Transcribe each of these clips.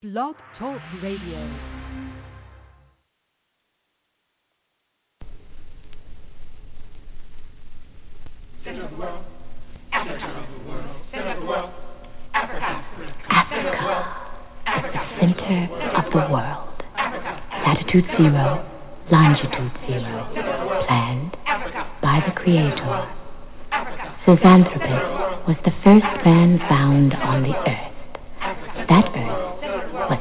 Blog Talk Radio. center of the world. Latitude zero, longitude zero. Planned by the Creator. Zinjanthropus was the first man found on the earth. That earth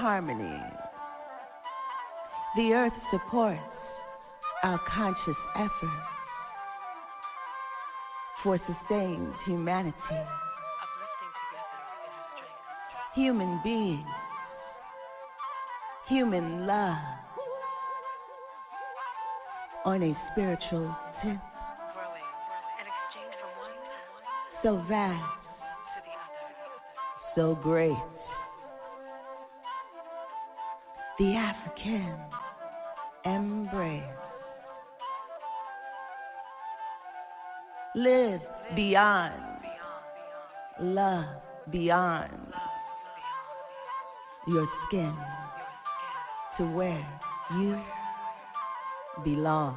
harmony. The earth supports our conscious effort for sustained humanity. Human beings, human love on a spiritual tip. So vast, so great the African embrace. Live beyond, love beyond your skin to where you belong.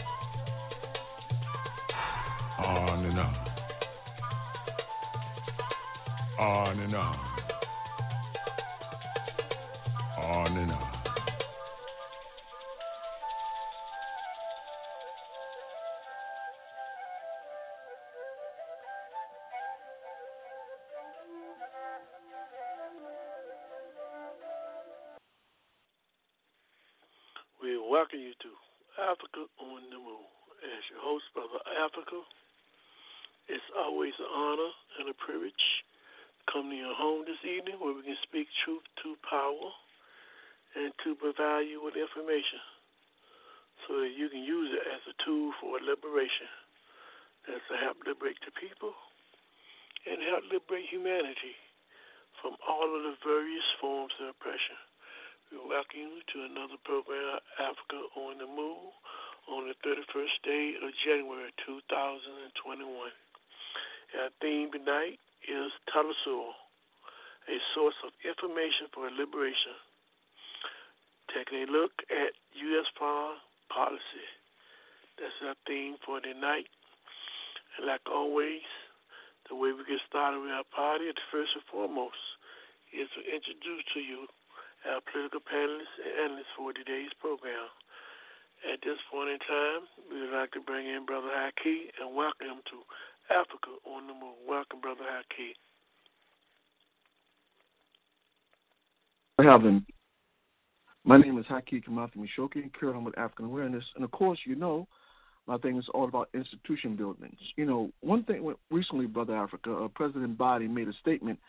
On and on. On and on. We welcome you to Africa on the Move. As your host, Brother Africa, it's always an honor and a privilege come to your home this evening where we can speak truth to power and to provide you with information so that you can use it as a tool for liberation. That's to help liberate the people and help liberate humanity from all of the various forms of oppression. We welcome you to another program, Africa on the Move, on the 31st day of January 2021. Our theme tonight is Telesur, a source of information for liberation. Taking a look at U.S. foreign policy. That's our theme for tonight. And like always, the way we get started with our party, first and foremost, is to introduce to you our political panelists and analysts for today's program. At this point in time, we would like to bring in Brother Haki and welcome him to Africa on the Move. Welcome, Brother Haki. Heaven. My name is Haki Kamathi Mishoki, currently with African Awareness. And of course, you know, my thing is all about institution buildings. You know, one thing recently, Brother Africa, uh, President Biden made a statement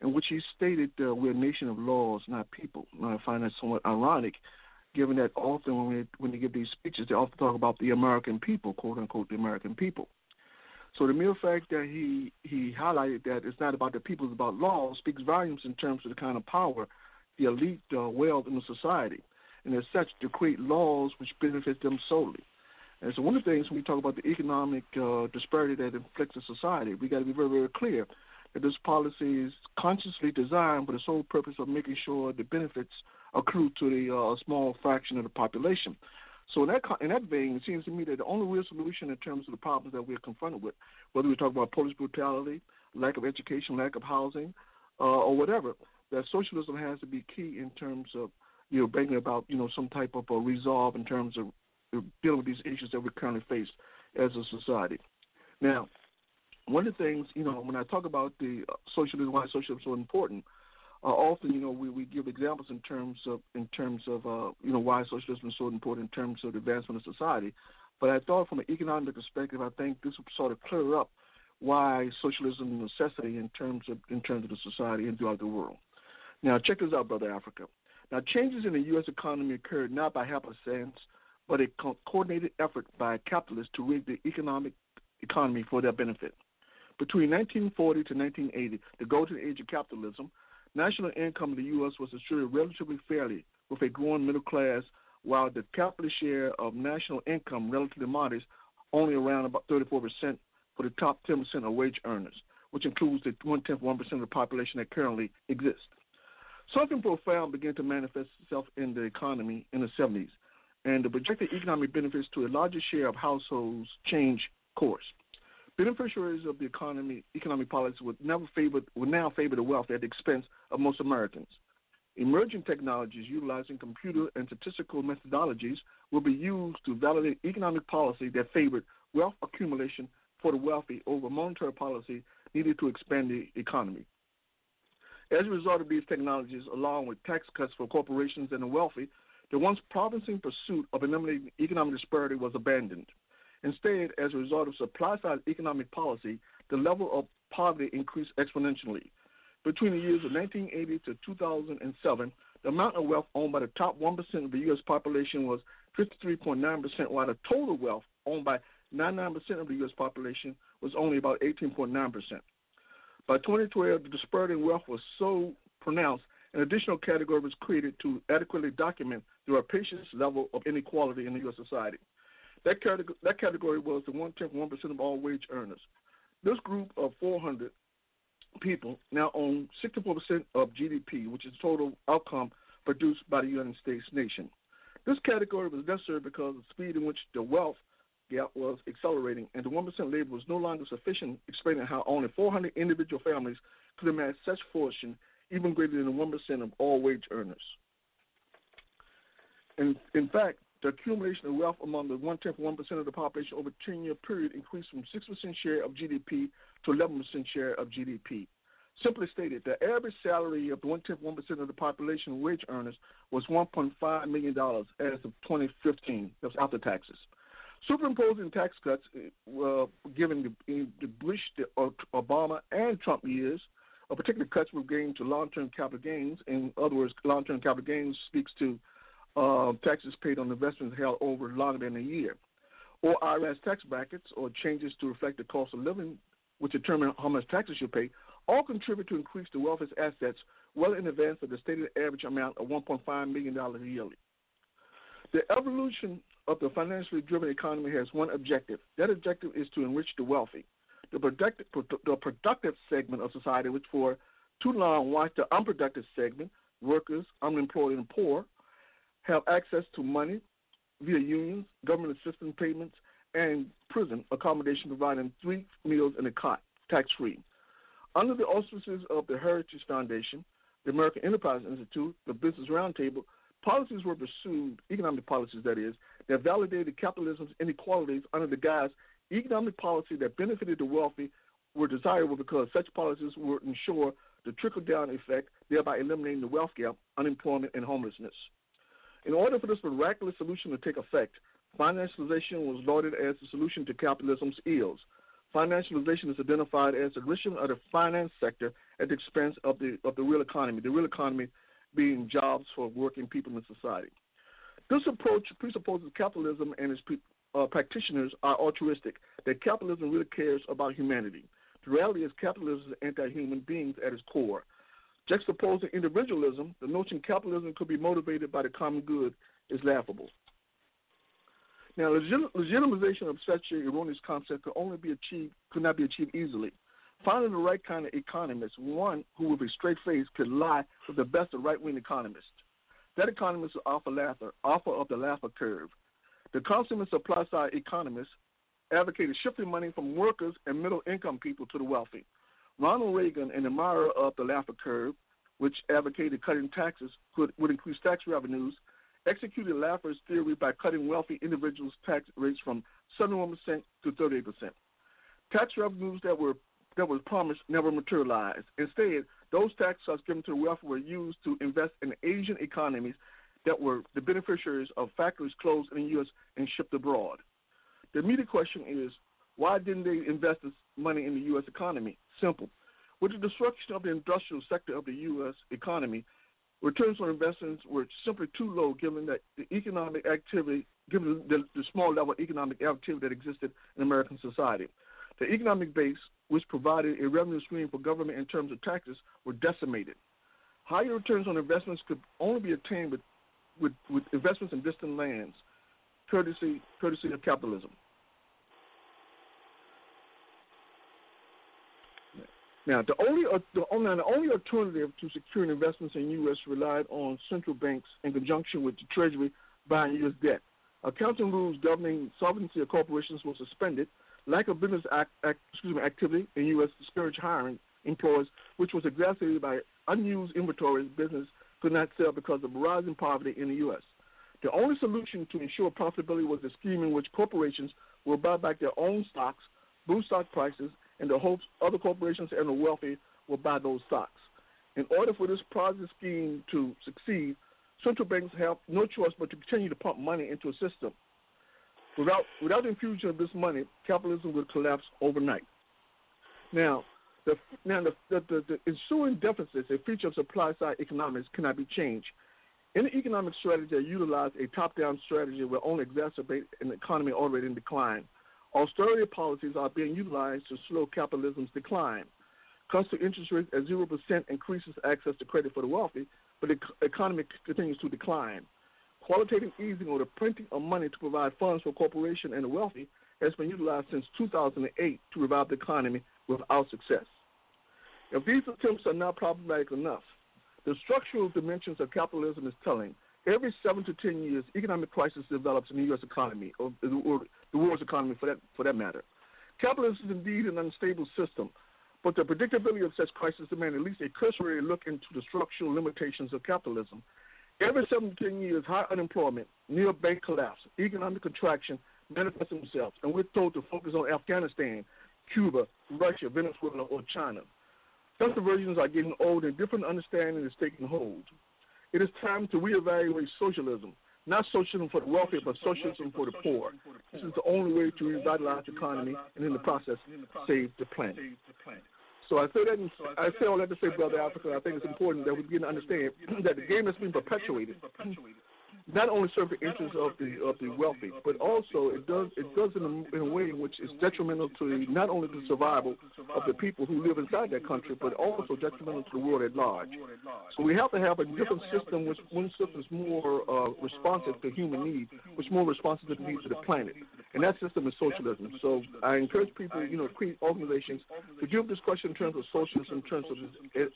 in which he stated uh, we're a nation of laws, not people. And I find that somewhat ironic, given that often when, we, when they give these speeches, they often talk about the American people, quote unquote, the American people. So the mere fact that he, he highlighted that it's not about the people, it's about laws, speaks volumes in terms of the kind of power the elite uh, wield in the society. And as such, to create laws which benefit them solely. And so one of the things when we talk about the economic uh, disparity that inflicts a society, we got to be very, very clear that this policy is consciously designed for the sole purpose of making sure the benefits accrue to the uh, small fraction of the population. So in that in that vein, it seems to me that the only real solution in terms of the problems that we're confronted with, whether we talk about police brutality, lack of education, lack of housing, uh, or whatever, that socialism has to be key in terms of you know bringing about you know some type of a resolve in terms of dealing with these issues that we currently face as a society. Now, one of the things you know when I talk about the socialism, why socialism is so important, uh, often you know we, we give examples in terms of in terms of uh, you know why socialism is so important in terms of the advancement of society. But I thought from an economic perspective, I think this would sort of clear up why socialism is a necessity in terms of in terms of the society and throughout the world. Now, check this out, brother Africa. Now, changes in the U.S. economy occurred not by happenstance, but a co- coordinated effort by capitalists to rig the economic economy for their benefit. Between 1940 to 1980, the golden age of capitalism, national income in the U.S. was distributed relatively fairly, with a growing middle class, while the capitalist share of national income relatively modest, only around about 34% for the top 10% of wage earners, which includes the one tenth one percent of the population that currently exists. Something profound began to manifest itself in the economy in the 70s, and the projected economic benefits to a larger share of households changed course. Beneficiaries of the economy economic policy would never favor would now favor the wealthy at the expense of most Americans. Emerging technologies utilizing computer and statistical methodologies will be used to validate economic policy that favored wealth accumulation for the wealthy over monetary policy needed to expand the economy. As a result of these technologies, along with tax cuts for corporations and the wealthy, the once promising pursuit of eliminating economic disparity was abandoned. Instead, as a result of supply side economic policy, the level of poverty increased exponentially. Between the years of 1980 to 2007, the amount of wealth owned by the top 1% of the U.S. population was 53.9%, while the total wealth owned by 99% of the U.S. population was only about 18.9%. By 2012, the disparity in wealth was so pronounced, an additional category was created to adequately document the rapacious level of inequality in the U.S. society. That category, that category was the one tenth one percent of all wage earners. This group of 400 people now own 64% of GDP, which is the total outcome produced by the United States nation. This category was necessary because of the speed in which the wealth gap was accelerating, and the 1% labor was no longer sufficient, explaining how only 400 individual families could amass such fortune, even greater than the 1% of all wage earners. In fact, the accumulation of wealth among the one tenth one percent of the population over a 10 year period increased from 6% share of GDP to 11% share of GDP. Simply stated, the average salary of the one tenth one percent of the population wage earners was $1.5 million as of 2015. That was after taxes. Superimposing tax cuts uh, given the, the Bush, the Obama, and Trump years, a particular cuts were gained to long-term capital gains. In other words, long-term capital gains speaks to uh, taxes paid on investments held over longer than a year, or IRS tax brackets, or changes to reflect the cost of living, which determine how much taxes you pay, all contribute to increase the wealthiest assets well in advance of the stated average amount of $1.5 million yearly. The evolution of the financially driven economy has one objective. That objective is to enrich the wealthy. The productive, the productive segment of society, which for too long watched the unproductive segment, workers, unemployed, and poor, have access to money via unions, government assistance payments, and prison accommodation providing three meals and a cot, tax free. Under the auspices of the Heritage Foundation, the American Enterprise Institute, the Business Roundtable, policies were pursued, economic policies that is, that validated capitalism's inequalities under the guise economic policy that benefited the wealthy were desirable because such policies would ensure the trickle down effect, thereby eliminating the wealth gap, unemployment, and homelessness. In order for this miraculous solution to take effect, financialization was lauded as the solution to capitalism's ills. Financialization is identified as the enrichment of the finance sector at the expense of the of the real economy. The real economy being jobs for working people in society. This approach presupposes capitalism and its uh, practitioners are altruistic, that capitalism really cares about humanity. The reality is capitalism is anti-human beings at its core. Juxtaposing individualism, the notion capitalism could be motivated by the common good is laughable. Now, legit- legitimization of such an erroneous concept could only be achieved, could not be achieved easily. Finding the right kind of economist, one who with a straight face could lie with the best of right-wing economists. That economist is Arthur Laffer, author of the Laffer Curve. The consummate supply side economists advocated shifting money from workers and middle income people to the wealthy. Ronald Reagan, an admirer of the Laffer Curve, which advocated cutting taxes could, would increase tax revenues, executed Laffer's theory by cutting wealthy individuals' tax rates from 71% to 38%. Tax revenues that were that was promised never materialized. Instead, those tax cuts given to the wealthy were used to invest in Asian economies that were the beneficiaries of factories closed in the U.S. and shipped abroad. The immediate question is, why didn't they invest this money in the U.S. economy? Simple. With the destruction of the industrial sector of the U.S. economy, returns on investments were simply too low given that the economic activity, given the, the small level of economic activity that existed in American society. The economic base, which provided a revenue stream for government in terms of taxes, were decimated. Higher returns on investments could only be attained with, with, with investments in distant lands, courtesy, courtesy of capitalism. Now, the only uh, the oh, only, the only alternative to securing investments in U.S. relied on central banks in conjunction with the Treasury buying U.S. debt. Accounting rules governing solvency of corporations were suspended. Lack of business act, act, excuse me, activity in U.S. discouraged hiring employees, which was exacerbated by unused inventories. Business could not sell because of rising poverty in the U.S. The only solution to ensure profitability was a scheme in which corporations will buy back their own stocks, boost stock prices, and the hopes other corporations and the wealthy will buy those stocks. In order for this Ponzi scheme to succeed, central banks have no choice but to continue to pump money into a system. Without, without the infusion of this money, capitalism will collapse overnight. Now, the, now the, the, the ensuing deficits, a feature of supply side economics, cannot be changed. Any economic strategy that utilizes a top down strategy will only exacerbate an economy already in decline. Austerity policies are being utilized to slow capitalism's decline. Constant interest rates at 0% increases access to credit for the wealthy, but the economy continues to decline. Qualitative easing or the printing of money to provide funds for corporations and the wealthy has been utilized since 2008 to revive the economy without success. If these attempts are not problematic enough, the structural dimensions of capitalism is telling. Every seven to ten years, economic crisis develops in the U.S. economy, or the world's economy for that, for that matter. Capitalism is indeed an unstable system, but the predictability of such crises demands at least a cursory look into the structural limitations of capitalism. Every seven to ten years, high unemployment, near bank collapse, economic contraction manifest themselves, and we're told to focus on Afghanistan, Cuba, Russia, Venezuela, or China. Such versions are getting old and different understanding is taking hold. It is time to reevaluate socialism, not socialism for the wealthy, but socialism for the poor. This is the only way to revitalize the economy and in the process save the planet. So I say that in, I say all that to say, brother Africa. I think it's important that we begin to understand that the game has been perpetuated not only serve the interests of the of the wealthy, but also it does it does in a, in a way in which is detrimental to the, not only the survival of the people who live inside that country, but also detrimental to the world at large. So we have to have a different system, which one system is more uh, responsive to human needs, which more responsive to the needs of the planet, and that system is socialism. So I encourage people, you know, create organizations to deal with this question in terms of socialism, in terms of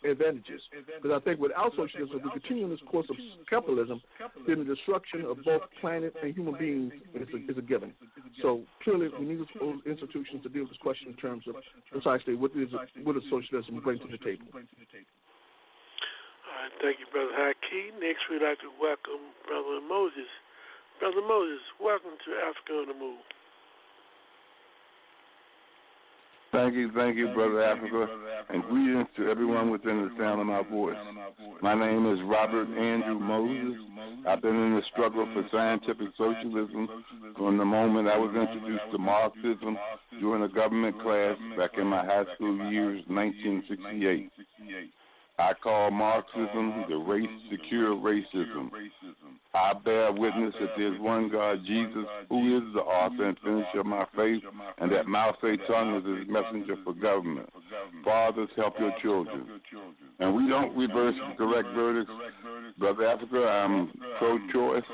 advantages, because I think without socialism, if we continue on this course of capitalism, then the destruction of both planet and human beings is a, is a given. So clearly, we need institutions to deal with this question in terms of precisely what is what does socialism bring to the table. All right, thank you, Brother Hakeem. Next, we'd like to welcome Brother Moses. Brother Moses, welcome to Africa on the Move. Thank you, thank you, Brother Africa, and greetings to everyone within the sound of my voice. My name is Robert Andrew Moses. I've been in the struggle for scientific socialism from the moment I was introduced to Marxism during a government class back in my high school years, 1968. I call Marxism the race secure racism. I bear witness that there's one God, Jesus, who is the author and finisher of my faith, and that Mao Zedong is his messenger for government. Fathers, help your children. And we don't reverse correct verdicts. Brother Africa, I'm pro choice,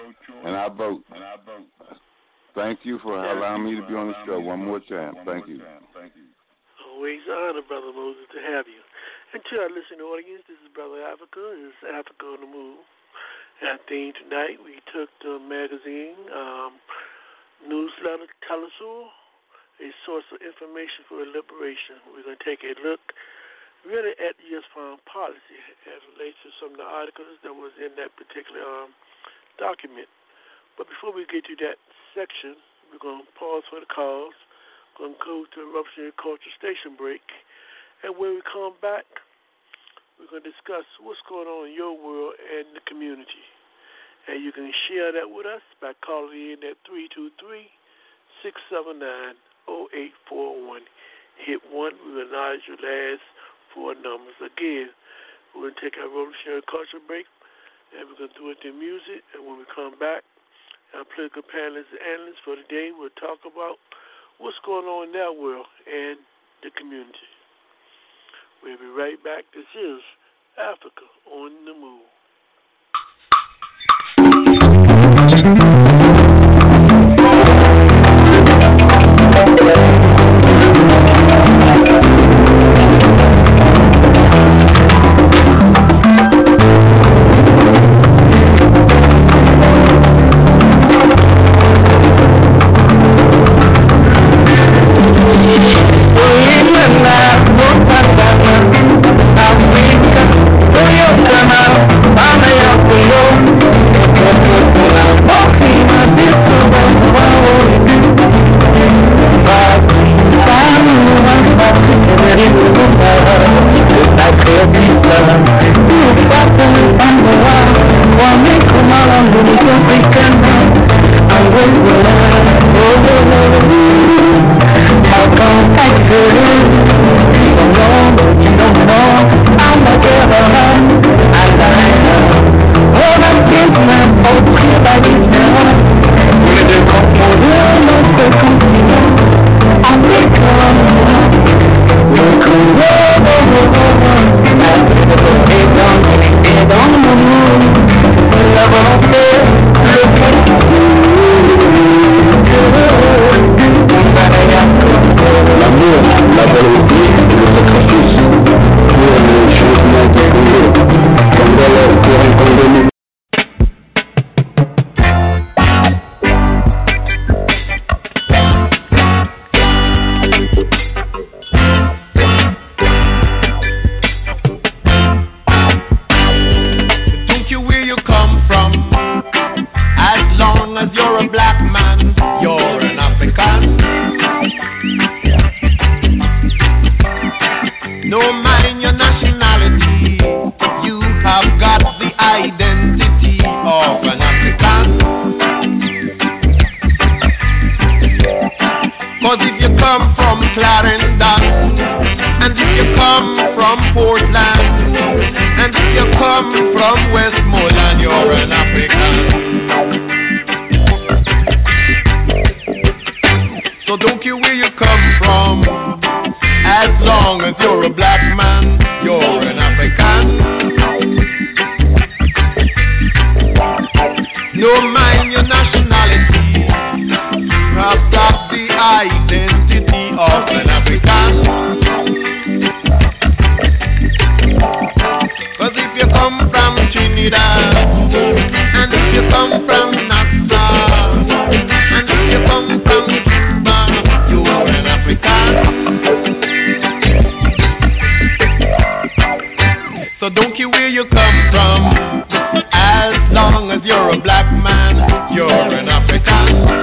and I vote. Thank you for allowing me to be on the show one more time. Thank you. Always honor, Brother Moses, to have you. And to our listening audience, this is Brother Africa. This is Africa on the Move. Our theme tonight, we took the magazine um, newsletter Telesur, a source of information for liberation. We're going to take a look really at U.S. foreign policy as relates to some of the articles that was in that particular um, document. But before we get to that section, we're going to pause for the calls. Going to go to a Revolutionary Culture Station break. And when we come back, we're going to discuss what's going on in your world and the community. And you can share that with us by calling in at 323 679 0841. Hit 1. We will acknowledge your last four numbers. Again, we're going to take our revolutionary culture break, and we're going to do it through music. And when we come back, our political panelists and analysts for the day will talk about what's going on in their world and the community. We'll be right back. This is Africa on the Move. where you come from. As long as you're a black man, you're an African.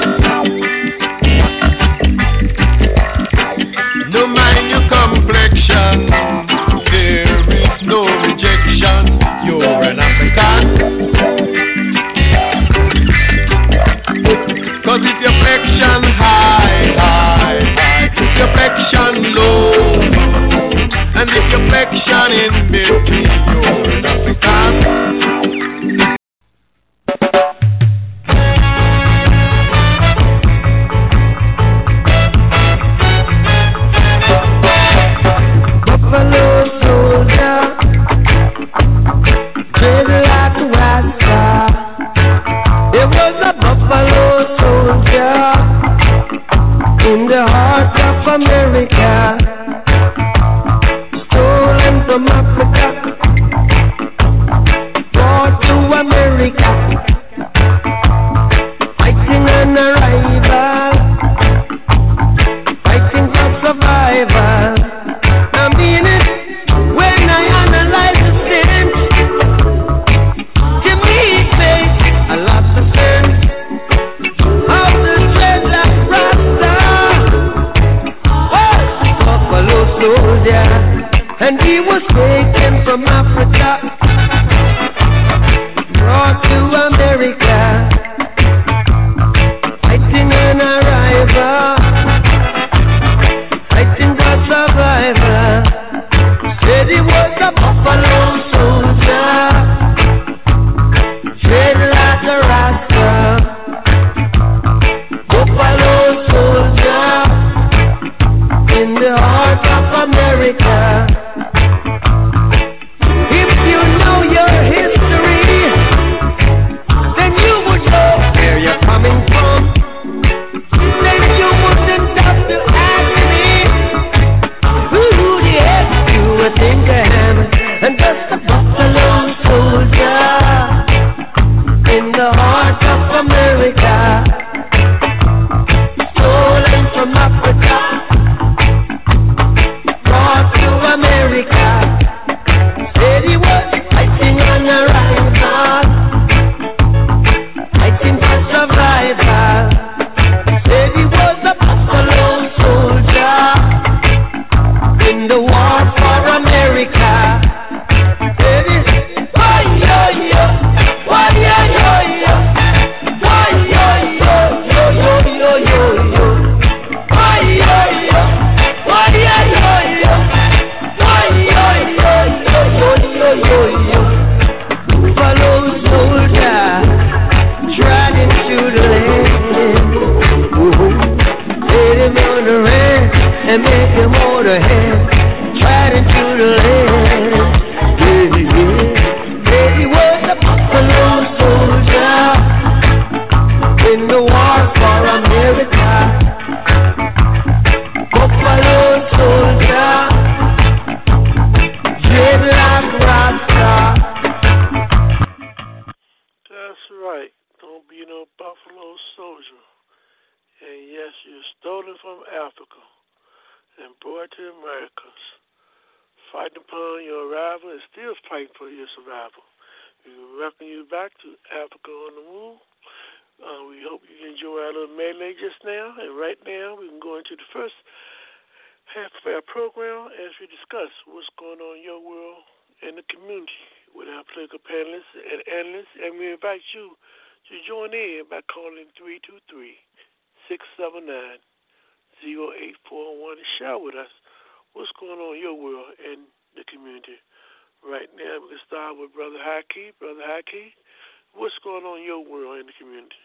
World the community?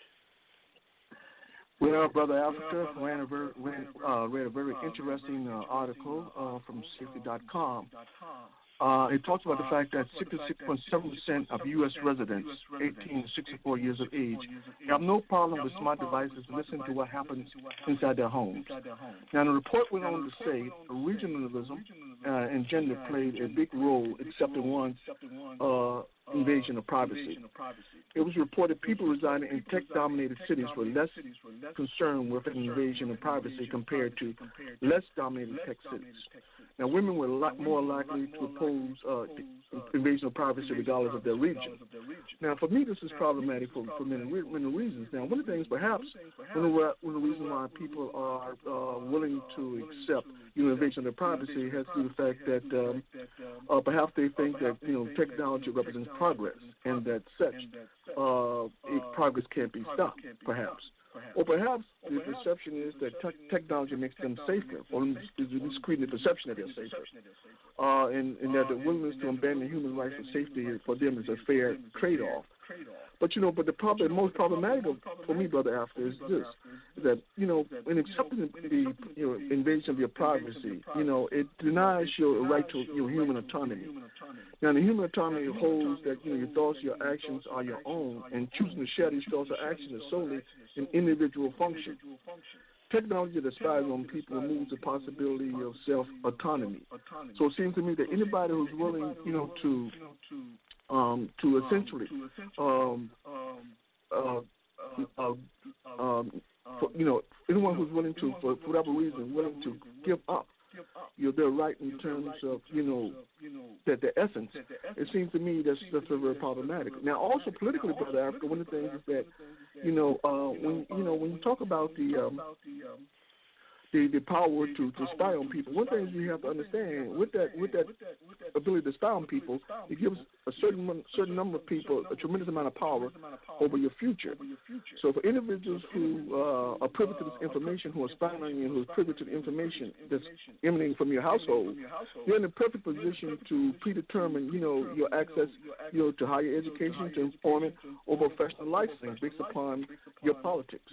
Well, Brother Africa ran a very, ran, uh, read a very interesting uh, article uh, from Safety.com. Uh, it talks about the fact that 66.7% of U.S. residents 18 to 64 years of age have no problem with smart devices listening to what happens inside their homes. Now, the report went on to say regionalism uh, and gender played a big role, except in one uh, invasion of privacy. It was reported people residing in tech-dominated cities were less concerned with an invasion of privacy compared to less dominated tech cities. Now, women were a lot more likely to oppose uh, invasion of privacy regardless of their region. Now, for me, this is problematic for, for many, many reasons. Now, one of the things, perhaps, one of, the, one of the reasons why people are uh, willing to accept you know, invasion of their privacy has to do with the fact that um, uh, perhaps they think that you know technology represents progress and that such uh, progress can't be stopped, perhaps. Or perhaps the perception is that te- technology makes them safer, or least creating the perception that they're safer, uh, and, and that the willingness to abandon human rights and safety for them is a fair trade-off. But you know, but the problem, most problematic for me, brother, Africa is this: that you know, in accepting the you know invasion of your privacy, you know, it denies your right to your human autonomy. Now, the human autonomy holds that you know your thoughts, your actions are your own, and choosing to share these thoughts or actions is solely an individual function. Technology that spies on people removes the possibility of self autonomy. So it seems to me that anybody who's willing, you know, to um, to essentially um, uh, uh, um, for, you know anyone who's willing to for, for whatever reason willing to give up you know, their right in terms of you know that the essence. It seems to me that's that's a very problematic. Now, also politically, brother Africa, one of the things is that you know uh, when you know when you talk about the um, the, the power to, to spy on people. One thing you have to understand with that with that ability to spy on people, it gives a certain certain number of people a tremendous amount of power over your future. So for individuals who uh, are privy to this information, who are spying on you, who are privy to the information that's emanating from your household, you're in a perfect position to predetermine, you know, your access, you know, to higher education, to employment, or professional licensing based upon your politics.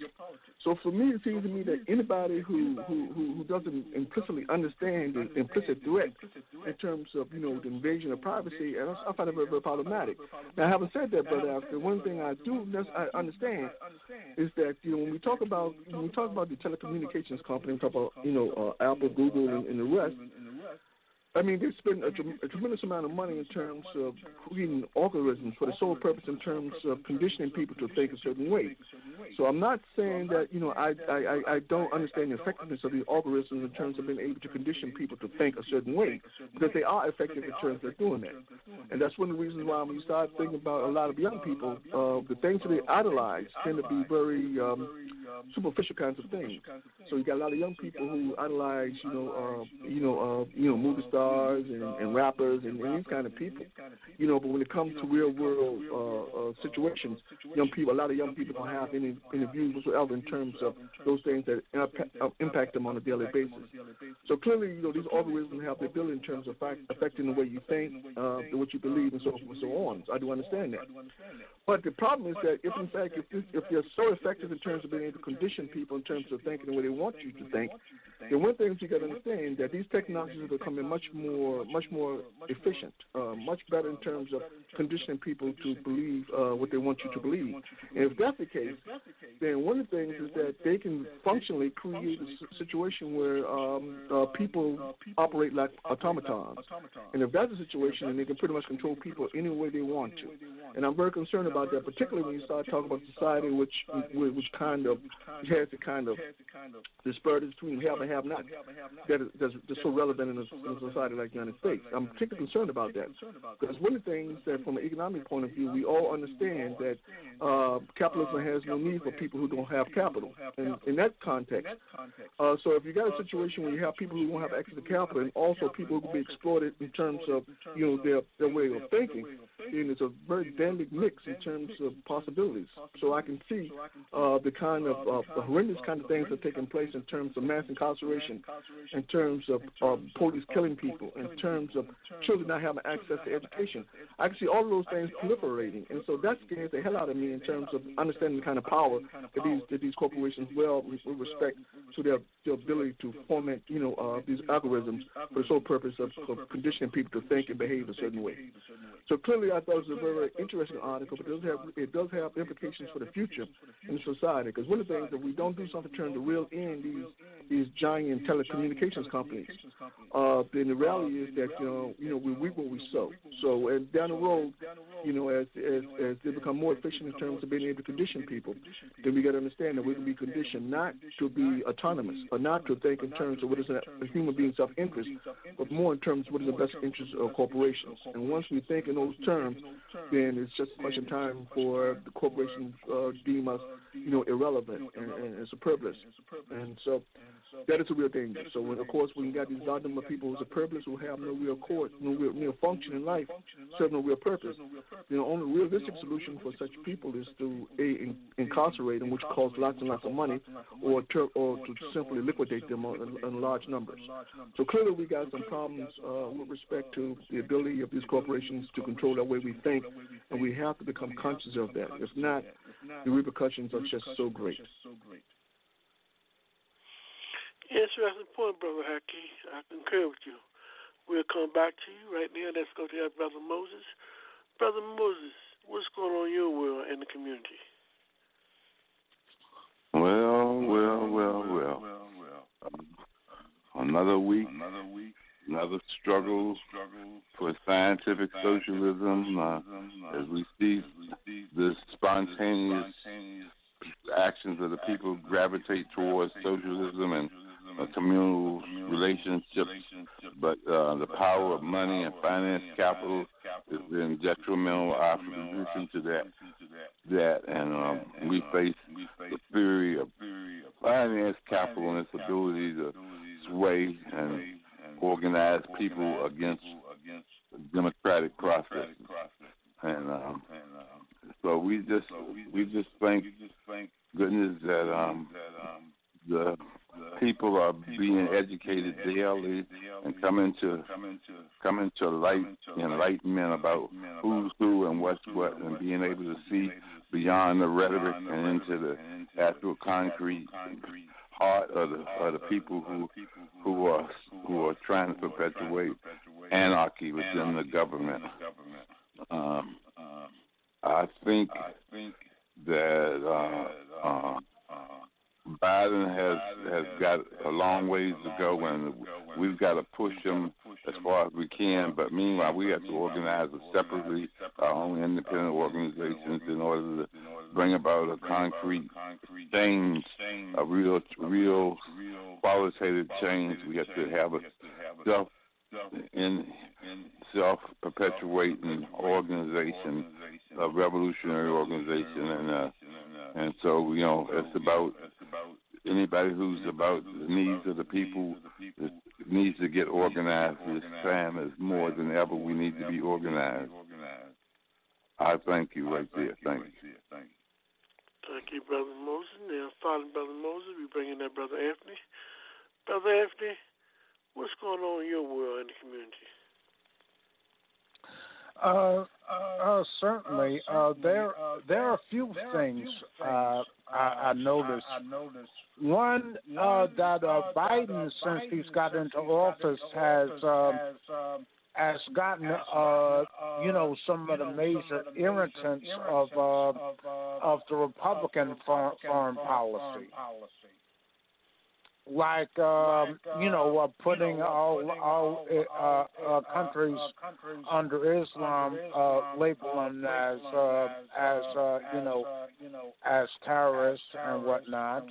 So for me, it seems to me that anybody who who, who, who doesn't implicitly understand the implicit threat in terms of you know the invasion of privacy, and I, I find it very, very problematic. Now, having said that, brother, Africa one thing I do I understand is that you know when we talk about when we talk about the telecommunications company, we talk about you know uh, Apple, Google, and, and the rest. I mean, they spend a, a tremendous amount of money in terms of creating algorithms for the sole purpose in terms of conditioning people to think a certain way. So I'm not saying that you know I I, I don't understand the effectiveness of these algorithms in terms of being able to condition people to think a certain way because they are effective in terms of doing that. And that's one of the reasons why when you start thinking about a lot of young people, uh, the things that they idolize tend to be very um, superficial kinds of things. So you got a lot of young people who idolize, you know, uh, you know, uh, you know, movie stars and, and rappers and, and these kind of people. You know, but when it comes to real world uh, uh, situations, young people, a lot of young people don't have any, any views whatsoever in terms of those things that impact, uh, impact them on a daily basis. So clearly, you know, these algorithms have the ability in terms of fact, affecting the way you think, uh, what you believe, and so forth and so on. So I do understand that. But the problem is that if in fact if, if they're so effective in terms of being able to condition people in terms of thinking the way they want you to think, then one thing you got to understand that these technologies are becoming much more much more efficient, uh, much better in terms of conditioning people to believe uh, what they want you to believe. And if that's the case, then one of the things is that they can functionally create a situation where um, uh, people operate like automatons. And if that's the situation, then they can pretty much control people any way they want to. And I'm very concerned about that, particularly when you start talking about society, which which kind of has the kind of disparity between have and have not that is that's, so relevant in in a society like the United States. I'm particularly concerned about that because one of the things that, from an economic point of view, we all understand that uh, capitalism has no need for people who don't have capital. And in that context, uh, so if you got a situation where you have people who don't have access to capital, and also people who will be exploited in terms of you know their their way of thinking, then it's a very dynamic mix in terms of possibilities. So I can see uh, the kind of uh, the horrendous kind of things that are taking place in terms of mass incarceration, in terms of uh, police killing people, in terms of children not having access to education. I can see all of those things proliferating, and so that scares the hell out of me in terms of understanding the kind of power that these that these corporations well with respect to their, their ability to foment you know uh, these algorithms for the sole purpose of, of conditioning people to think and behave a certain way. So clearly, I thought it was a very, interesting article, but it does have it does have implications for the future in society. Because one of the things that we don't do something to turn to reel in these these giant telecommunications companies, uh, then the is that you know you know we reap what we sow. So and down the road, you know as as as they become more efficient in terms of being able to condition people, then we got to understand that we can be conditioned not to be autonomous or not to think in terms of what is a, a human being's self interest, but more in terms of what is the best interest of corporations. And once we think in those terms, then it's just a question of time for the corporations uh, deem us, you know, irrelevant and, and, and superfluous. And so that is a real danger. So when, of course, when you got these of people who's who have no real course, no real, real function in life, serve no real purpose, the only realistic solution for such people is to a in, incarcerate them, which costs lots and lots of money, or to, or to simply liquidate them in, in large numbers. So clearly, we got some problems uh, with respect to the ability of these corporations to control the way we think, and we have to become conscious of that. If not, the repercussions are just so great. Interesting point, Brother Haki. I concur with you. We'll come back to you right now. Let's go to our Brother Moses. Brother Moses, what's going on in your world and the community? Well, well, well, well. Well, well. Another week, another week. Another struggle struggle for scientific socialism uh, as we see the spontaneous actions of the people gravitate towards socialism and communal relationships, but uh, the power of money and finance capital has been detrimental opposition to that. That and um, we face the theory of finance capital and its ability to sway and organize people against democratic process. And um, so we just we just thank goodness that um, the people are being educated daily and coming to coming to light enlightenment about who's who and what's what and being able to see beyond the rhetoric and into the actual concrete heart of the of the people who who are who are trying to perpetuate anarchy within the government. Um, I think that uh, uh, Biden has has got a long ways to go, and we've got to push him as far as we can. But meanwhile, we have to organize separately our own independent organizations in order to bring about a concrete change, a real, real qualitative change. We have to have a self in self perpetuating organization, a revolutionary organization, and uh, and so you know it's about anybody who's about the needs of the people needs to get organized. This time is more than ever. We need to be organized. I thank you right there. Thank you. Thank you, Brother Moses. Now, following Brother Moses, we bring in that Brother Anthony. Brother Anthony, what's going on in your world in the community? Uh, uh, certainly. Uh, there, there are a few things uh, I, I noticed. One uh, that uh, Biden, since he's got into office, has um, has gotten, uh, you know, some of the major irritants of uh, of the Republican foreign, foreign policy like um, you know uh, putting all all uh, uh, countries under Islam, uh, labeling them as uh, as uh, you know as terrorists and whatnot.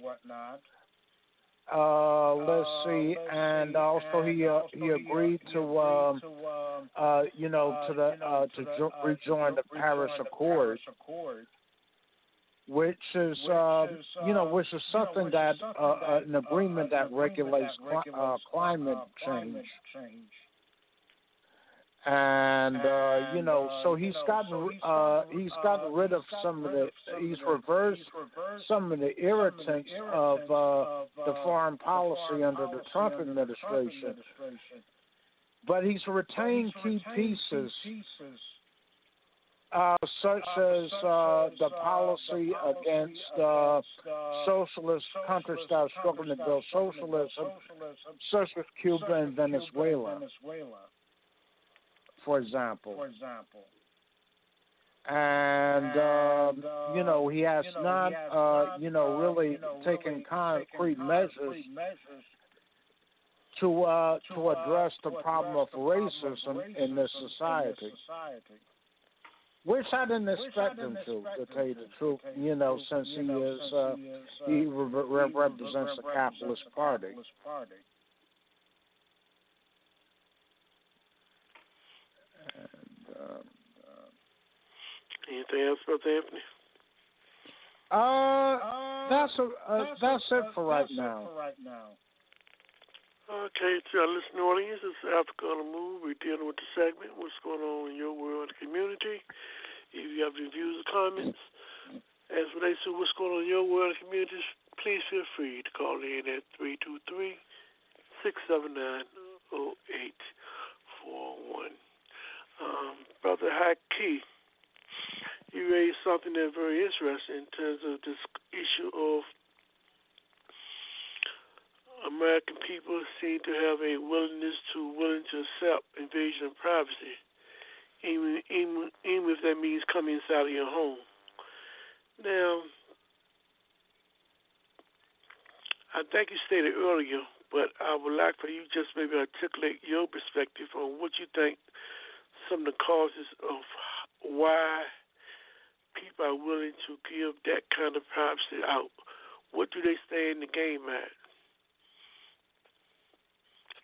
Uh, let's see, and also he uh, he agreed to um, uh, you know to the uh, to jo- rejoin the Paris Accords. Which is uh, you know which is something that uh, an agreement that regulates cli- uh, climate change. And uh, you know, so he's gotten uh, he's gotten rid of some of the he's reversed some of the irritants of uh, the foreign policy under the Trump administration, but he's retained key pieces uh, such as uh, the policy against uh, socialist countries that are struggling to build socialism, such as Cuba and Venezuela, for example. And um, you know he has not, uh, you know, really taken concrete measures to uh, to address the problem of racism in this society. Which I didn't expect him to, to tell you the truth. You know, since he is, uh, he re- re- represents the capitalist party. And, uh, Anything else, Brother Anthony? uh, that's a, uh, that's it for right now. Okay, to our listening audience, on the Move. We're dealing with the segment, What's Going On in Your World Community. If you have any views or comments as relates to what's going on in your world and communities, please feel free to call in at 323 679 0841. Um, Brother Haki, you raised something that's very interesting in terms of this issue of American people seem to have a willingness to willing to accept invasion of privacy, even even even if that means coming inside of your home. Now, I think you stated earlier, but I would like for you just maybe articulate your perspective on what you think some of the causes of why people are willing to give that kind of privacy out. What do they stay in the game at?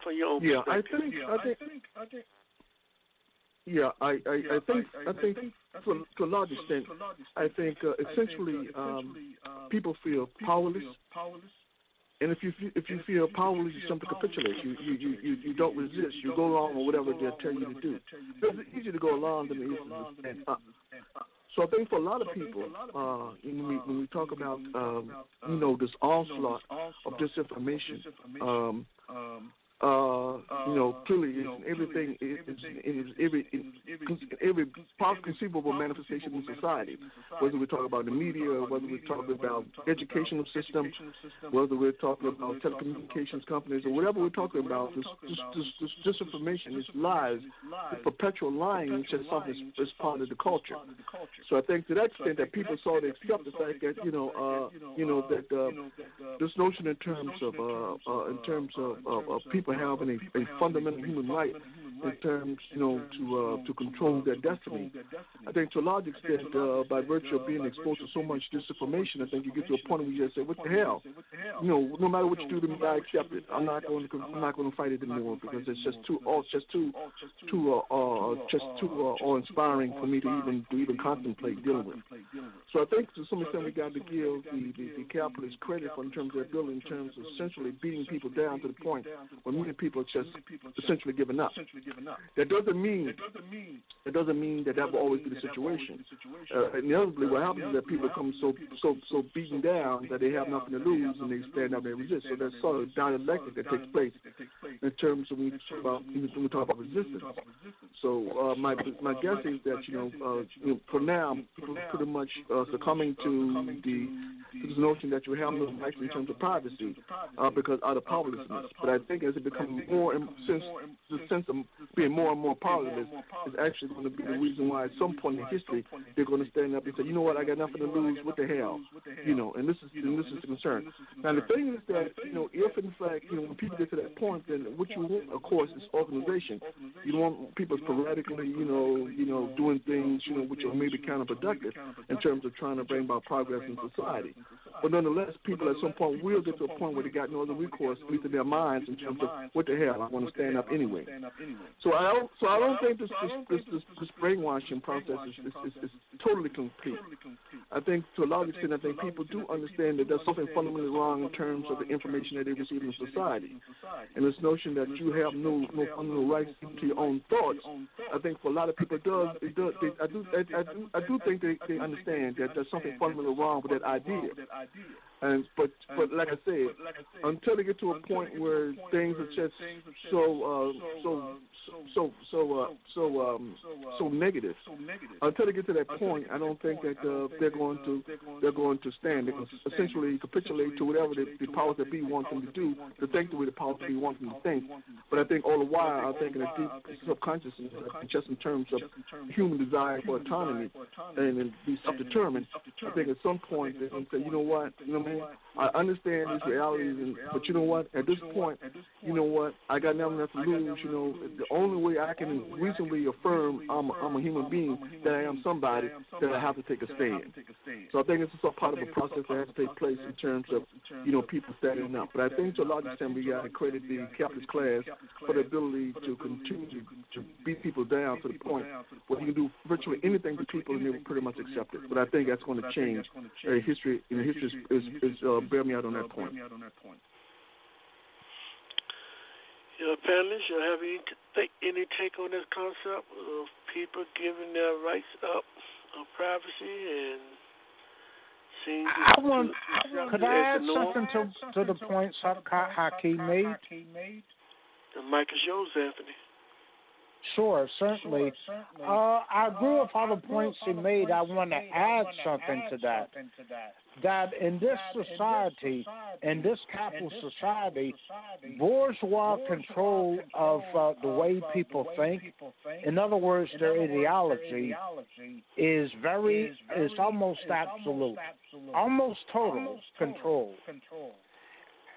For your own Yeah, I perspective. think I think yeah, I I, I think I think to, to a large extent, I think uh, essentially um, people feel powerless. And if you if you feel powerless, you simply capitulate. You you, you you you don't resist. You go along with whatever they tell you to do. It's easier to go along than it is to stand up. So I think for a lot of people, uh, when we when we talk about um, you know this onslaught of disinformation, um, uh, you know, clearly it's everything is is every in every possible conceivable manifestation in society. Whether we're talking about the media, whether we're talking about educational system, whether we're talking about telecommunications companies, or whatever we're talking about, this this this, this disinformation, this lies, this perpetual lying is just something that's, that's part of the culture. So I think to that extent that people sort of accept the fact that you know, uh, you know that uh, this notion in terms of uh, uh, in terms of, of, of people having a, a fundamental human right in terms, you know, to uh, to control their destiny. I think to a large extent, uh, by virtue of being exposed to so much disinformation, I think you get to a point where you just say, "What the hell?" You know, no matter what you do to me, I accept it. I'm not going to I'm not going to fight it anymore because it's just too oh, just too too uh, uh just too uh, awe inspiring for me to even to even contemplate dealing with. So I think to some extent we got to give the, the, the capitalists credit for in terms of their ability, in terms of essentially beating people down to the point where many people are just essentially giving up. That doesn't mean it doesn't mean that that will always be the situation. Uh, inevitably, what happens is that people become so so so beaten down that they have nothing to lose and they stand up and resist. So there's sort of dialectic that takes place in terms of when we talk about when we talk about resistance. So uh, my my guess is that you know, uh, you know for now people are pretty much uh, succumbing to the to this notion that you have no rights in terms of privacy uh, because out of powerlessness. But I think as it becomes more and since the sense of being more and more powerless is actually going to be the reason why at some point in history they're going to stand up and say, you know what, I got nothing to lose. What the hell, you know? And this is and this is the concern. Now the thing is that you know if in fact you know when people get to that point, then what you want, of course, is organization. You don't want people sporadically, you know, you know, doing things, you know, which are maybe counterproductive in terms of trying to bring about progress in society. But nonetheless, people at some point will get to a point where they got no other recourse, at least in their minds, in terms of what the hell I want to stand up anyway. So I don't. So I don't think this this this, this, this brainwashing process is, is, is, is totally complete. I think to a large extent, I think people do understand that there's something fundamentally wrong in terms of the information that they receive in society, and this notion that you have no no fundamental rights to your own thoughts. I think for a lot of people, it does. It does they, I do. I, I do. I do think they, they understand that there's something fundamentally wrong with that idea. And but but like I said, until they get to a point where things are just so uh, so so so uh, so um, so negative, until they get to that point, I don't think that uh, they're going to they're going to stand. They can essentially capitulate to whatever the, the powers that be want them to do, to think the way the powers that be want them to think. But I think all the while, I think in a deep subconsciousness, just in terms of human desire for autonomy and, and be self-determined. I think at some point they're going to say, you know what, you know, man, I understand these realities, and, but you know what, at this point, you know what, I got nothing left to lose. You know, the only way I can reasonably affirm I'm a, I'm a human being that I am somebody that I have to take a stand. So I think it's just a part of the process that has to take place in terms of you know people standing up. But I think to a large extent we got to credit the capitalist class for the ability to continue to beat people down to the point where you can do virtually anything to people and they will pretty much accept it. But I think that's going to change. Uh, history, you know, history is, is, is uh, bear me out on that point. Your panelists, you have any, th- any take on this concept of people giving their rights up of privacy and seeing I want. to, Could I add something to to the points that Ha- Hakeem made? The mic is yours, Anthony. Sure, certainly. Uh, I agree with all the points he made. I want to add something to that. That in this society, in this capital society, bourgeois control of uh, the way people think, in other words, their ideology, is very, is almost absolute, almost total control.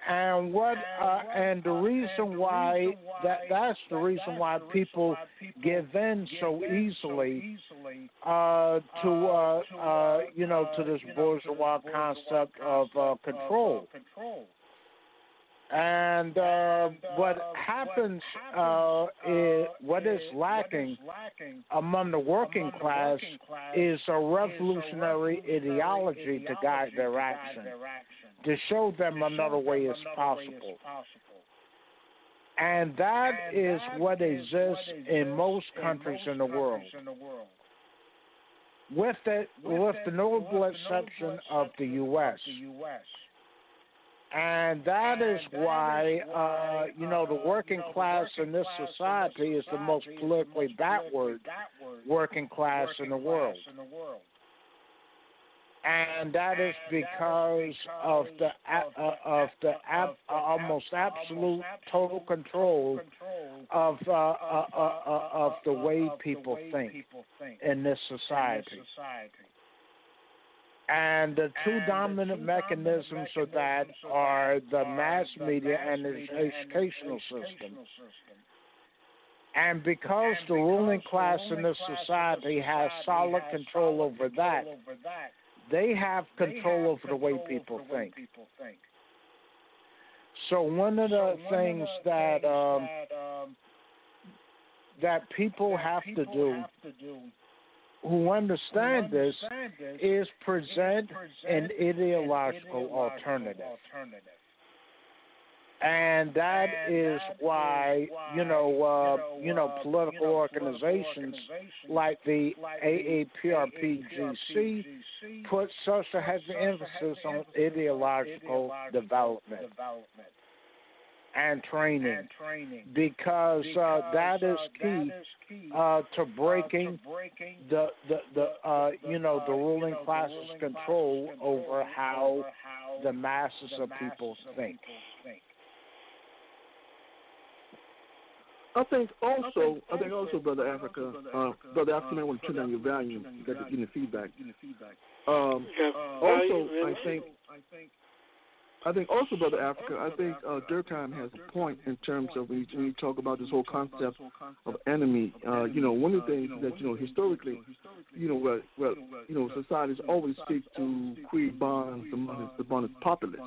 And what uh, and the reason why that that's the reason why people give in so easily uh, to uh, uh, you know to this bourgeois concept of uh, control. And uh, what happens, uh, is, what is lacking among the working class is a revolutionary ideology to guide their action, to show them another way is possible. And that is what exists in most countries in the world. With the, with the notable exception of the U.S. And that is why, uh, you know, the working class in this society is the most politically backward working class in the world. And that is because of the uh, of the ab- uh, almost absolute total control of uh, uh, uh, uh, of the way people think in this society. And the two dominant mechanisms of that are the mass media and the educational system. And because the ruling class in this society has solid control over that, they have control over the way people think. So one of the things that um, that people have to do who understand this is present an ideological alternative. And that is why, you know, uh, you know, political organizations like the AAPRPGC put such a heavy emphasis on ideological development and training because uh, that is key uh, to breaking the the, the uh, you know the ruling class's control over how the masses of people think. I think also, I think also, brother Africa, uh, brother Africa, I want to turn down your volume. You got to give me feedback. Um, also, I think I think also, Brother Africa, I think uh, Durkheim has a point in terms of when you, when you talk about this whole concept of anomie. Uh, you know, one of the things that you know historically, you know, well, well you know, societies always seek to create bonds among the its populace.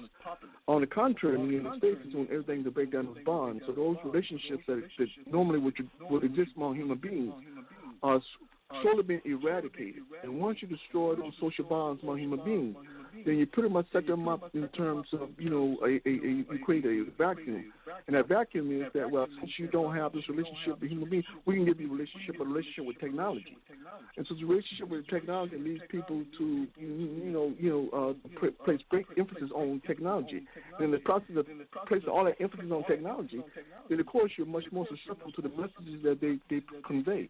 On the contrary, in the United States, it's doing everything to break down those bonds. So those relationships that, that normally would would exist among human beings are slowly being eradicated. And once you destroy those social bonds among human beings, then you pretty much set them up in terms of, you know, a, a, a you create a vacuum. And that vacuum is that, well, since you don't have this relationship with human beings, we can give you a relationship, a relationship with technology. And so the relationship with technology leads people to, you know, you know, uh, place great emphasis on technology. And in the process of placing all that emphasis on technology, then of course you're much more susceptible to the messages that they, they convey.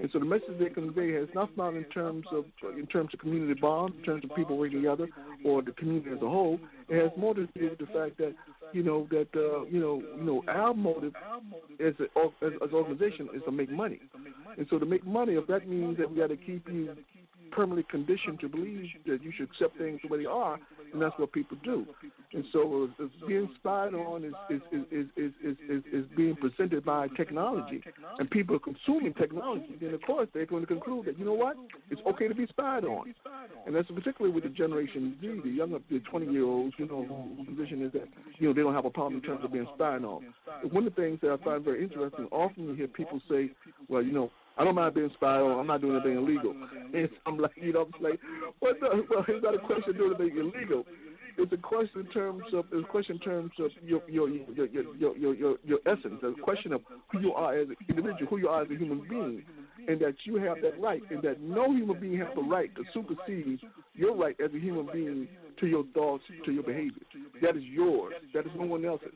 And so the message they convey has nothing on in terms of in terms of community bonds, in terms of people working together, or the community as a whole. It has more to do with the fact that you know that uh, you know you know our motive as a, as, as an organization is to make money. And so to make money, if that means that we got to keep you permanently conditioned to believe that you should accept things the way they are, and that's what people do. And so uh, being spied on is is, is, is, is, is, is, being presented by technology, and people are consuming technology. Then of course they're going to conclude that you know what, it's okay to be spied on, and that's particularly with the Generation Z, the younger, the 20 year olds. You know, whose position is that you know they don't have a problem in terms of being spied on. One of the things that I find very interesting, often you hear people say, well, you know, I don't mind being spied on. I'm not doing anything illegal. And I'm like, you know, I'm like, what the? Well, it's not a question of doing anything illegal. It's a question in terms of it's a question in terms of your your your your your your, your, your essence. It's a question of who you are as an individual, who you are as a human being, and that you have that right, and that no human being has the right to supersede your right as a human being to your thoughts, to your behavior. That is yours. That is no one else's.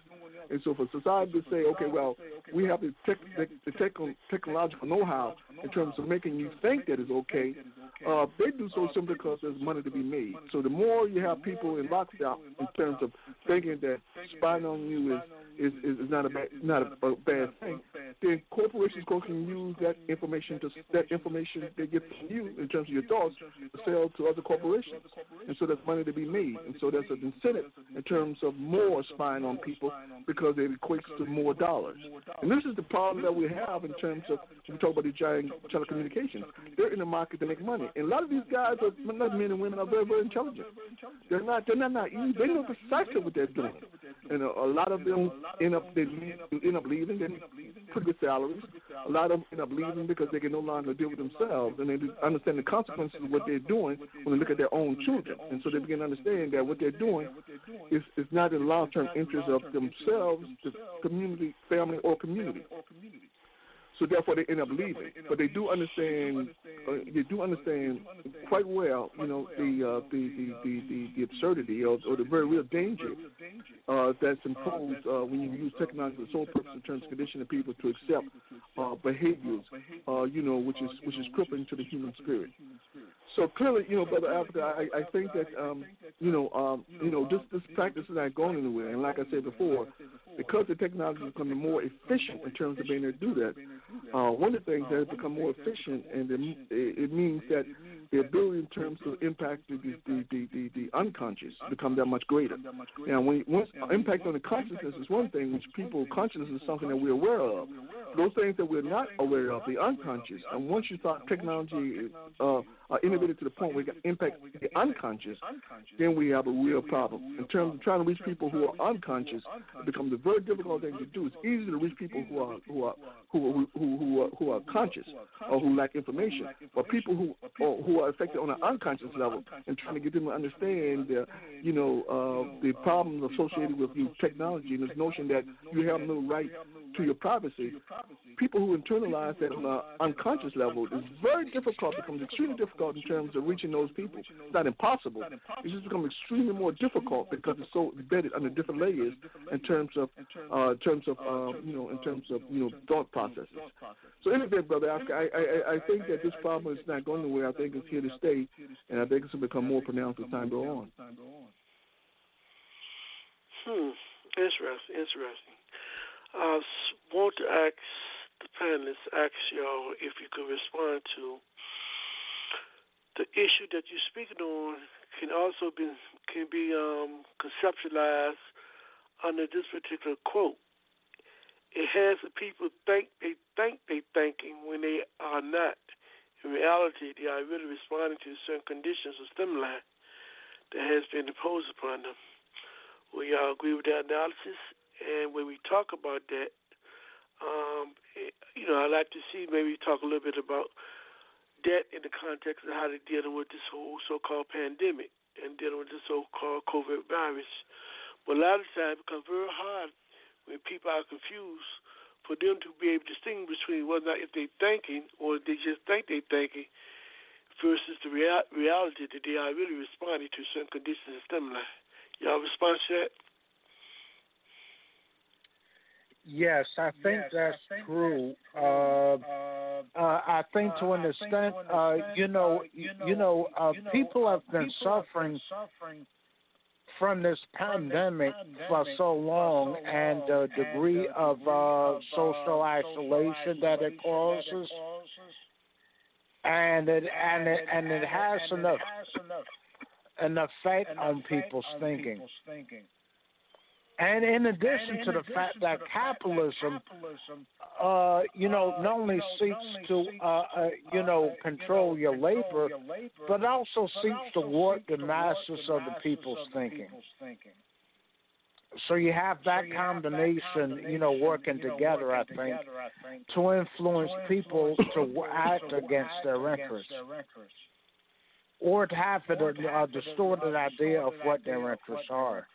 And so for society to say, okay, well, we have the, tech, the, the tech, technological know-how in terms of making you think that it's okay, uh, they do so simply because there's money to be made. So the more you have people in lockstep in terms of thinking that spying on you is is, is, is not a bad not a, a bad thing, then corporations can use that information to that information they get from you in terms of your thoughts to sell to other corporations, and so there's money to be made, and so there's an incentive in terms of more spying on people because it equates to more dollars. And this is the problem that we have in terms of we talk about the giant telecommunications. They're in the market to make money, and a lot of these guys are not men and women are very very intelligent. They're not they're not naive. They know precisely what they're doing, and a, a lot of them end up they end up leaving. They pretty good salaries. A lot of them end up leaving because they can no longer deal with themselves, and they understand the consequences of what they're doing when they look at their own children, and so they begin to understand that what they're doing is is not in the long term interest of themselves, the community, family, or community. So therefore, they end up leaving. But they do understand. Uh, they do understand quite well. You know the uh, the, the, the, the the absurdity or, or the very real danger uh, that's imposed uh, when you use technology for the sole purpose of terms of conditioning people to accept uh, behaviors. Uh, you know, which is which is crippling to the human spirit. So clearly, you know, brother Africa, I, I think that um, you know, um, you know, this this practice is not going anywhere. And like I said before, because the technology is becoming more efficient in terms of being able to do that, uh, one of the things that has become more efficient, and it, it means that the ability in terms of impact the the, the, the, the unconscious become that much greater. Now, when once impact on the consciousness is one thing, which people consciousness is something that we're aware of. Those things that we're not aware of, the unconscious, and once you start technology uh, are innovative to the point where it can impact the unconscious, then we have a real problem. In terms of trying to reach people who are unconscious, it becomes a very difficult thing to do. It's easy to reach people who are who are who who who are, who are conscious or who lack information, but people who or, who are affected on an unconscious level, and trying to get them to understand the you know uh, the problems associated with you technology and this notion that you have no right to your privacy. People who internalize that on an unconscious level is very difficult. Becomes extremely difficult in terms of reaching those people. It's not impossible. It's just become extremely more difficult because it's so embedded under different layers in terms of, uh, in terms of, uh, you know, in terms of, you know, thought processes. So anyway, brother, I, I, I think that this problem is not going nowhere. I think it's here to stay, and I think it's going to become more pronounced as time goes on. Hmm. Interesting. Interesting. I want to ask the panelists, ask y'all if you could respond to the issue that you're speaking on can also be can be um, conceptualized under this particular quote. It has the people think they think they thinking when they are not. In reality, they are really responding to certain conditions or stimuli that has been imposed upon them. We all agree with that analysis, and when we talk about that, um, it, you know, I'd like to see maybe talk a little bit about that in the context of how they're dealing with this whole so-called pandemic and dealing with the so-called COVID virus. But a lot of times it becomes very hard when people are confused for them to be able to distinguish between whether or not if they're thinking or they just think they're thinking versus the rea- reality that they are really responding to certain conditions and stimuli. Y'all respond to that? Yes, I think that's true. Uh, uh, I think to an extent, uh, you know, you know, uh, people have been suffering from this pandemic for so long, and the degree of uh, social isolation that it causes, and it and it and it has an an effect on people's thinking. And in addition to the fact that capitalism, uh, you know, not only seeks to, uh, uh, you know, control your labor, but also seeks to warp the masses of the people's thinking. So you have that combination, you know, working together, I think, to influence people to act against their interests. Or to have it a, a distorted idea of what their interests are.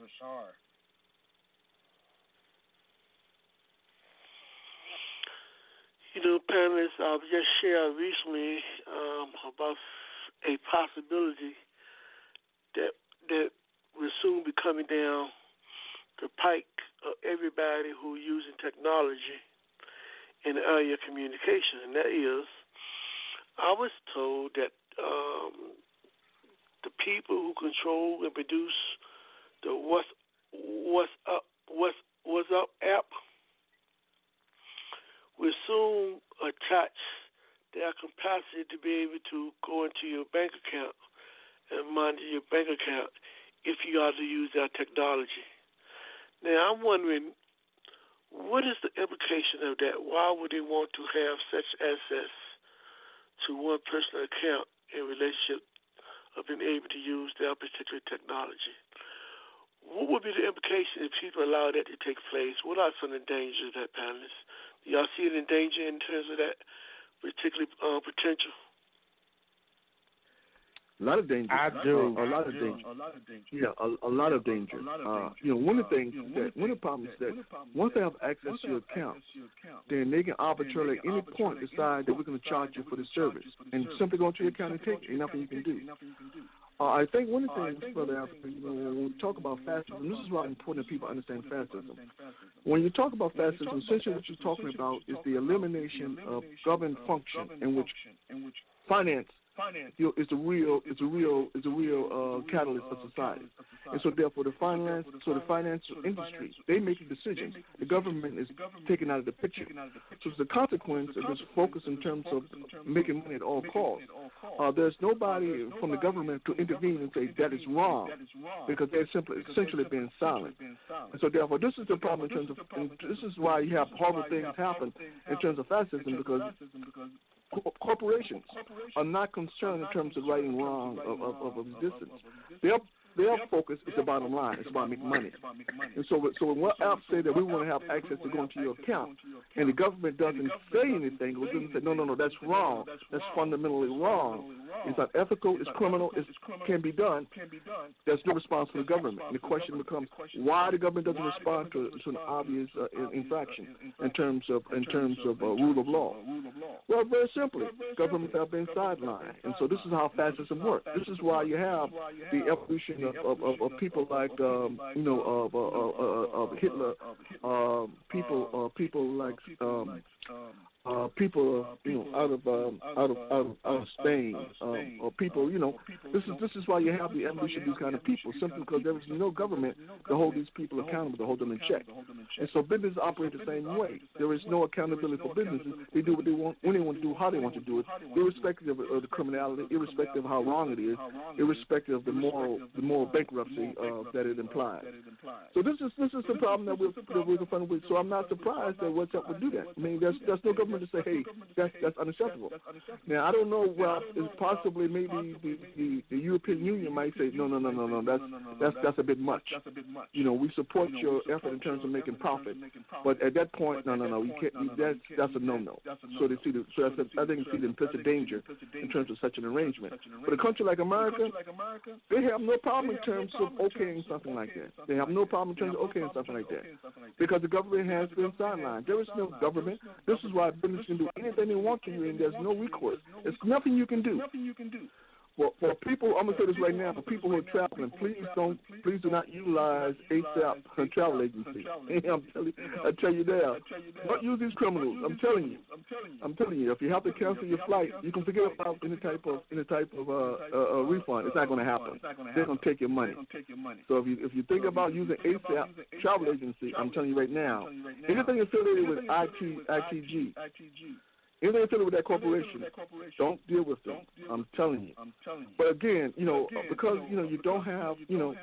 You know, panelists, I've just shared recently um, about a possibility that that will soon be coming down the pike of everybody who using technology in the area of communication, and that is, I was told that um, the people who control and produce the what's what's up what's WhatsApp app will soon attach their capacity to be able to go into your bank account and monitor your bank account if you are to use that technology. Now, I'm wondering, what is the implication of that? Why would they want to have such access to one personal account in relationship of being able to use their particular technology? What would be the implication if people allow that to take place? What are some of the dangers of that, panelists? Y'all see it in danger in terms of that particular uh, potential? A lot of danger. I do. Uh, a lot of danger. Yeah, a, a lot of danger. Uh, you know, one of the things that one of the problems that once they have access to your account, then they can arbitrarily at any point decide that we're going to charge you for the service, and simply go into your account and take it. Nothing you can do. Uh, I think one of the things, Brother Africa, you know, when we talk about fascism, this is why it's important that people understand fascism. When you talk about fascism, essentially what you're talking about is the elimination of government function in which finance you know, is a real is a real is a real uh, catalyst for society, and so therefore the finance so the financial industry they make the decisions. The government is taken out of the picture. So as a consequence of this focus in terms of making money at all costs, uh, there's nobody from the government to intervene and say that is wrong because they're simply essentially being silent. And so therefore this is the problem in terms of this is why you have horrible things happen in terms of fascism because corporations are not concerned in terms of righting wrong of, of, of existence. Their their focus is the bottom line. It's about making money. And so, so when what apps say that we want to have access to go into your account, and the government doesn't say anything, or doesn't say, no, no, no, that's wrong. That's fundamentally wrong. It's unethical. It's criminal. It can be done. There's no response from the government. And the question becomes why the government doesn't respond to, to an obvious uh, infraction in terms of in terms of uh, rule of law. Well, very simply, governments have been sidelined, and so this is how fascism works. This is why you have the evolution of, of, of, of people like um, you know of, uh, uh, uh, of Hitler, uh, people uh, people like um, uh, people, uh, you know, out of um, out of out of, out of Spain, um, or people, you know, this is this is why you have the ambush of these kind of people, simply because there is no government to hold these people accountable, to hold them in check. And so businesses operate the same way. There is no accountability for businesses. They do what they want, when they want to do, how they want to do it, irrespective of, the criminality, irrespective of how wrong it is, irrespective of the moral the moral bankruptcy uh, that it implies. So this is this is the problem that we're that we're confronted with. So I'm not surprised that WhatsApp would do that. I mean, there's no government to say, hey, that's that's unacceptable. Now I don't know. Well, it's possibly maybe the, the the European Union might say, no, no, no, no, no, that's that's that's a bit much. You know, we support your effort in terms of making profit, but at that point, no, no, no, you can't. That's that's a no-no. So they see the so that's a, I think see the implicit danger in terms of such an arrangement. But a country like America, they have no problem in terms of okaying something like that. They have no problem in terms of okaying something like that because the government has been sidelined. There is no government. This is why business can do anything they want to you, and there's no recourse. There's nothing you can do. For, for people, I'm gonna say this right now. For people who are traveling, please don't, please do not utilize ASAP travel agency. I'm telling, I tell you now, don't use these criminals. I'm telling you, I'm telling you. If you have to cancel your flight, you can forget about any type of any type of uh, uh, uh, refund. It's not gonna happen. They're gonna take your money. So if you if you think about using ASAP travel agency, I'm telling you right now, anything affiliated with IT ITG. Anything affiliated with that corporation, don't deal with them. I'm telling you. But again, you know, because you know you don't have, you know,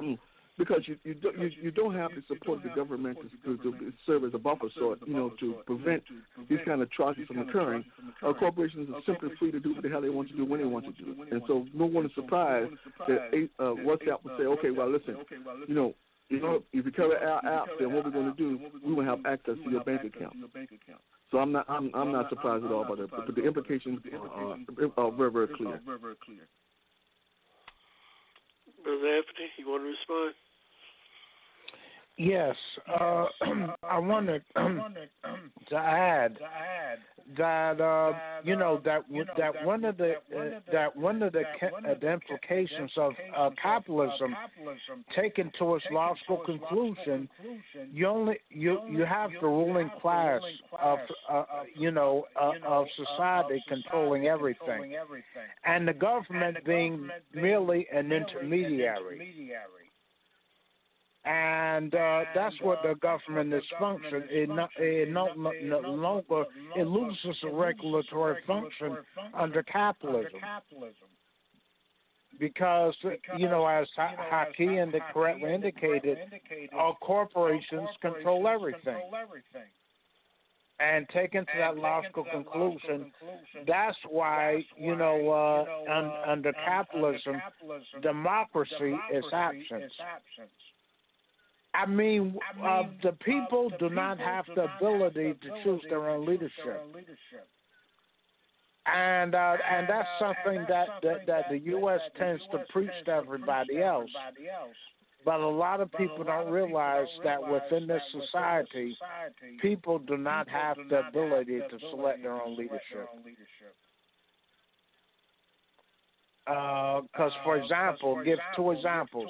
mm, because you you don't you, you don't have the support of the government to, to, serve as a buffer sort, you know, to prevent these kind of atrocities from occurring. Uh, corporations are simply free to do what the hell they want to do when they want to do it, and so no one is surprised that uh, WhatsApp would say, okay, well, listen, you know. You know, if you cover our app, then what we're going to do, we will have access to your bank account. So I'm not I'm I'm not surprised at all about it. But the implications are, uh, uh, are very very clear. Brother Anthony, you want to respond? Yes, uh, I wanted to add that uh, you know that that one of the uh, that one of the, uh, the implications of uh, capitalism taken to its logical conclusion, you only you you have the ruling class of uh, you know of society controlling everything, and the government being merely an intermediary and uh, that's what the government is function. It no, it no, no longer it loses a regulatory function under capitalism. Because you know, as Haki and correctly indicated, our corporations control everything. And taken to that logical conclusion, that's why you know, uh, un, under capitalism, democracy is absent. I mean, uh, the people do not have the ability to choose their own leadership, and uh, and that's something that, that that the U.S. tends to preach to everybody else. But a lot of people don't realize that within this society, people do not have the ability to select their own leadership. Because, uh, for example, give two examples.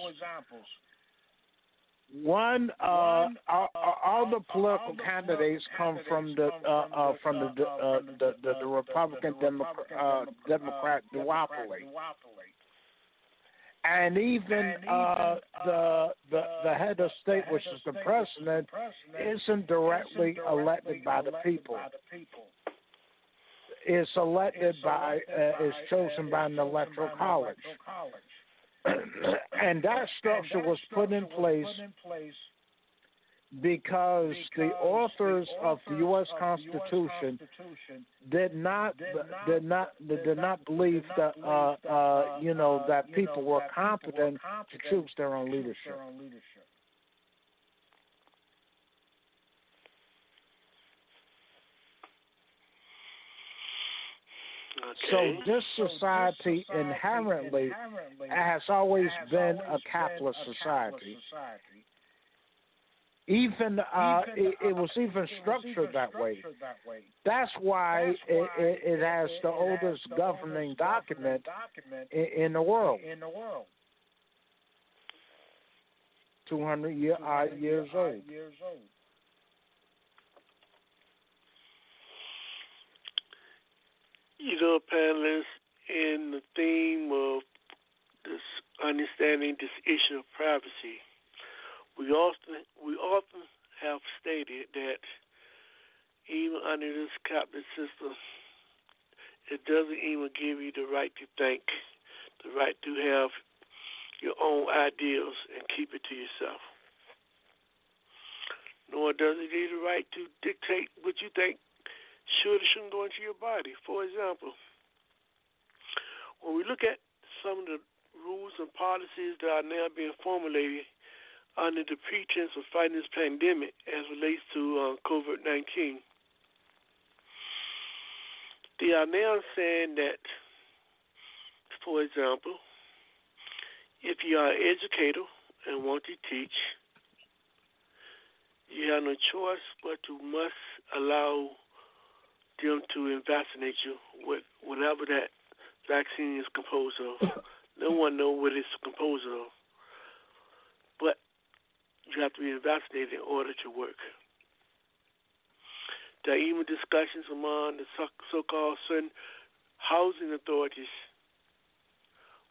One, uh, all, all the political candidates come from the uh, uh, from the uh, the, the, the Republican Democrat, uh, Democrat duopoly, and even uh, the the the head of state, which is the president, isn't directly elected by the people. Is elected by uh, is chosen by an electoral college and that structure was put in place because the authors of the U.S. Constitution did not did not did not believe that uh, uh, you know that people were competent to choose their own leadership. So this society inherently has always been a capitalist society. Even uh, it, it was even structured that way. That's why it, it, it has the oldest governing document in, in the world. Two hundred year, uh, years old. You know, panelists, in the theme of this understanding this issue of privacy, we often we often have stated that even under this capitalist system, it doesn't even give you the right to think, the right to have your own ideals and keep it to yourself. Nor does it give you the right to dictate what you think should or shouldn't go into your body. For example, when we look at some of the rules and policies that are now being formulated under the pretense of fighting this pandemic as relates to uh, COVID 19, they are now saying that, for example, if you are an educator and want to teach, you have no choice but to must allow them to vaccinate you with whatever that vaccine is composed of. No one knows what it's composed of, but you have to be vaccinated in order to work. There are even discussions among the so-called certain housing authorities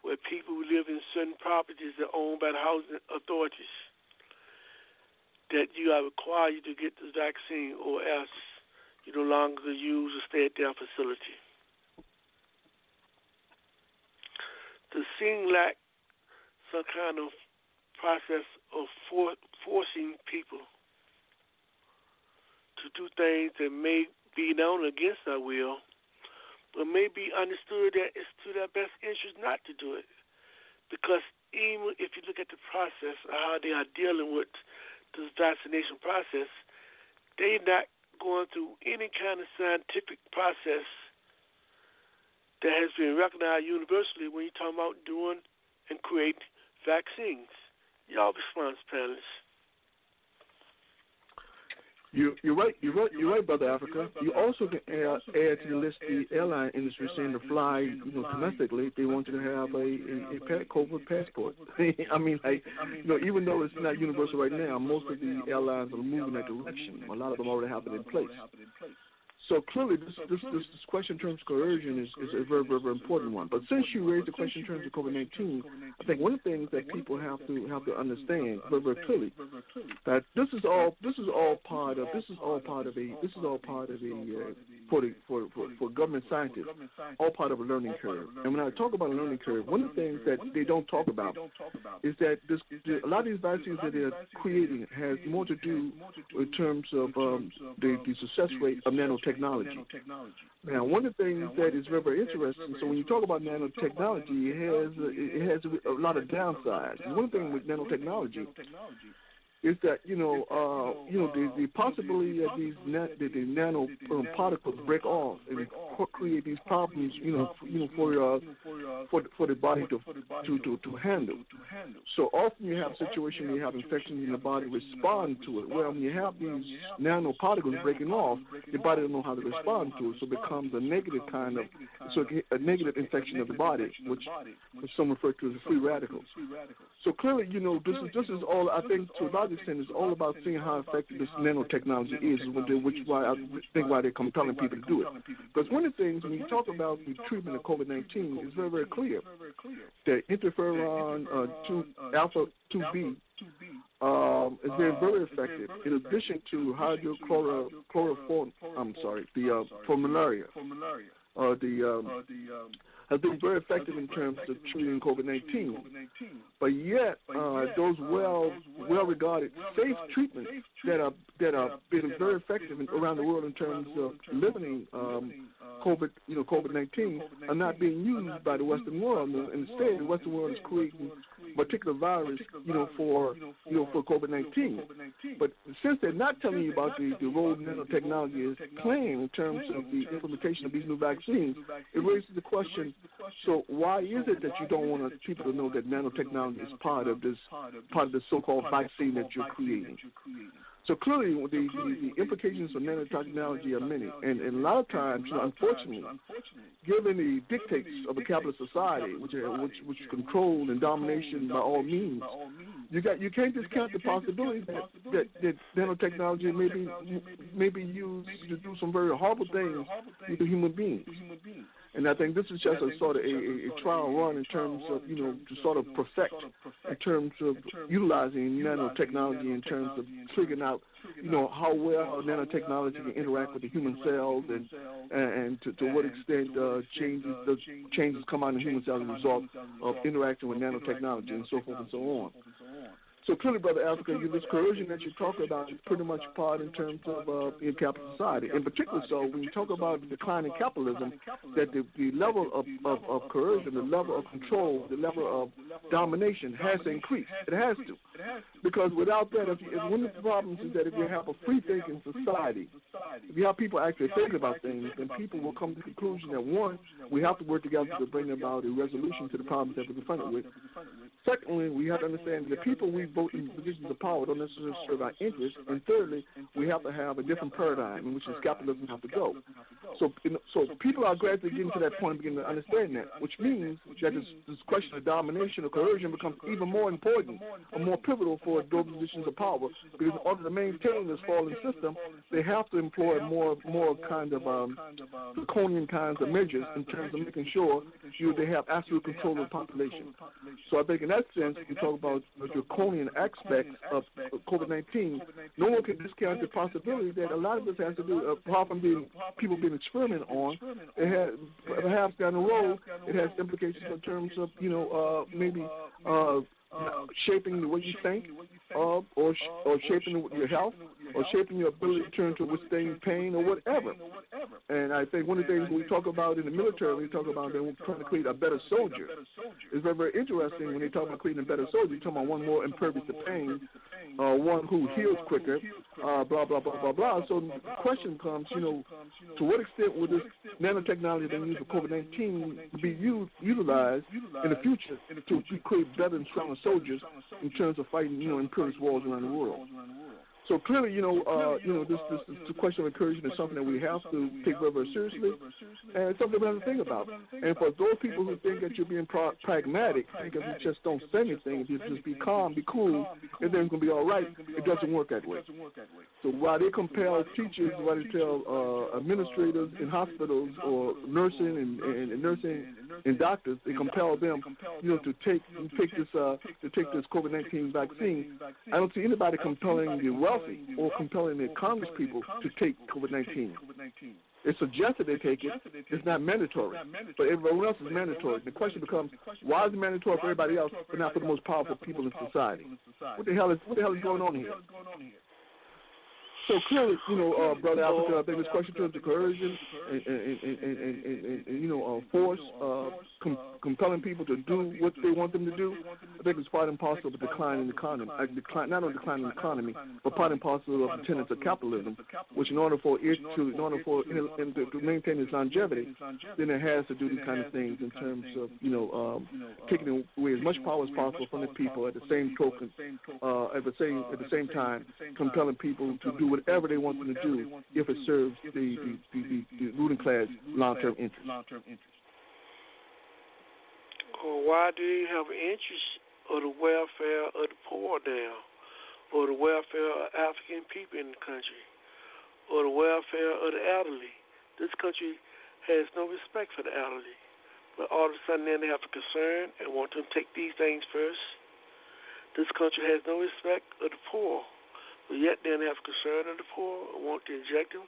where people who live in certain properties that are owned by the housing authorities that you are required to get this vaccine or else you no longer use or stay at their facility. To seem like some kind of process of for, forcing people to do things that may be known against our will, but may be understood that it's to their best interest not to do it. Because even if you look at the process of how they are dealing with this vaccination process, they're not going through any kind of scientific process that has been recognized universally when you're talking about doing and creating vaccines. Y'all response panelists. You, you're right. You're right. You're right, brother Africa. You also can add, add to the list the airline industry saying to fly, you know, domestically. They want you to have a a, a COVID passport. I mean, like, you know, even though it's not universal right now, most of the airlines are moving that direction. A lot of them already have it in place. So clearly, this this this, this question in terms of coercion is, is a very, very very important one. But since you raised the question in terms of COVID nineteen, I think one of the things that people have to have to understand very very clearly that this is all this is all part of this is all part of a this is all part of a uh, for the for, for for government scientists all part of a learning curve. And when I talk about a learning curve, one of the things that they don't talk about is that this a lot of these vaccines that they're creating has more to do in terms of um, the the success rate of nanotechnology nanotechnology. Now, one of the things that is very, interesting. So when you talk about nanotechnology, it has it has a lot of downsides. One thing with nanotechnology is that you know uh, you know the, the possibility that these na- that the nano um, particles break off and create these problems you know for, you know for uh, for for the body to to to, to handle. So often you have situations where you have infections in the body respond to it. Well, when you have these nanoparticles breaking off, the body don't know how to respond to it, so it becomes a negative kind of so a negative infection of the body, which, some refer to as free radicals. So clearly, you know, this is this is all I think to a large extent is all about seeing how effective this nanotechnology is, which is why I think why they're compelling people to do it. Because one of the things when you talk about the treatment of COVID nineteen, it's very very clear that interferon uh, two alpha two B um, is very very effective. In addition to hydrochloroform, I'm sorry, the uh, for malaria, uh, the um, have been very effective in terms of treating COVID 19. But yet, uh, those well well regarded safe treatments that are that are been very effective around the world in terms of limiting um, COVID you know COVID 19 are not being used by the Western world. Instead, the Western world is creating particular virus you know for you know for COVID 19. But since they're not telling you about the, the role nanotechnology is playing in terms of the implementation of these new vaccines, it raises the question so why is it that you don't want people to know that nanotechnology is part of this part of the so-called vaccine that you're creating? So clearly, the, the, the implications of nanotechnology are many, and, and a lot of times, unfortunately, given the dictates of a capitalist society, which are, which which is controlled and domination by all means, you got you can't discount the possibility that that, that nanotechnology may be may be used to do some very horrible things to human beings. And I think this is just a sort of a, a, a trial run in terms of, you know, to sort of perfect in terms of utilizing nanotechnology in terms of figuring out, you know, how well nanotechnology can interact with the human cells and and to, to what extent uh, changes the changes come out in the human cells as a result of interacting with nanotechnology and so forth and so on. So clearly, Brother Africa, you, this coercion that you talk about is pretty much part in terms of uh, in capitalist society. In particular, so when you talk about the decline in capitalism, that the, the level of, of, of coercion, the level of control, the level of domination has to increase. It has to. Because without that, if, if one of the problems is that if you have a free thinking society, if you have people actually thinking about things, then people will come to the conclusion that one, we have to work together to bring about a resolution to the problems that we're confronted with. Secondly, we have to understand that the people we vote in positions of power don't necessarily serve our interests. And thirdly, we have to have a different paradigm in which this capitalism have to go. So, so people are gradually getting to that point and beginning to understand that, which means that this, this question of domination or coercion becomes even more important or more pivotal for those positions of power because in order to maintain this falling system, they have to employ more more kind of um, draconian kinds of measures in terms of making sure you they have absolute control of the population. So I think in that sense, you talk about the draconian aspects of COVID 19. No one can discount the possibility that a lot of this has to do, apart from being people being experimented on, it has perhaps down the road it has implications in terms of you know uh, maybe uh, shaping the way you think, uh, or or shaping your health, or shaping your ability to turn to withstand pain or whatever. And I think one of the things we talk about in the military, we talk about we're trying to create a better soldier. It's very very interesting when they talk about creating a better soldier. You talk about one more impervious to pain, uh, one who heals quicker, uh, blah blah blah blah blah. So the question comes, you know, to what extent will this nanotechnology that we use for COVID-19 be used, utilized in the future to create better and stronger soldiers in terms of fighting, you know, imperialist wars around the world. So clearly, you know, uh, you know, this, this, this question of encouragement is something that we have to take very, very seriously, and it's something we have to think about. And for those people who think that you're being pra- pragmatic, if you just don't say anything, if you just be calm, be cool, everything's gonna be all right, it doesn't work that way. So while they compel teachers, while they tell uh, administrators in hospitals or nursing and, and, and nursing and doctors, they compel them, you know, to take take this uh, to take this COVID-19 vaccine. I don't see anybody compelling the wealthy or compelling the Congress people to take COVID-19. It's suggested they take it. It's not mandatory. But everyone else is mandatory. The question becomes, why is it mandatory for everybody else, but not for the most powerful people in society? What the hell is what the hell is going on here? So clearly, you know, uh, brother Africa, I think this question turns to coercion and, and, and, and, and, you know, uh, force, uh, com- compelling people to do what they want them to do. I think it's quite impossible of a decline in the economy, a decline, not only decline in the economy, but part and parcel of the tenets of capitalism, which in order for it to, in order for it in, to, to maintain its longevity, then it has to do these kind of things in terms of, you know, um, taking away as much power as possible from the people at the same token, uh, at the same at the same time, compelling people to do whatever they want them to do if it serves the the, the, the, ruling class long term interest. Or why do you have interest of the welfare of the poor now, or the welfare of African people in the country, or the welfare of the elderly? This country has no respect for the elderly, but all of a sudden then they have a concern and want them to take these things first. This country has no respect of the poor, but yet they have concern of the poor and want to inject them.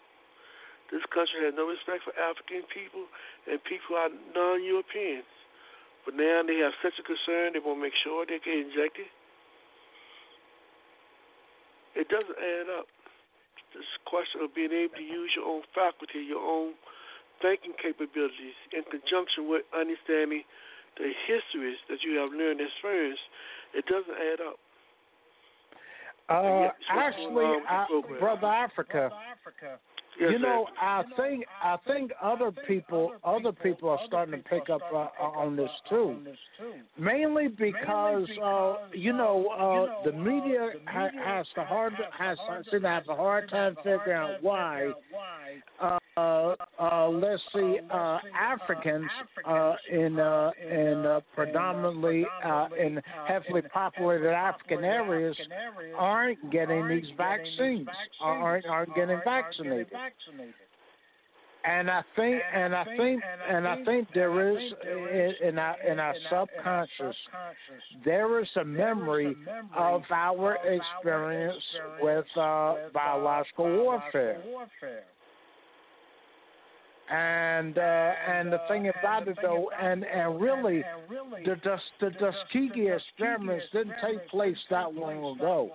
This country has no respect for African people and people are non-Europeans. But now they have such a concern, they want to make sure they get injected. It doesn't add up. This question of being able to use your own faculty, your own thinking capabilities, in conjunction with understanding the histories that you have learned and experienced, it doesn't add up. Uh, actually, I, brother Africa, Yes, you know. I think I think other people other people are starting to pick up uh, on this too, mainly because uh, you know uh, the media ha- has the hard has seem to have a hard time figuring out why. Uh, uh, let's see, uh, Africans uh, in uh, in uh, predominantly uh, in heavily populated African areas aren't getting these vaccines, aren't aren't getting vaccinated. And I think, and I think, and I think there is in, in our in our subconscious, there is a memory of our experience with uh, biological warfare. And uh, and the thing about it though, and and really, the the, the Tuskegee experiments didn't take place that long ago.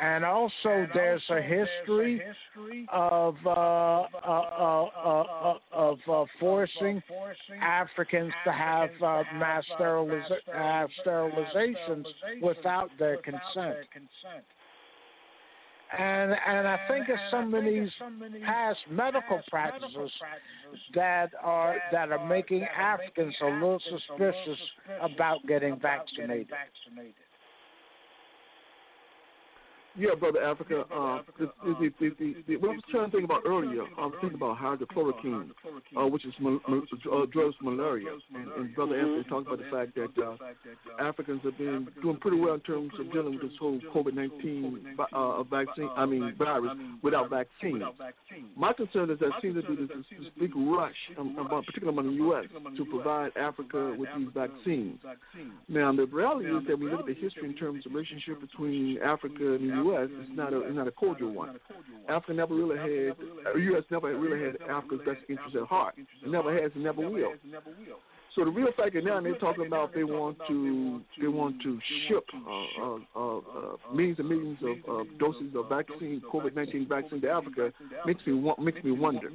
And also, there's a history of uh, uh, uh, uh, of uh, forcing Africans to have uh, mass steriliza- sterilizations without their consent. And and I think of some of these past medical practices that are that are making Africans a little suspicious about getting vaccinated. Yeah, brother Africa. Uh, the, the, the, the, the, what I was trying to think about earlier, I was thinking about hydrochloroquine, uh, which is mal- uh, drugs malaria. And, and brother Anthony talked about the fact that uh, Africans have been doing pretty well in terms of dealing with this whole COVID-19 uh, vaccine. I mean virus without vaccines. My concern is that seems to be this, this big rush, um, about, particularly among the U.S., to provide Africa with these vaccines. Now, the reality is that we look at the history in terms of relationship between Africa and the U.S. It's not a it's not a cordial one. Africa never really had, U.S. never really had Africa's best interest at heart. Never has, and never will. So the real fact is now they're talking about they want to they want to ship uh, uh, uh, uh, millions and millions of uh, doses of vaccine COVID nineteen vaccine to Africa makes me makes me wonder.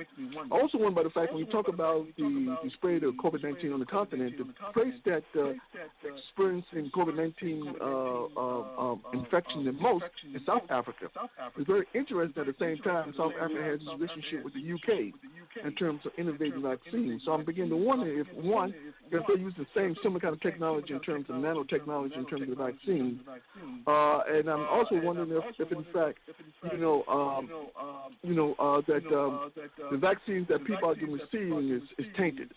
I also wonder about the fact when you talk about the, the spread of COVID nineteen on the continent, the place that uh, experiencing COVID nineteen uh, uh, um, infection the most is South Africa. It's very interesting. At the same time, South Africa has this relationship with the UK in terms of innovating vaccines. So I'm beginning to wonder if one if they use the same similar kind of technology in terms of nanotechnology in terms of vaccine. Uh, and I'm also wondering if, if in fact, you know, um, you know uh, that um, the vaccines that people are receiving is, is tainted.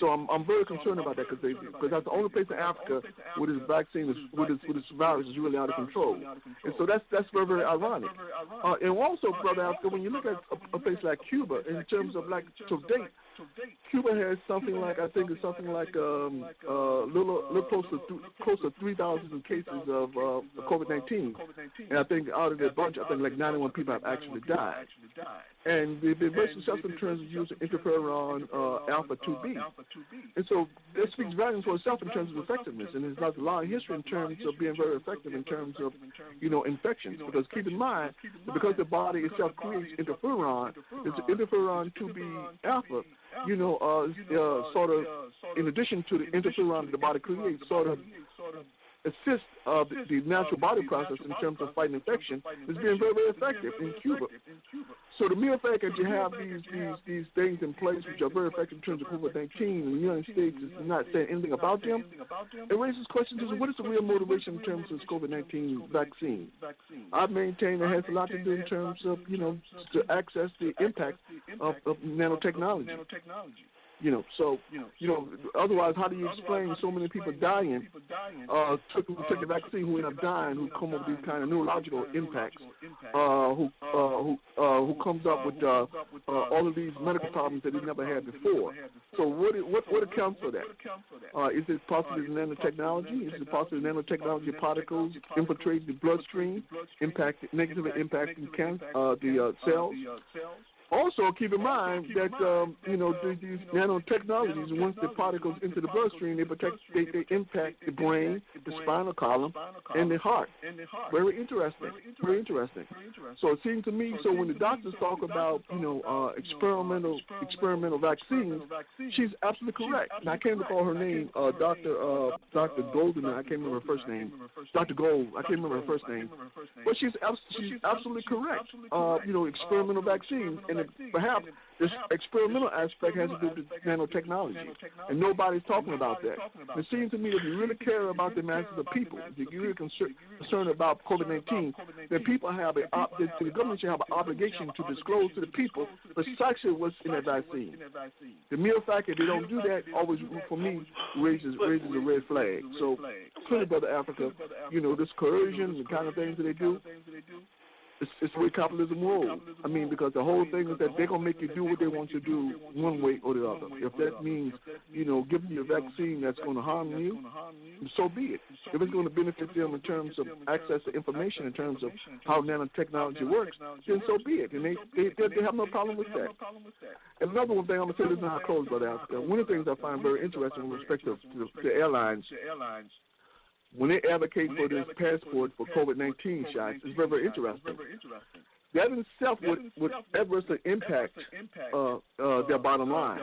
So I'm I'm very concerned about that because because that's the only place in Africa where this vaccine is where this, where this virus is really out of control. And so that's that's very very ironic. Uh, and also, brother, Africa, when you look at a, a place like Cuba in terms of like to date. Cuba has something like I think it's something like um uh little little close to th- close to three thousand cases of uh COVID nineteen, and I think out of that bunch, I think like ninety one people have actually died. And they've been very successful in terms of using interferon uh, alpha two B, and so that speaks volumes for itself in terms of effectiveness. And there's not a lot of history in terms of being very effective in terms of you know infections. Because keep in mind that because the body itself creates interferon, it's interferon two B alpha you know, uh, uh, sort of, in addition to the interferon that the body creates, sort of assist uh, the, the natural body process in terms of fighting infection is being very, very effective in Cuba. So the mere fact that you have these these these things in place which are very effective in terms of COVID nineteen and the United States is not saying anything about them, it raises questions as to what is the real motivation in terms of this COVID nineteen vaccine. I maintain it has a lot to do in terms of you know to access the impact of, of nanotechnology. You know, so you know, otherwise, how do you explain so many people dying? Uh, took took the vaccine who end up dying, who come up with these kind of neurological impacts, uh, who uh, who uh, who comes up with uh, uh, all of these medical problems that he never had before. So what what what accounts for that? Uh, is it possibly nanotechnology? Is it possibly nanotechnology particles infiltrate the bloodstream, impact negatively impacting can uh, the uh, cells? Also, keep in mind that um, you know these nanotechnologies. Once the particles into the bloodstream, they protect, they, they impact the brain, the spinal column, and the heart. Very interesting. Very interesting. So it seems to me. So when the doctors talk about you know uh, experimental experimental vaccines, she's absolutely correct. And I can't recall her name, uh, Doctor uh, Doctor Golden. I can't remember her first name. Doctor Gold. I can't remember her first name. But she's she's absolutely correct. Uh, you know, experimental vaccines and perhaps this experimental aspect has to do with nanotechnology, and nobody's talking about that. It seems to me if you really care about the masses of people, if you're really concerned, about COVID-19, then people have a the, the government should have an obligation to disclose to the people precisely what's in that vaccine. The mere fact that they don't do that always, for me, raises raises a red flag. So clearly, brother Africa, you know this coercion, the kind of things that they do it's, it's the way capitalism rolls. I mean, because the whole thing is that they're gonna make you do what they want you to do one way or the other. If that means, you know, giving you a vaccine that's going to harm you, so be it. If it's going to benefit them in terms of access to information, in terms of how nanotechnology works, then so be it. And they they, they, they have no problem with that. And another one thing I'm gonna say this, and I'll close, brother. Africa. One of the things I find very interesting with respect to, to, to airlines when they advocate for this passport for COVID 19 shots, it's very, very interesting. That in itself would, would adversely impact uh, uh, their bottom line.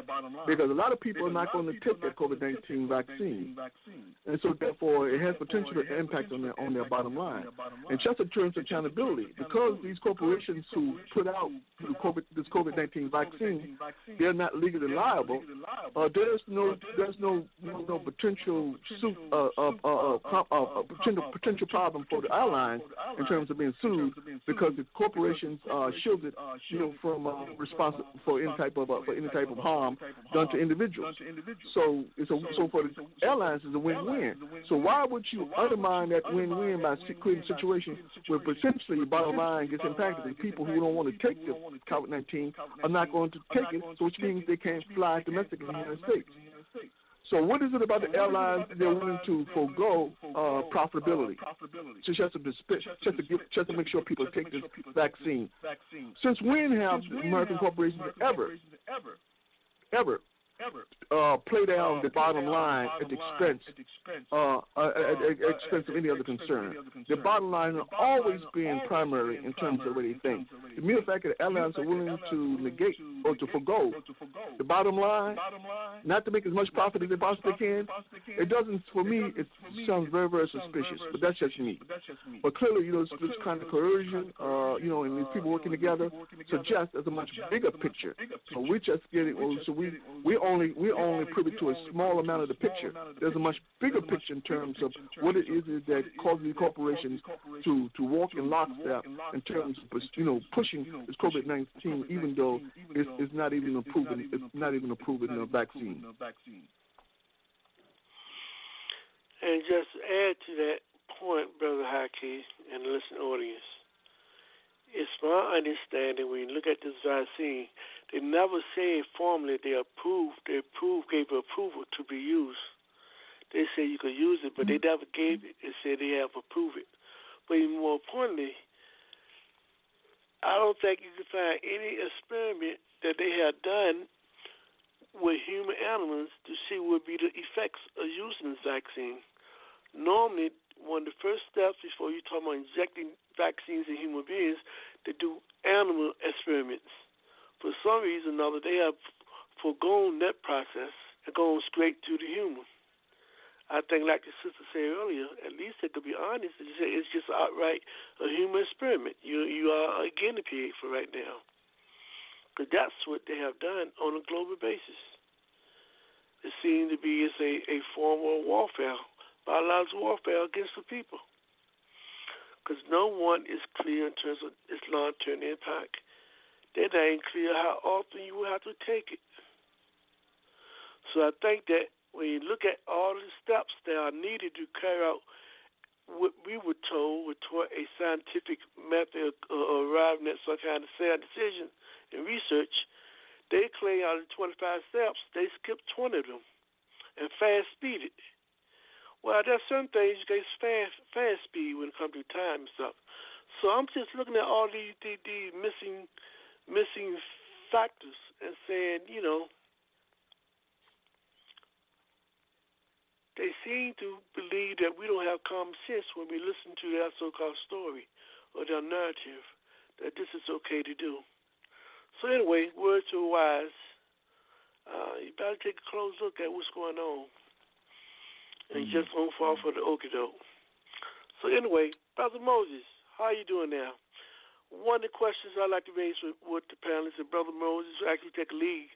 because a lot of people are not going to take their COVID 19 vaccine. And so, therefore, it has potential to impact on their, on their bottom line. And just in terms of accountability, because these corporations who put out the COVID, this COVID 19 vaccine, they're not legally liable, uh, there's no there's no no, no potential suit, uh, uh, uh, uh, uh, potential, potential problem for the airlines in terms of being sued because the corporations are shielded, you know, from uh, responsible for any type of uh, for any type of harm done to individuals. So it's a, so for the airlines it's a win-win. So why would you undermine that win-win by creating a situation where potentially your bottom line gets impacted and people who don't want to take the COVID-19 are not going to take it, so which means they can't fly domestically in the United States. So what is it about the airlines that they're willing to forego uh, profitability? So just to, just to give, just to make sure people take this vaccine. Since when have American corporations ever ever, ever uh, play down the bottom line at the expense uh, uh, at the expense of any other concern. The bottom line has always been primary in terms of what they think. The mere fact that airlines are willing to negate or to forego the bottom line, not to make as much profit as they possibly can, it doesn't. For me, it sounds very, very suspicious. But that's just me. But clearly, you know, this kind of coercion, uh, you know, and these people working together suggests there's a much bigger picture. So we just get it. So we we only we're only privy to a small amount of the picture. There's a much bigger picture in terms of what it is that causes these corporations to to walk in lockstep in terms of you know pushing this COVID nineteen, even though it's, it's not even approving it's not even approving uh, the uh, vaccine. And just add to that point, Brother Haki and the listening audience, it's my understanding when you look at this vaccine, they never said formally they approved, they approved, gave approval to be used. They said you could use it, but they mm-hmm. never gave it. They said they have approved it. But even more importantly, I don't think you can find any experiment that they have done with human animals to see what would be the effects of using this vaccine. Normally, one of the first steps before you talk about injecting vaccines in human beings, they do animal experiments. For some reason or another, they have foregone that process and gone straight to the human. I think, like the sister said earlier, at least they could be honest and say it's just outright a human experiment. You you are a guinea pig for right now, because that's what they have done on a global basis. It seems to be it's a a form of warfare, biological warfare against the people, because no one is clear in terms of its long-term impact. That ain't clear how often you have to take it. So I think that when you look at all the steps that are needed to carry out what we were told were toward a scientific method uh, of arriving at some kind of sound decision and research, they claim out of the 25 steps, they skipped 20 of them and fast speeded. Well, there's some things you can fast fast speed when it comes to time and stuff. So I'm just looking at all these, these, these missing missing factors and saying, you know, they seem to believe that we don't have common sense when we listen to their so-called story or their narrative that this is okay to do. So anyway, words to wise. Uh, you better take a close look at what's going on, and mm-hmm. just don't fall for the okie doke. So anyway, Brother Moses, how are you doing now? One of the questions I like to raise with, with the panelists and Brother Moses, actually take a lead.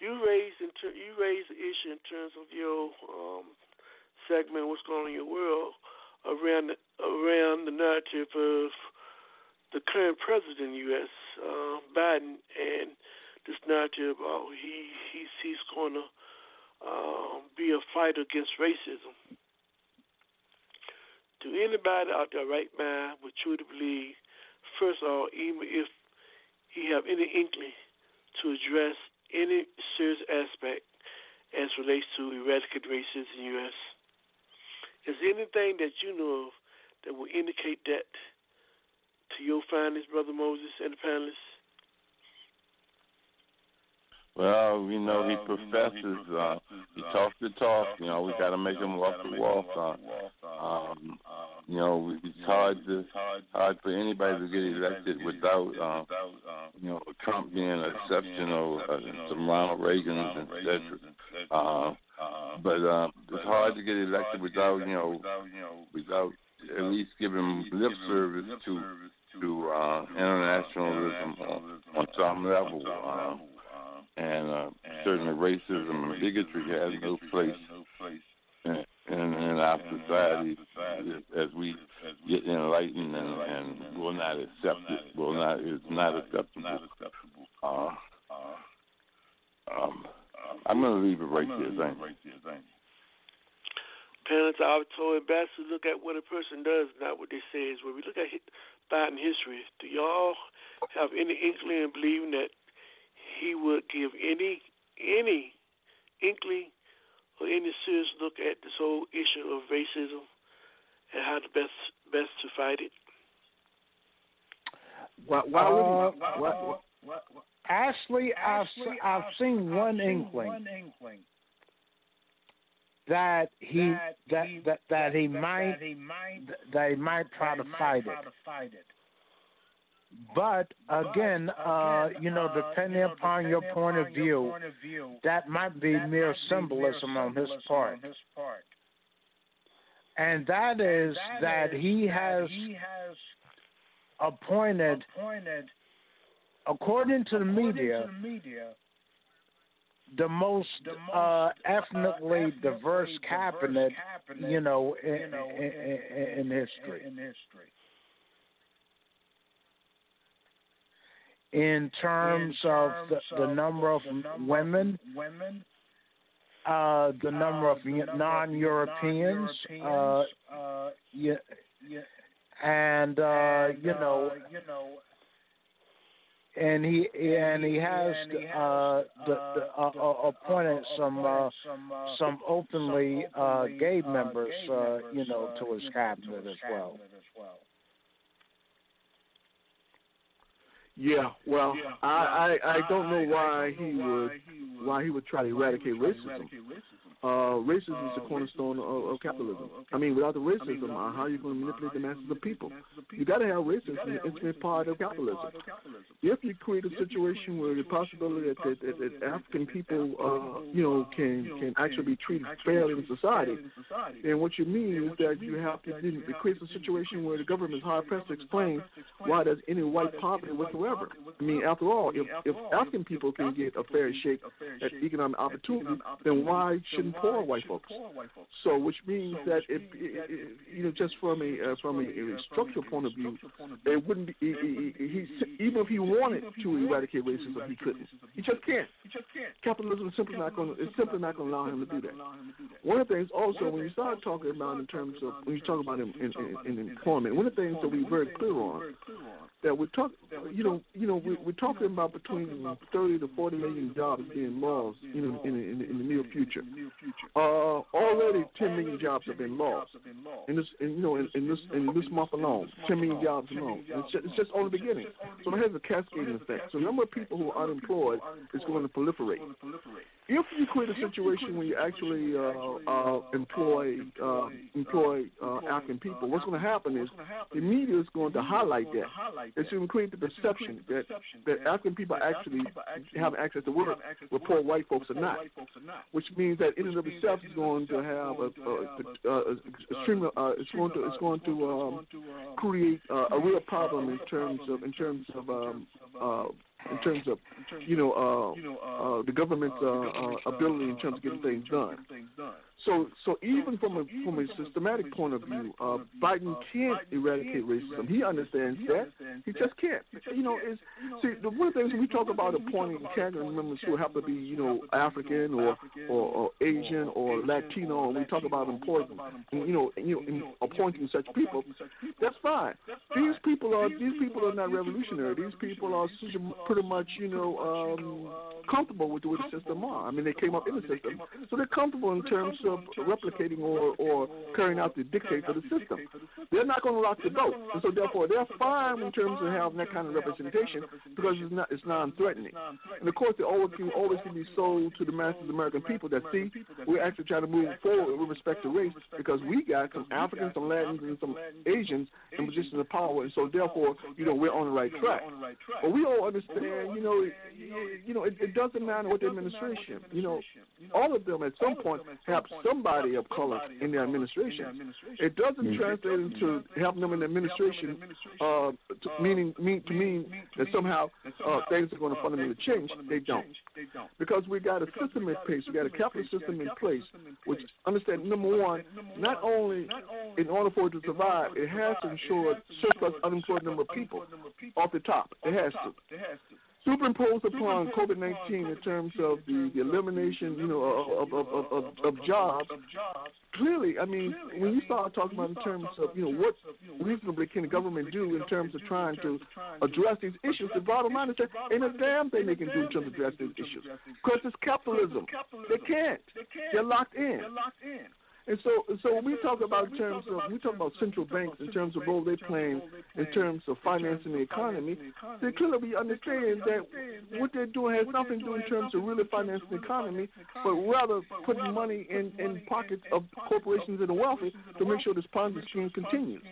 You raised ter- you raised the issue in terms of your um, segment what's going on in your world around the, around the narrative of the current president U.S. Uh, Biden and this narrative about he he's he's going to uh, be a fighter against racism. Do anybody out there right mind would truly believe first of all, even if he have any inkling to address any serious aspect as relates to eradicate racism in the U.S. Is there anything that you know of that will indicate that to your findings, Brother Moses and the panelists? Well, you know, he professes, uh, he talks the talk, you know, we got to make him walk the walk. Uh, um, you know, it's hard to, hard for anybody to get elected without, uh, you know, Trump being an exception or uh, some Ronald Reagans, et cetera. Uh, but uh, it's hard to get elected without, you know, without at least giving lip service to to uh, internationalism on, on some level. Uh, and uh, certainly racism and bigotry has no place in, in, in our society as we get enlightened and, and will not accept it. Will not is not acceptable. Uh, um, I'm going to leave it right there. Thank you. Parents are told best to look at what a person does, not what they say. Is when we look at Biden history, do y'all have any inkling in believing that he would give any any inkling or any serious look at this whole issue of racism and how the best best to fight it? Why, why Uh, would he? Why, why, Ashley, I've se- I've seen one inkling that he that that that he might that he might try to fight it. But again, uh, you know, depending upon your point of view, that might be mere symbolism on his part. And that is that he has appointed, according to the media, the most uh, ethnically diverse cabinet, you know, in, in, in history. In terms of the, the number of women, uh, the number of non-Europeans, uh, yeah, and uh, you know, and he and he has uh, the, the, uh, uh, appointed some uh, some openly uh, gay members, uh, you know, to his cabinet as well. Yeah, well, I, I I don't know why he would why he would try to eradicate racism. Uh, racism is the cornerstone of, of capitalism. I mean, without the racism, uh, how are you going to manipulate the masses of people? You got to have racism an intimate part of capitalism. If you create a situation where the possibility that, that, that, that African people, uh, you know, can can actually be treated fairly in society, then what you mean is that you have to it creates a situation where the government is hard pressed to explain why there's any white poverty whatsoever. I mean, after all, if if African people can get a fair shake at economic opportunity, then why shouldn't poor white folks? So, which means that if it, you know, just from a uh, from a, a structural point of view, it wouldn't be. He, even if he wanted to eradicate racism, he couldn't. He just can't. Capitalism is simply not going. It's simply not going to allow him to do that. One of the things also when you start talking about in terms of when you talk about in, in, in, in employment, one of the things that we're very clear on that we're talking, you know, you know, we're, we're talking about between 30 to 40 million jobs being lost, you know, in, in, in the near future. Uh, already 10 million jobs have been lost in this, in, you know, in, in this in this month alone. 10 million jobs alone. It's just, it's just on the beginning. So it has a cascading effect. So the number of people who are unemployed is going to proliferate. If you create a situation where you actually uh, uh, employ uh, employ uh, African people, what's going to happen is the media is going to highlight that. It's going to create the perception that that African people actually have access to work, where poor white folks are not. Which means that in and of itself is going to have a, a, a, a extreme. Uh, it's going to it's going to um, create uh, a real problem in terms of in terms of um, uh, in terms of you know uh, uh, the government's uh, uh, ability in terms of getting things done. So, so even from a from a systematic point of view, uh, Biden can't eradicate racism. He understands that. He just can't. You know, is see the one of the things we talk about appointing cabinet members who have to be, you know, African or or, or Asian or Latino, and we talk about important, you know, you know, appointing such people. That's fine. These people are these people are not revolutionary. These people are pretty much, you know, um, comfortable with the way the system are. I mean, they came up in the system, so they're comfortable in terms of replicating or, or carrying out the dictates of the system. They're not going to rock the boat, and so therefore they're fine in terms of having that kind of representation because it's not it's non-threatening. And of course, they always can always can be sold to the masses of the American people that see we're actually trying to move forward with respect to race because we got some Africans, some Latins, and some Asians in positions of power, and so therefore, you know, we're on the right track. But we all understand, you know, you know, it, it doesn't matter what the administration, you know, all of them at some point have somebody of color in their administration. It doesn't translate into having them in the administration, uh, to meaning mean to mean that somehow uh, things are going to fundamentally change. They don't, because we got a system in place. We got a capitalist system in place, which understand number one, not only in order for it to survive, it has to ensure surplus unemployed number of people off the top. It has to superimposed upon COVID nineteen in terms of the, the elimination, you know, of of, of, of of jobs. Clearly, I mean, when you start talking about in terms of you know what reasonably can the government do in terms of trying to address these issues, the bottom line is that ain't a damn thing they can do in terms of address these issues because it's capitalism. They can't. They're locked in. And so, so when we talk about terms of we talk about central banks in terms of role they play in terms of financing the economy, then clearly we understand that what they're doing has nothing to do in terms of really financing the economy, but rather putting money in in pockets of corporations and the wealthy to make sure this Ponzi scheme continues.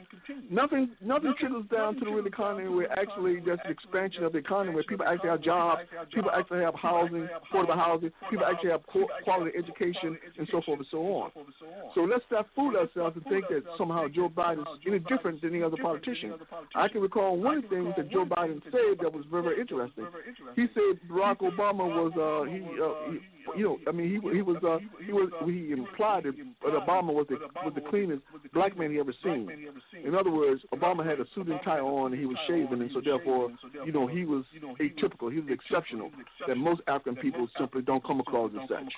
Nothing, nothing trickles down to the real economy where actually there's an expansion of the economy where people actually have jobs, people actually have housing, affordable housing, people actually have quality education, and so forth and so on. So let's not fool ourselves and think that somehow Joe Biden is any different than any other politician. I can recall one thing that Joe Biden said that was very, very interesting. He said Barack Obama was uh, he, uh, he you know, I mean, he he was uh, he was he implied that Obama was the was the cleanest black man he ever seen. In other words, Obama had a suit and tie on, and he was shaving, and so therefore, you know, he was atypical. He was exceptional that most African people simply don't come across as such.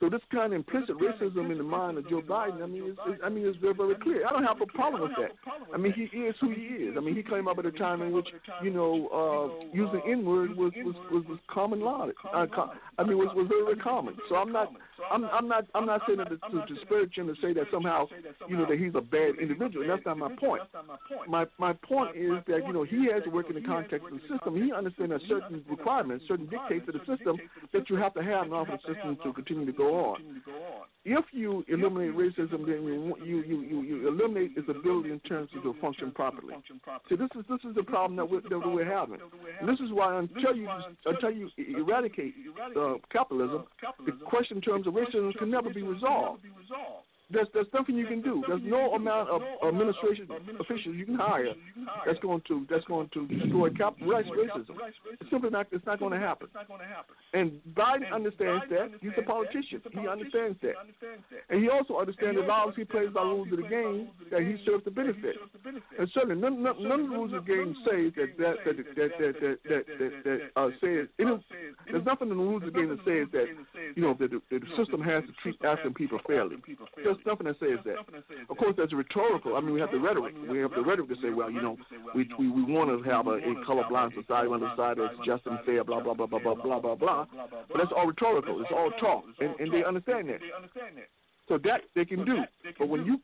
So this kind of implicit racism in the mind of Joe Biden, I mean, it's, it's, I mean, it's very, very clear. I don't have a problem with that. I mean, he is who he is. I mean, he came up at a time in which, you know, uh, using N word was, was was was common law. Uh, I mean, was was very, very common. So I'm not, I'm I'm not I'm not saying that to, disparage him to say that somehow, you know, that he's a bad individual. And that's not my point. My my point is that you know he has to work in the context of the system. He understands that certain requirements, certain dictates of the system that you have to have in order for the system to continue to go on. If you eliminate racism, then you you you you, you eliminate its ability in terms of to function properly. See, this is this is the problem that we're, that we're having. And this is why until you until you eradicate uh, capitalism, the question in terms of racism can never be resolved. There's there's nothing you can do. There's no amount of administration officials you can hire that's going to that's going to destroy cap rights racism. It's simply not it's not going to happen. And Biden understands that. He's a politician. He understands that, and he also understands that as he plays by rules of the game, that he serves the benefit. And certainly none, none, none of the rules of the game say that that that that that that that, that, that uh, says there's nothing in the rules of the game that says that you know that the, that the system has to treat African people fairly. Nothing that says that. Of course, that's rhetorical. I mean, we have the rhetoric. We have the rhetoric to say, well, you know, we we, we want to have a, a colorblind society, a society that's just and fair, blah blah blah blah blah blah blah blah. But that's all rhetorical. It's all talk, and, and they understand that. So that they can do. But when you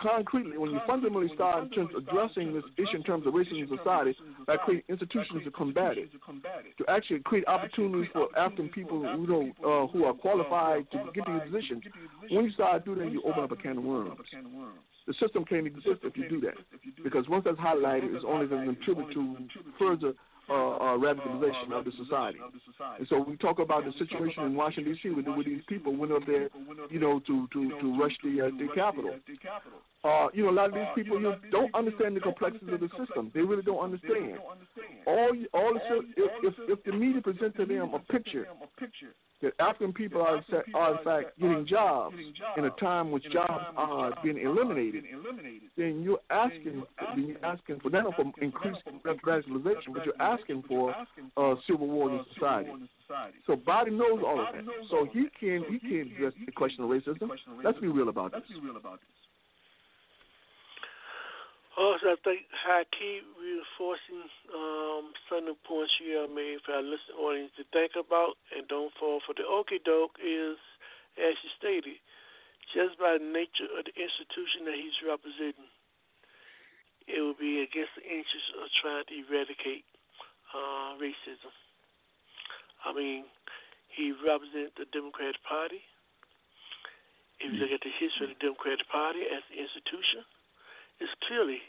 concretely, when you fundamentally start in terms of addressing this issue in terms of racism in society, by creating institutions to combat it, to actually create opportunities for African people who know uh, who are qualified to get these positions, when you start doing that, you open up a can of worms. The system can't exist if you do that, because once that's highlighted, it's only going to contribute to further uh, uh, radicalization of the society. And so we talk about the situation in Washington D.C. with, with these people went up there, you know, to to to rush the uh, the Capitol. Uh, you know, a lot of these people you don't understand the complexities of the system. They really don't understand. All all the, if, if if the media presents to them a picture that African people are, in fact- are in fact getting jobs in a time when jobs are being eliminated, then you're asking, then you're asking for not only for increased radicalization, but you're asking for uh, civil war in society. So Biden knows all of that, so he can he can address the question of racism. Let's be real about this. Also, I think high key reinforcing um, some of the points you have made for our listening audience to think about and don't fall for the okey doke is, as you stated, just by the nature of the institution that he's representing, it would be against the interest of trying to eradicate uh, racism. I mean, he represents the Democratic Party. If you look at the history of the Democratic Party as an institution, it's clearly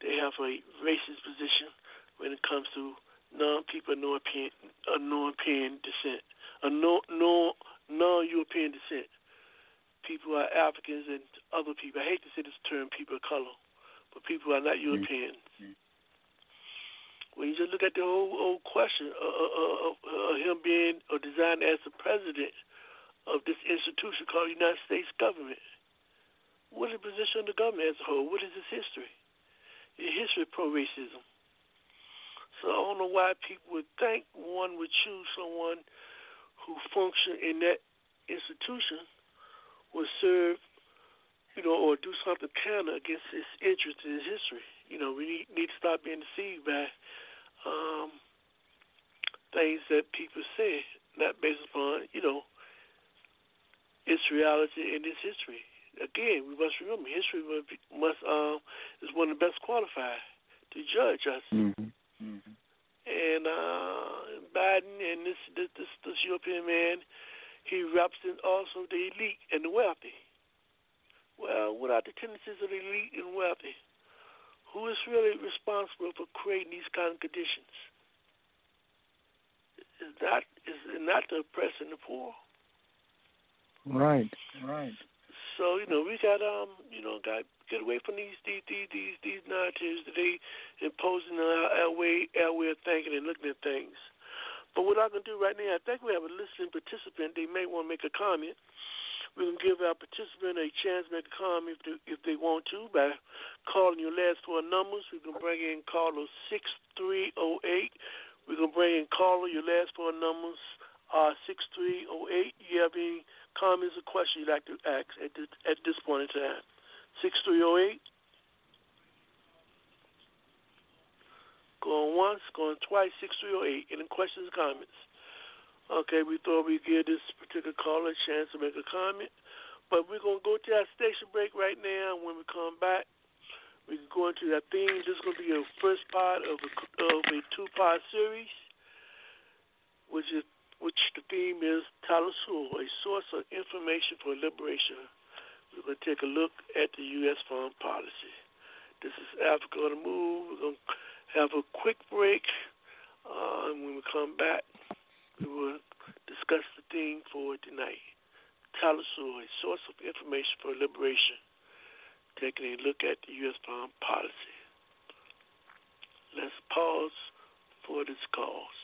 they have a racist position when it comes to non people of non-European, uh, non-European descent, uh, no, no, non-European descent. People are Africans and other people. I hate to say this term, people of color, but people are not Europeans. When you just look at the whole, whole question of, of, of, him being or designed as the president of this institution called the United States government, what is the position of the government as a whole? What is its history? The history of pro racism. So I don't know why people would think one would choose someone who functioned in that institution would serve, you know, or do something counter against its interest in his history. You know, we need, need to stop being deceived by um, things that people say, not based upon, you know, its reality and its history again, we must remember history must, must um, is one of the best qualified to judge us. Mm-hmm. Mm-hmm. And uh, Biden and this, this this this European man, he represents also the elite and the wealthy. Well, what are the tendencies of the elite and wealthy? Who is really responsible for creating these kind of conditions? Is that is not the oppressed and the poor? Right, right. So you know we got um you know got get away from these these these these, these that they imposing on our, our way our way of thinking and looking at things. But what I'm gonna do right now, I think we have a listening participant. They may want to make a comment. We can give our participant a chance to make a comment if they, if they want to by calling your last four numbers. We can bring in caller six three zero eight. We can bring in caller your last four numbers are six three zero eight. You have any comments or questions you'd like to ask at this, at this point in time? 6308. Going once, going twice, 6308. Any questions comments? Okay, we thought we'd give this particular caller a chance to make a comment. But we're going to go to our station break right now. When we come back, we can go into that theme. This is going to be a first part of a, of a two part series, which is which the theme is Telesur, a source of information for liberation. We're going to take a look at the U.S. foreign policy. This is Africa on the Move. We're going to have a quick break. Uh, and when we come back, we will discuss the theme for tonight. Telesur, a source of information for liberation. Taking a look at the U.S. foreign policy. Let's pause for this cause.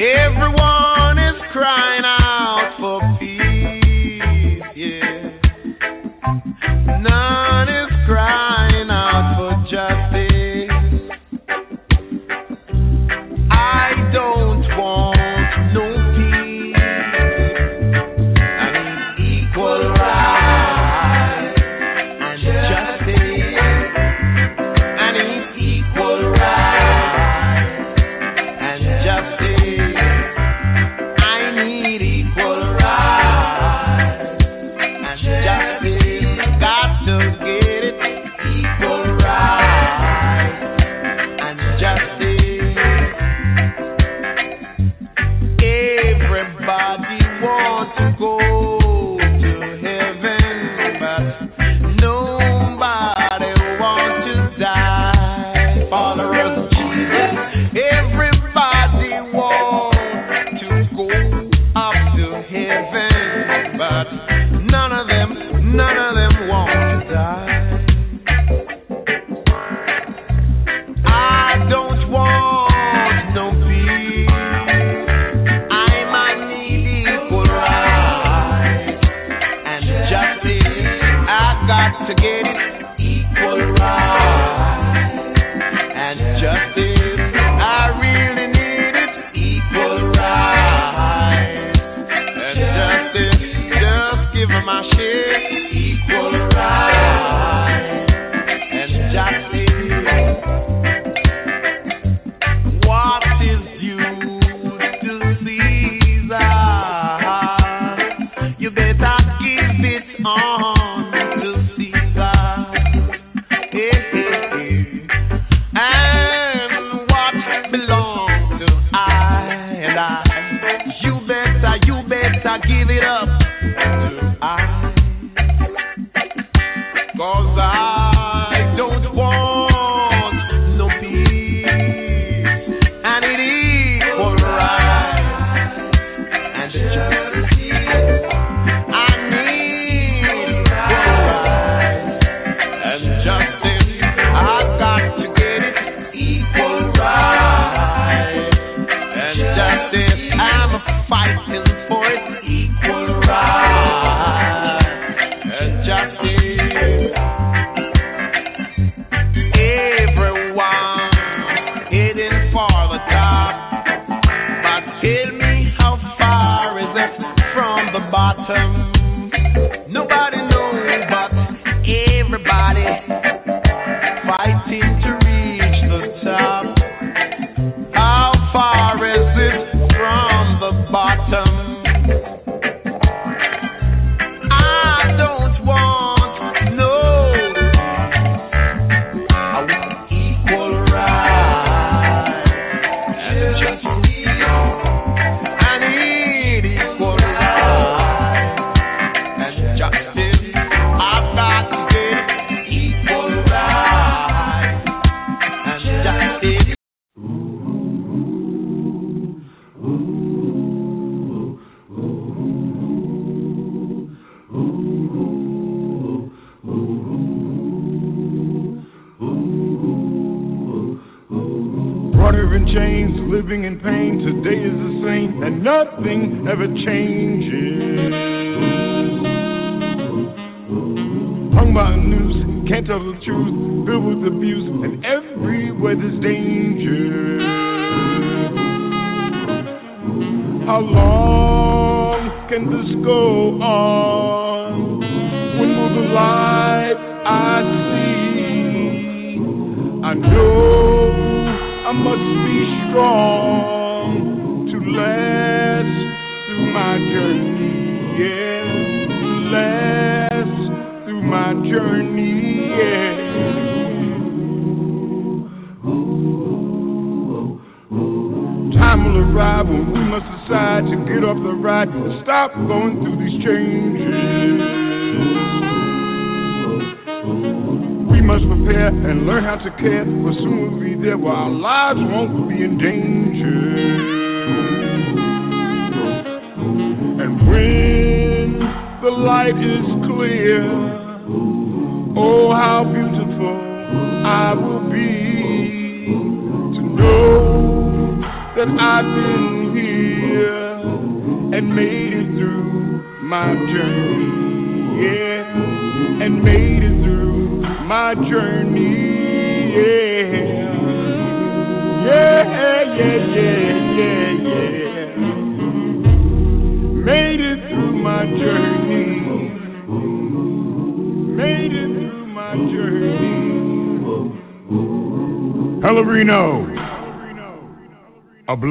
Everyone is crying out for peace. Yeah. None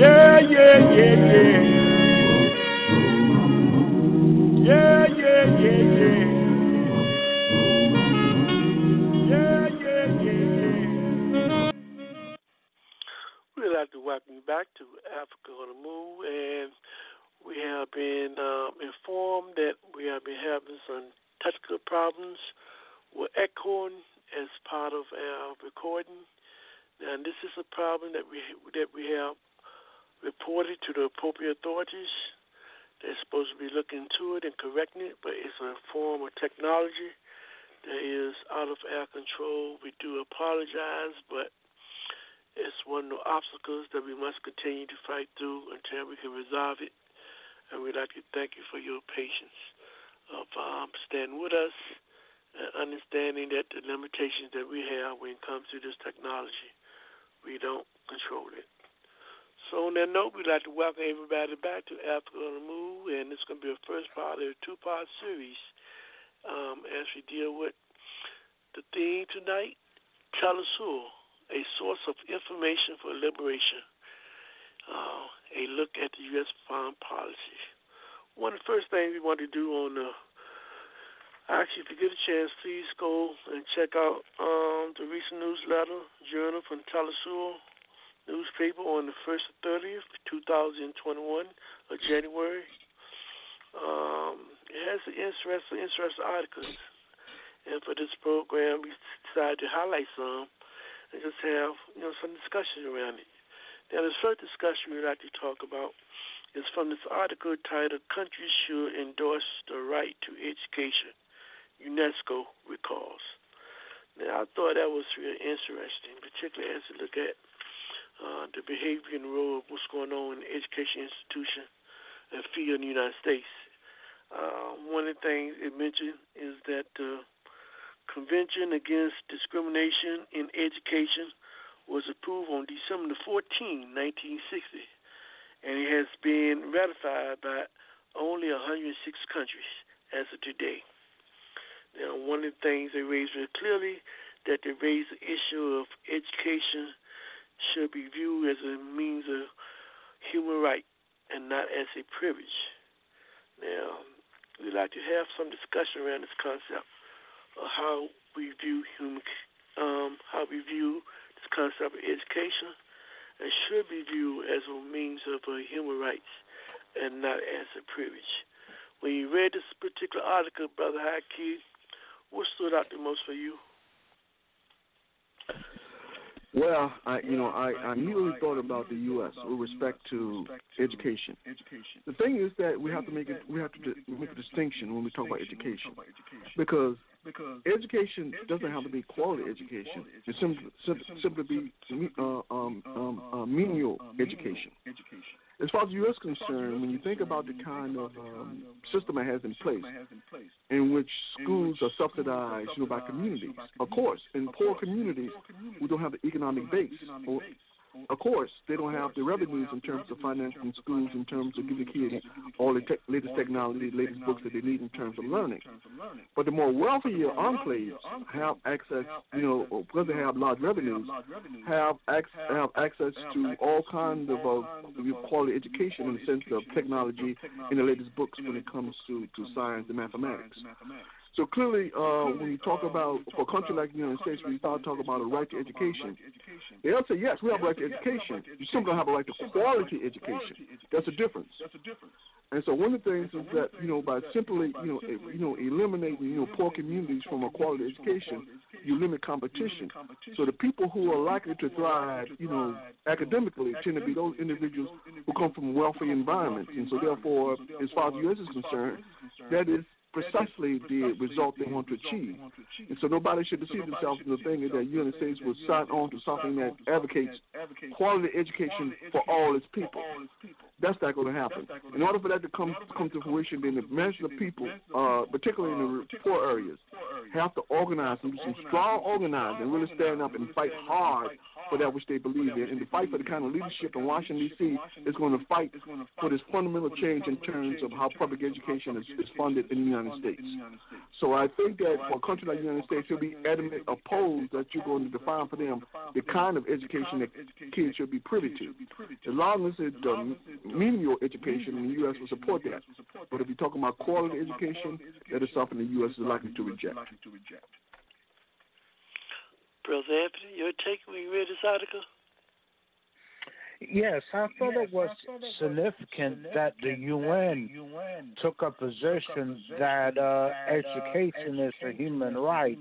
yeah, yeah, yeah, yeah. Yeah, yeah, yeah, yeah. Yeah, yeah, yeah, yeah. We'd like to welcome you back to Africa on the Move, and we have been um, informed that we have been having some technical problems with echoing as part of our recording. And this is a problem that we that we have reported to the appropriate authorities. They're supposed to be looking into it and correcting it, but it's a form of technology that is out of our control. We do apologize, but it's one of the obstacles that we must continue to fight through until we can resolve it. And we'd like to thank you for your patience of um, standing with us and understanding that the limitations that we have when it comes to this technology, we don't control it. So on that note, we'd like to welcome everybody back to Africa on the Move, and it's going to be a first part of a two-part series um, as we deal with the theme tonight, Telesur, a source of information for liberation, uh, a look at the U.S. foreign policy. One of the first things we want to do on the Actually, if you get a chance, please go and check out um, the recent newsletter, Journal from Telesur newspaper on the 1st 30th, 2021 of January. Um, it has some interesting, interesting articles. And for this program, we decided to highlight some and just have you know some discussion around it. Now, the first discussion we'd like to talk about is from this article titled Countries Should Endorse the Right to Education, UNESCO recalls. Now, I thought that was really interesting, particularly as we look at uh, the behavior and role of what's going on in the education institution and field in the United States. Uh, one of the things it mentioned is that the Convention Against Discrimination in Education was approved on December 14, 1960, and it has been ratified by only 106 countries as of today. Now, one of the things they raised very clearly that they raised the issue of education should be viewed as a means of human right and not as a privilege. Now, we'd like to have some discussion around this concept of how we view human, um, how we view this concept of education, and should be viewed as a means of uh, human rights and not as a privilege. When you read this particular article, Brother Haki, what stood out the most for you? Well, I you know I, I immediately thought about the U.S. with respect to education. The thing is that we have to make it we have to make a distinction when we talk about education, because education doesn't have to be quality education. It simply simply, be uh, um, um, uh, menial education. As far as the U.S. concerned, when you think about the kind of um, system it has in place, in which schools are subsidized, you know, by communities. Of course, in poor communities, we don't have the economic base. Or, of course, they don't have the revenues in terms of financing schools, in terms of giving kids all the tech latest technology, latest books that they need in terms of learning. But the more wealthier enclaves have access, you know, because they have large revenues, have ac- have access to all kinds of uh, quality education in the sense of technology in the latest books when it comes to, to science and mathematics. So clearly, uh, when you talk about for a country like the United States, when you start talking about a right to education, they'll say yes, we have a right to education. You still don't have a right to quality education. That's a difference. That's a difference. And so one of the things is that you know by simply you know you know eliminating you know poor communities from a quality education, you limit competition. So the people who are likely to thrive, you know, academically tend to be those individuals who come from wealthy environments. And so therefore, as far as the U.S. is concerned, that is precisely the result they want to achieve. And so nobody should deceive themselves into thinking that the United States will sign on to something that advocates quality education for all its people. That's not going to happen. In order for that to come come to fruition, then the measure of people, uh, particularly in the poor areas, have to organize and do some strong organizing and really stand up and fight hard for that which they believe in. And to fight for the kind of leadership in Washington, D.C. is going to fight for this fundamental change in terms of how public education is, is funded in the United States. So I think that for a country like the United States, it'll be adamant opposed that you're going to define for them the kind of education that kids should be privy to. As long as um, menial education, in the U.S. will support that. But if you're talking about quality education, that is something the U.S. is likely to reject. Brother Anthony, your take when you read this article? Yes, I thought it was significant that the UN took a position that uh, education is a human right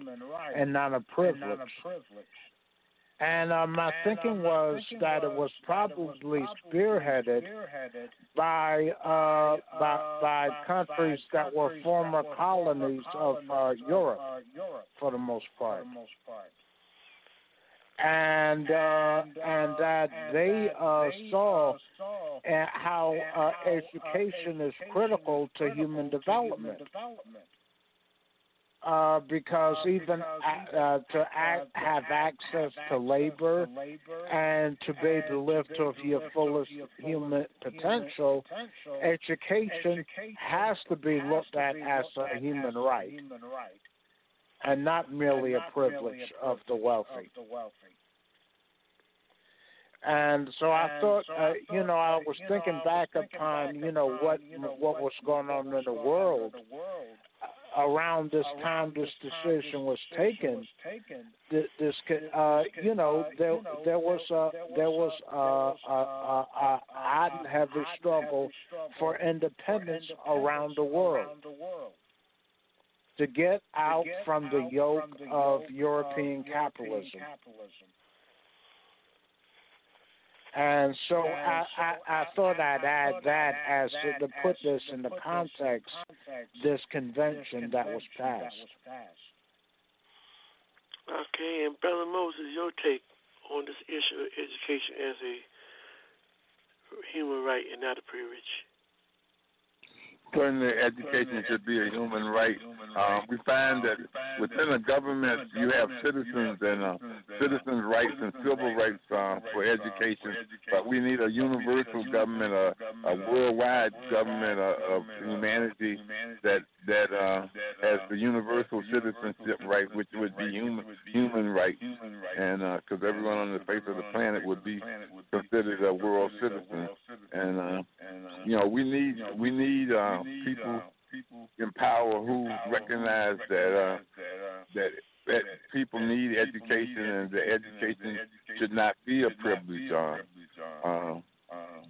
and not a privilege. And uh, my thinking was that it was probably spearheaded by uh, by by countries that were former colonies of uh, Europe, for the most part. and uh, and that they uh, saw uh, how uh, education is critical to human development. Uh, because even uh, to act, have access to labor and to be able to live to your fullest human potential, education has to be looked at as a human right and not merely a privilege of the wealthy. And so I thought, uh, you know, I was thinking back upon, you know, what what was going on in the world around this time this decision was taken. This, this uh, you know, there there was a there was a, a, a, a hot heavy struggle for independence around the world to get out from the yoke of European capitalism. And so I, I, I thought I'd add that as to, to put this in the context, this convention that was passed. Okay, and Brother Moses, your take on this issue of education as a human right and not a privilege. Certainly, education should be a human right. Um, we find that within a government, you have citizens and uh, citizens' rights and civil rights uh, for education, but we need a universal government, a, a worldwide government uh, of humanity that that uh, has the universal citizenship right, which would be human human rights, and because everyone on the face of the planet would be considered a world citizen, and uh, you know we need we need uh, people in power who recognize that uh, that that people need education and that education should not be a privilege. Uh, uh,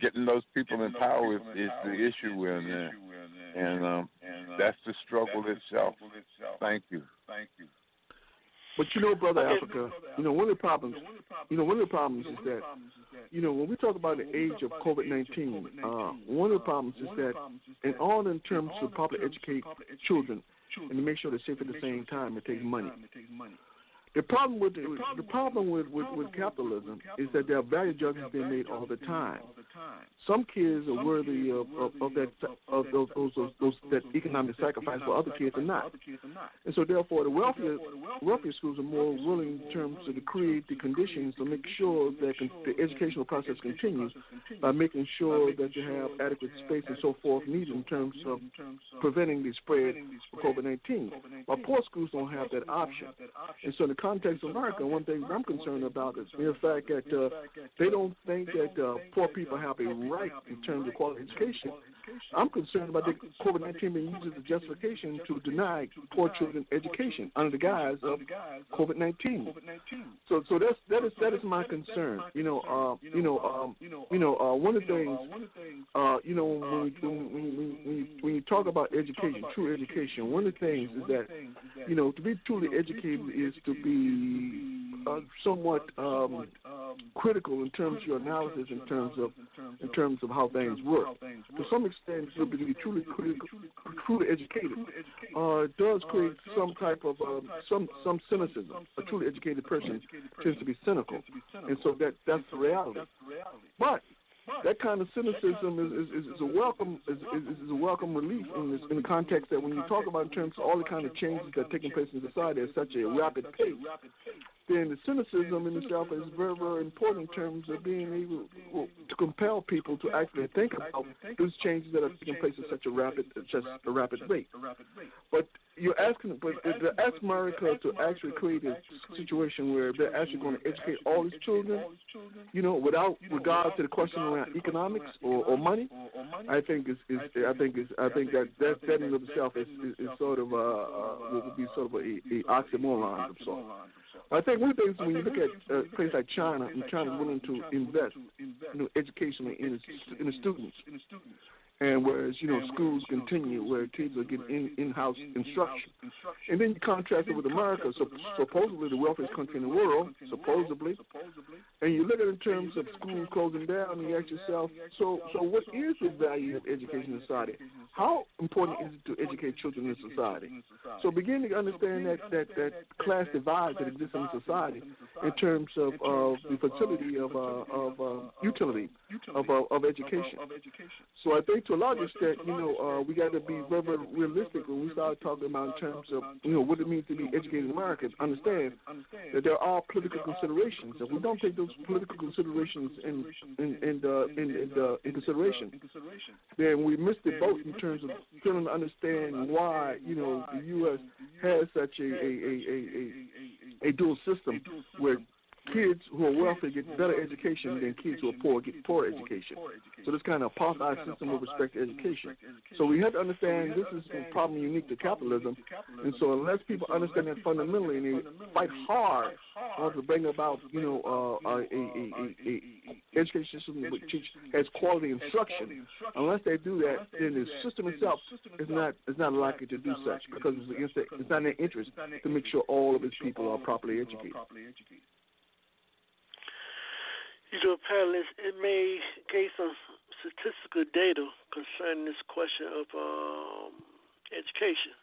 getting those people in power is, is the issue, and uh, and um, that's the struggle itself. Thank you. Thank you. But you know, brother Africa, you know one of the problems, you know one of the problems is that, you know, when we talk about the age of COVID nineteen, uh, one of the problems is that, in all in terms of properly educate children and to make sure they're safe at the same time, it takes money. The problem with the, the problem with, with, with capitalism is that there are value judgments being made all the time. Some kids are worthy of, of, of that of those, those, those, those that economic sacrifice, but other kids are not. And so therefore, the wealthier wealthier schools are more willing in terms of to create the conditions to make sure that the educational process continues by making sure that you have adequate space and so forth needed in terms of preventing the spread of COVID-19. While poor schools don't have that option. And so the context of America, one thing I'm concerned about is the fact that uh, they don't think that uh, poor people have a right in terms of quality education. I'm concerned about the COVID-19 being used as a justification to deny poor children education under the guise of COVID-19. So, so that's that is that is my concern. You know, uh, you know, um, you know, uh, one of the things, uh, you know, when we, when, when, when, when, you, when you talk about education, true education, one of the things is that, you know, to be truly educated is to be uh, somewhat um, critical in terms of your analysis, in terms of in terms of how things work. To some extent, to be truly critical, truly educated, uh, does create some type of um, some some cynicism. A truly educated person tends to be cynical, and so that that's the reality. But that kind of cynicism is, is, is a welcome is, is, is a welcome relief in this in the context that when you talk about in terms of all the kind of changes that are taking place in society at such a rapid pace, then the cynicism in itself is very very important in terms of being able to compel people to actually think about those changes that are taking place at such a rapid such a rapid rate. But you're asking, but to ask America to actually create a situation where they're actually going to educate all these children, you know, without regard to the question around economics or, or money, I think is, is I think is I think that that that in of itself is, is, is sort of uh, uh what would be sort of a, a oxymoron of sorts. I think one of the things when you look at uh, place like China, and China willing to invest, you know, educationally in its, in the students. And whereas, you know, schools continue where kids are getting in, in-house instruction. And then you contrast it with America, so supposedly the wealthiest country in the world, supposedly. And you look at it in terms of schools closing down, and you ask yourself, so so what is the value of education in society? How important is it to educate children in society? So begin to understand that that, that class divide that exists in society in terms of, of the fertility of uh, of uh, utility of uh, of education. So I think to a large extent, you know, uh, we got to be very, realistic when we start talking about in terms of you know what it means to be educated Americans. Understand that there are political considerations. If we don't take those political considerations in in in, uh, in, in, uh, in consideration, then we miss the boat in terms of trying to understand why you know the U.S. has such a a a a, a, a dual system where kids who are wealthy get better education than kids who are poor get poor education. So this kind of apartheid system with respect to education. So we have to understand this is a problem unique to capitalism. And so unless people understand that fundamentally and they fight hard uh, to bring about, you know, uh, a, a, a, a education system which teach has quality instruction, unless they do that, then the system itself is not is not likely to do such because it's against it's not in their interest to make sure all of its people are properly educated. You know, panelists, it may gave some statistical data concerning this question of um, education.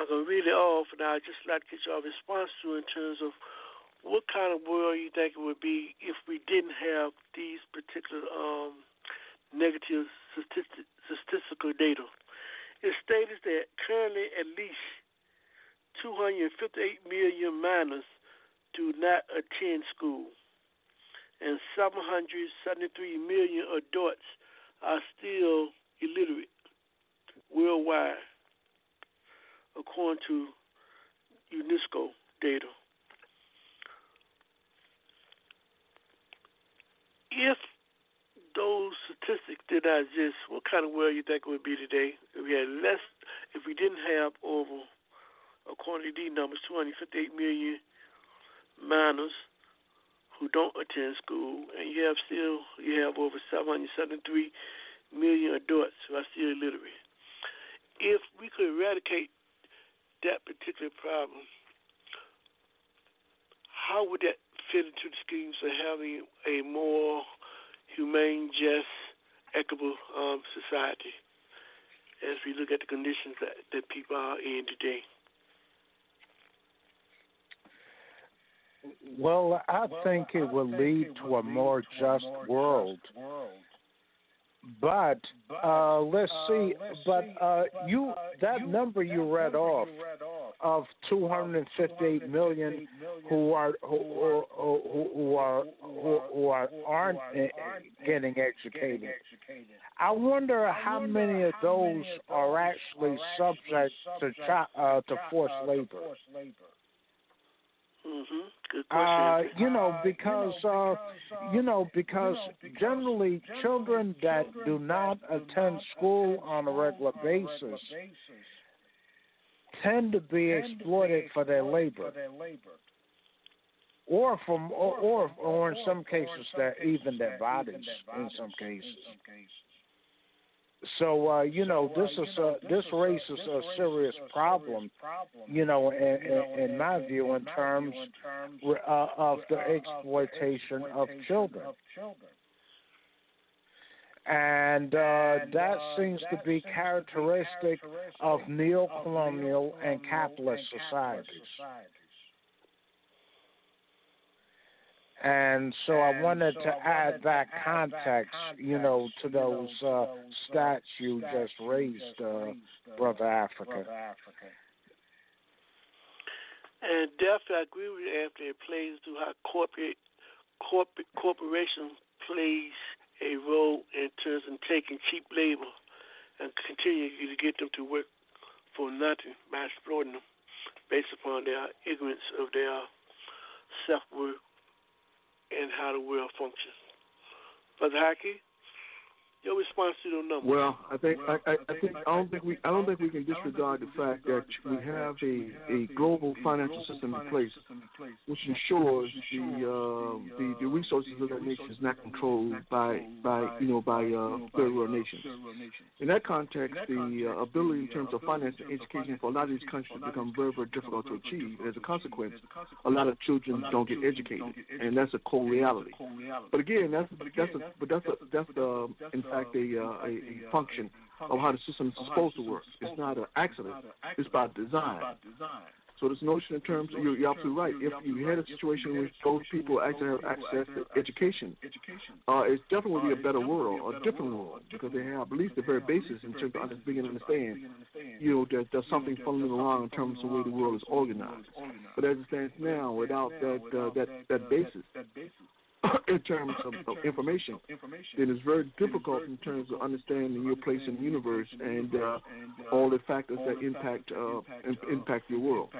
I'm to read it off, and I'd just like to get your response to in terms of what kind of world you think it would be if we didn't have these particular um, negative statistic, statistical data. It stated that currently at least 258 million minors do not attend school, and 773 million adults are still illiterate worldwide, according to UNESCO data. If those statistics did not exist, what kind of world you think it would be today? If we had less, if we didn't have over, according to these numbers, 258 million minors who don't attend school, and you have still you have over 773 million adults who are still illiterate. If we could eradicate that particular problem, how would that fit into the schemes of having a more humane, just, equitable um, society as we look at the conditions that, that people are in today? Well, I think it will lead to a more just world. But uh, let's see. But uh, you that number you read off of 258 million who are who, who, who are who, who are aren't getting educated. I wonder how many of those are actually subject to uh, to forced labor. Mm-hmm. Good Uh, question. you know, because uh, you know, because generally children that do not attend school on a regular basis tend to be exploited for their labor, or from or or, or in some cases, their even their bodies. In some cases. So uh, you know, this is a this raises a serious problem. You know, in, in, in my view, in terms uh, of the exploitation of children. And uh, that seems to be characteristic of neo-colonial and capitalist societies. And so I wanted to add that context, you know, to those uh, stats you just raised, uh, Brother Africa. And definitely, I agree with you, Anthony. It plays to how corporate, corporate corporation plays a role in terms of taking cheap labor and continuing to get them to work for nothing by exploiting them based upon their ignorance of their self worth and how the world functions. Brother Haki, your response to those numbers. Well, I think I, I, I think I don't think we I don't think we can disregard the fact that we have a, a global financial system in place, which ensures the uh, the, the resources of that nation is not controlled by by you know by uh, third world nations. In that context, the uh, ability in terms of finance and education for a lot of these countries to become very very difficult to achieve. As a consequence, a lot of children don't get educated, and that's a cold reality. But again, that's that's a, but that's a, that's the in fact a, uh, a a function of how the system is supposed to work. It's not an accident. It's by design. So this notion in terms you're, you're absolutely right. If you had a situation where those people actually have access to education, uh, it's definitely a better world, a different world, because they have at least the very basis in terms of under- beginning to understand, you know, that there's something fundamentally wrong in terms of the way the world is organized. But as it stands now, without that uh, that that basis, in terms of, of information, then it's very difficult in terms of understanding your place in the universe and uh, all the factors that impact uh, impact your world.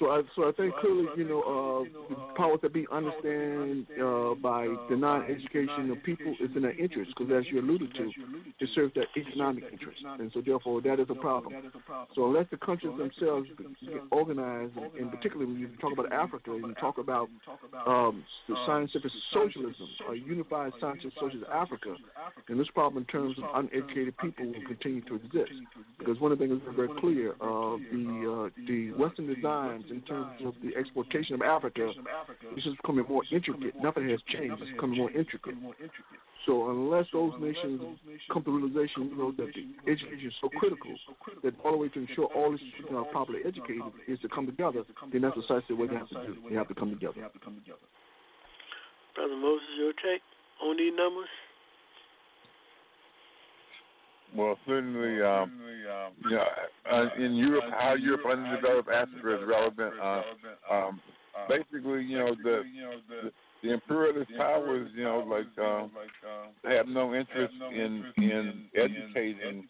So I so I think clearly, you know, uh, the powers that be understand uh, by denying education of people is in their interest, because as you alluded to, it serves their economic interest, and so therefore that is a problem. So unless the countries themselves get organized, and, particularly when you talk about Africa, and you talk about um, the scientific socialism, a unified scientific socialist Africa, then this problem in terms of uneducated people will continue to exist. Because one of the things is very clear, uh, the uh, the Western designs in terms of the exploitation of Africa this is becoming more intricate. Nothing has changed; it's becoming more intricate. So unless those nations come to realization, you know, that the education is so critical that all the way to ensure all these children are properly educated is to come together, then that's precisely what they have to do. They have to come together. Brother Moses, your take on these numbers? Well, certainly, um, you know, uh, in Europe, how Europe underdeveloped Africa is relevant. Uh, um, basically, you know, the, the the imperialist powers, you know, like uh, have no interest in in educating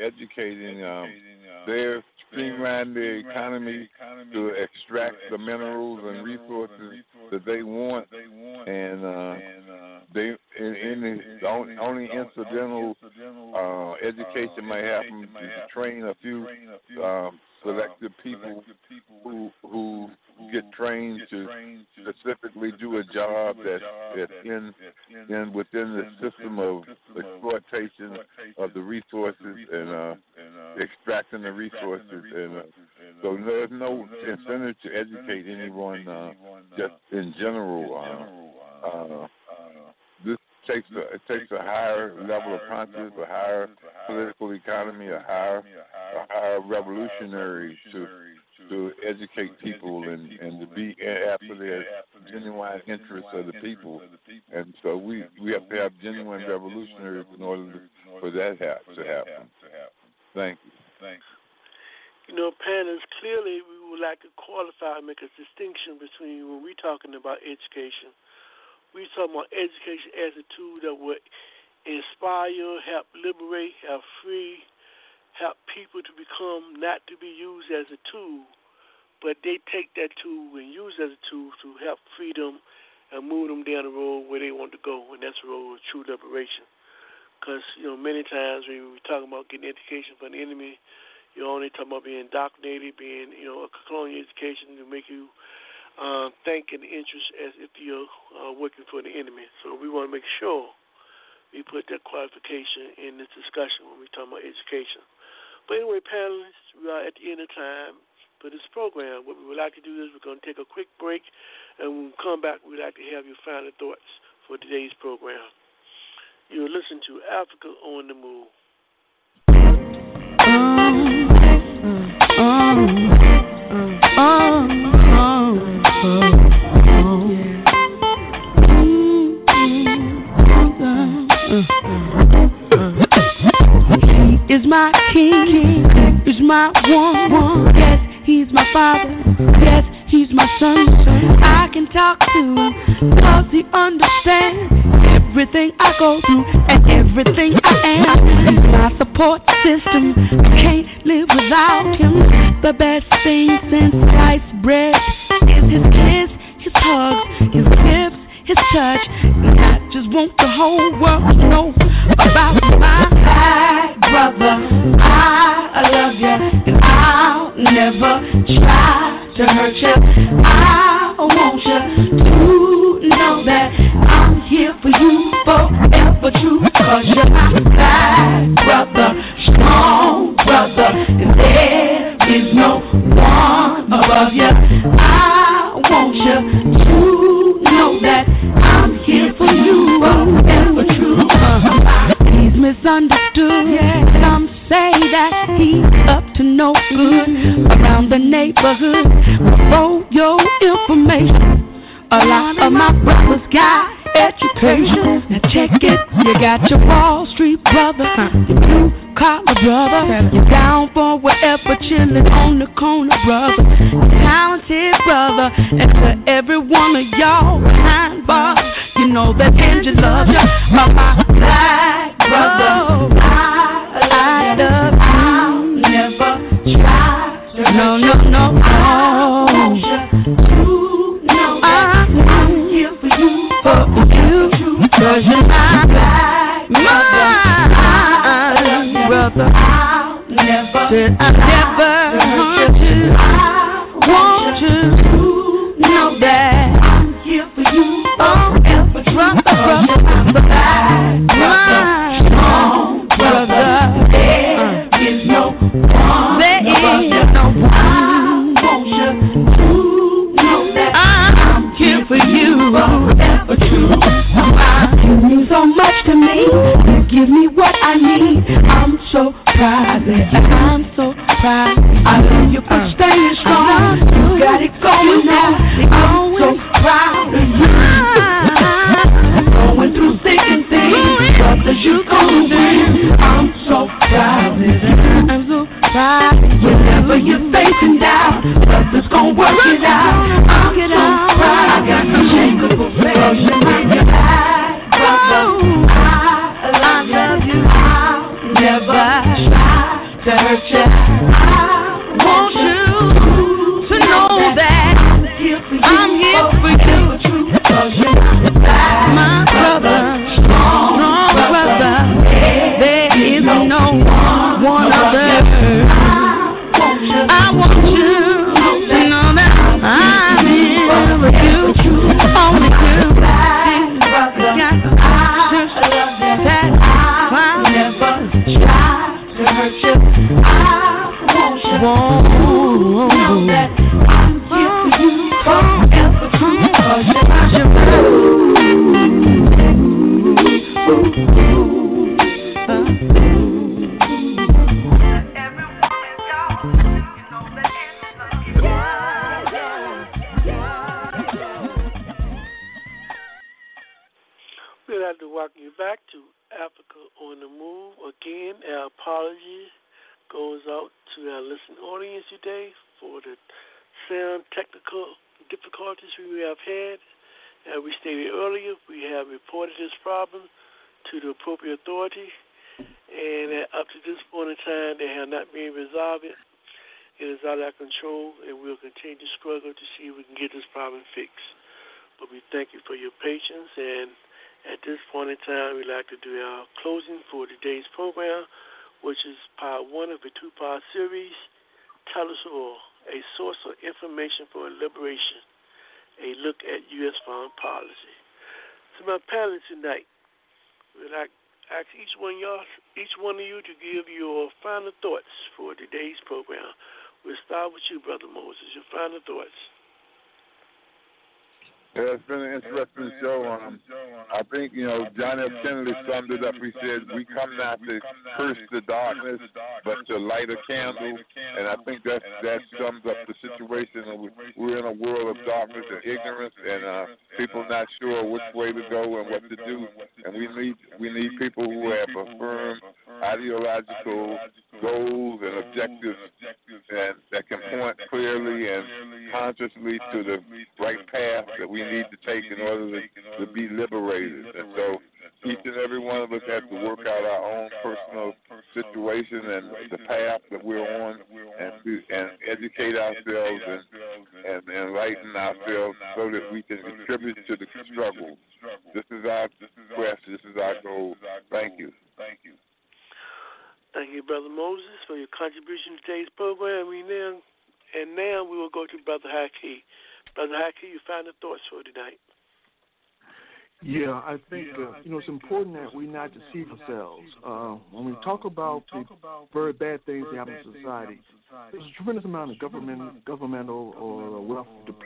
educating. Um, they're streamlining the economy to extract the minerals and resources that they want, and uh, they in, in the only, only incidental uh, education may happen to train a few um, selected people who who get trained to specifically do a job that that in in within the system of exploitation of the resources and uh, extracting the resources and uh, so there's no incentive to educate anyone uh, just in general. Uh, uh, takes a it takes a higher level of consciousness, a higher political economy, a higher a higher revolutionary to to educate people and and to be after the genuine interests of the people. And so we we have to have genuine revolutionaries in order to, for that to happen. Thank you. Thank you. You know, panelists, clearly we would like to qualify and make a distinction between when we're talking about education. We're talking about education as a tool that would inspire, help liberate, help free, help people to become not to be used as a tool, but they take that tool and use it as a tool to help free them and move them down the road where they want to go, and that's the road of true liberation. Because, you know, many times when we're talking about getting education from the enemy, you're only talking about being indoctrinated, being, you know, a colonial education to make you uh, think in the interest as if you're uh, working for the enemy. So we want to make sure we put that qualification in this discussion when we talk about education. But anyway, panelists, we are at the end of time for this program. What we would like to do is we're going to take a quick break, and when we come back, we'd like to have your final thoughts for today's program. You're listening to Africa on the Move. Is my king, is my one. Yes, he's my father. Yes, he's my son. I can talk to him, cause he understands everything I go through and everything I am. He's my support system. I can't live without him. The best thing since sliced bread is his kiss, his hugs, his lips, his touch. And I just want the whole world to know about my black brother. I love you, and I'll never try to hurt you. I want you to know that I'm here for you forever true. Cause you're my black brother, strong brother, and there is no one above you. I Misunderstood. Some say that he's up to no good around the neighborhood. For your information, a lot of my brothers got education. Now check it. You got your Wall Street brother, your blue collar brother, you're down for whatever, chillin' on the corner brother, talented brother, and to every one of y'all behind bars, you know that Angie loves you, my, my black brother. I love you. I'll never try to no, no, no, no. Said I never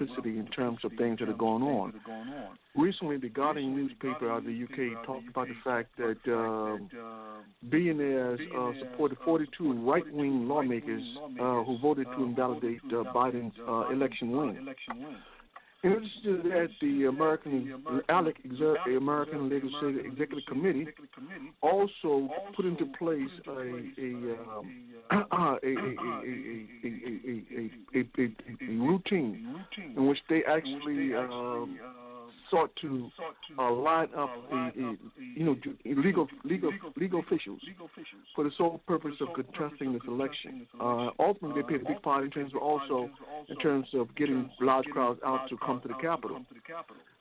duplicity in terms of things that are going on. Recently, the Guardian newspaper out of the UK talked about the fact that uh, billionaires uh, supported 42 right-wing lawmakers uh, who voted to invalidate uh, Biden's uh, election win. In addition to that, the American ALEC, American Legislative Executive Committee, also put into place a a um, a, a, a, a, a, routine in which they actually um, sought to uh, line up you know legal legal legal officials for the sole purpose of contesting this election. Uh, ultimately, they played a big part in terms of also in terms of getting large crowds out to come to the Capitol.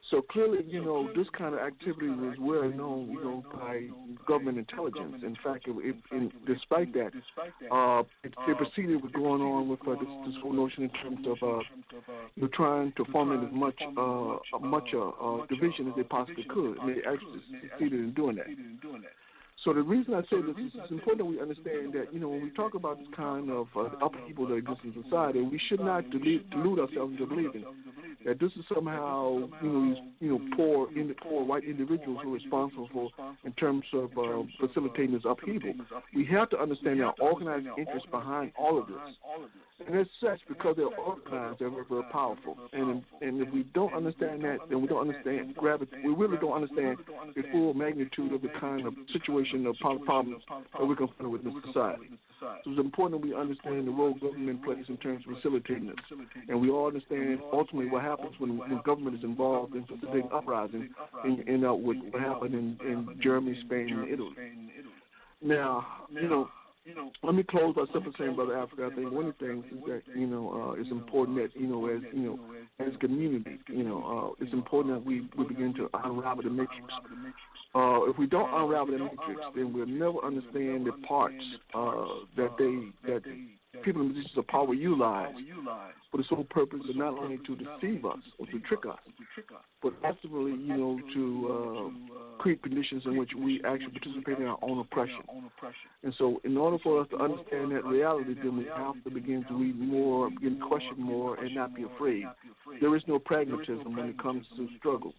So clearly, you know, this kind of activity was well known, you know, by government intelligence. In fact, it, it, in, despite that, uh, it, they proceeded with going on with uh, this, this whole notion in terms of uh, you know, trying to foment as much uh, much uh, uh, division as they possibly could, and they actually succeeded in doing that. So the reason I say this is it's important that we understand that you know when we talk about this kind of uh, upheaval that exists in society, we should not delude, delude ourselves into believing that this is somehow you know these you know poor in, poor white individuals who are responsible for in terms of uh, facilitating this upheaval. We have to understand our organized interests behind all of this, and as such, because they're organized, they're very, very powerful. And and if we don't understand that, then we don't understand gravity. We really don't understand the full magnitude of the kind of situation of problems that we're confronted with in society. So it's important that we understand the role government plays in terms of facilitating this. And we all understand ultimately what happens when, when government is involved in facilitating uprising and, and uh, what, what happened in, in Germany, Spain, and Italy. Now, you know, let me close by simply saying, Brother Africa, I think one of the things is that, you know, uh, it's important that, you know, as, you know, as a community, you know, uh, it's important that we, we begin to unravel the matrix. Uh, if we don't unravel the matrix, then we'll never understand the parts uh, that they, that people in positions of power utilize for the sole purpose of not only to deceive us or to trick us, but ultimately, you know, to uh, create conditions in which we actually participate in our own oppression. And so, in order for us to understand that reality, then we have to begin to read more, begin to question more, and not be afraid. There is no pragmatism when it comes to struggle,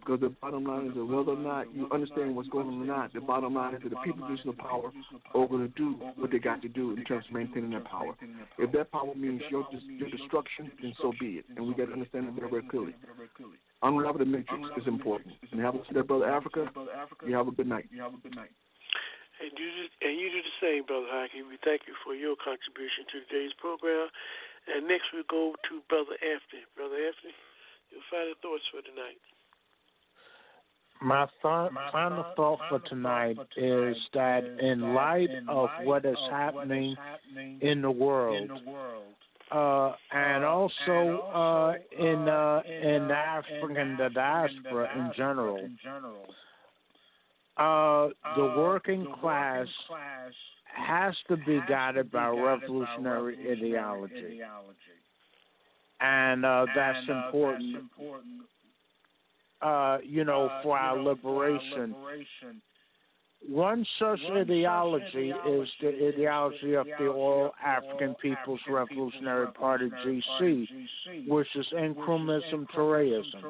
because the bottom line is that whether or not you understand what's going on or not, the bottom line is that the people in position of power are going to do what they got to do in terms of maintaining their power. If that power means your, your destruction, then so be it. And we got to understand that very, very clearly. Unravel the matrix is important. And have a that, brother Africa. You have a good night. And you do, and you do the same, Brother Haki. We thank you for your contribution to today's program. And next we go to Brother Anthony. Brother Anthony, your final thoughts for tonight. My th- final thought for tonight is that in light of what is happening in the world, uh, and also uh, in uh, in the African the diaspora in general, uh, the working class has to be guided by revolutionary ideology, and uh, that's important. Uh, you know, for our liberation. One such ideology is the ideology of the All African People's Revolutionary Party, GC, which is Nkrumahism Toureism.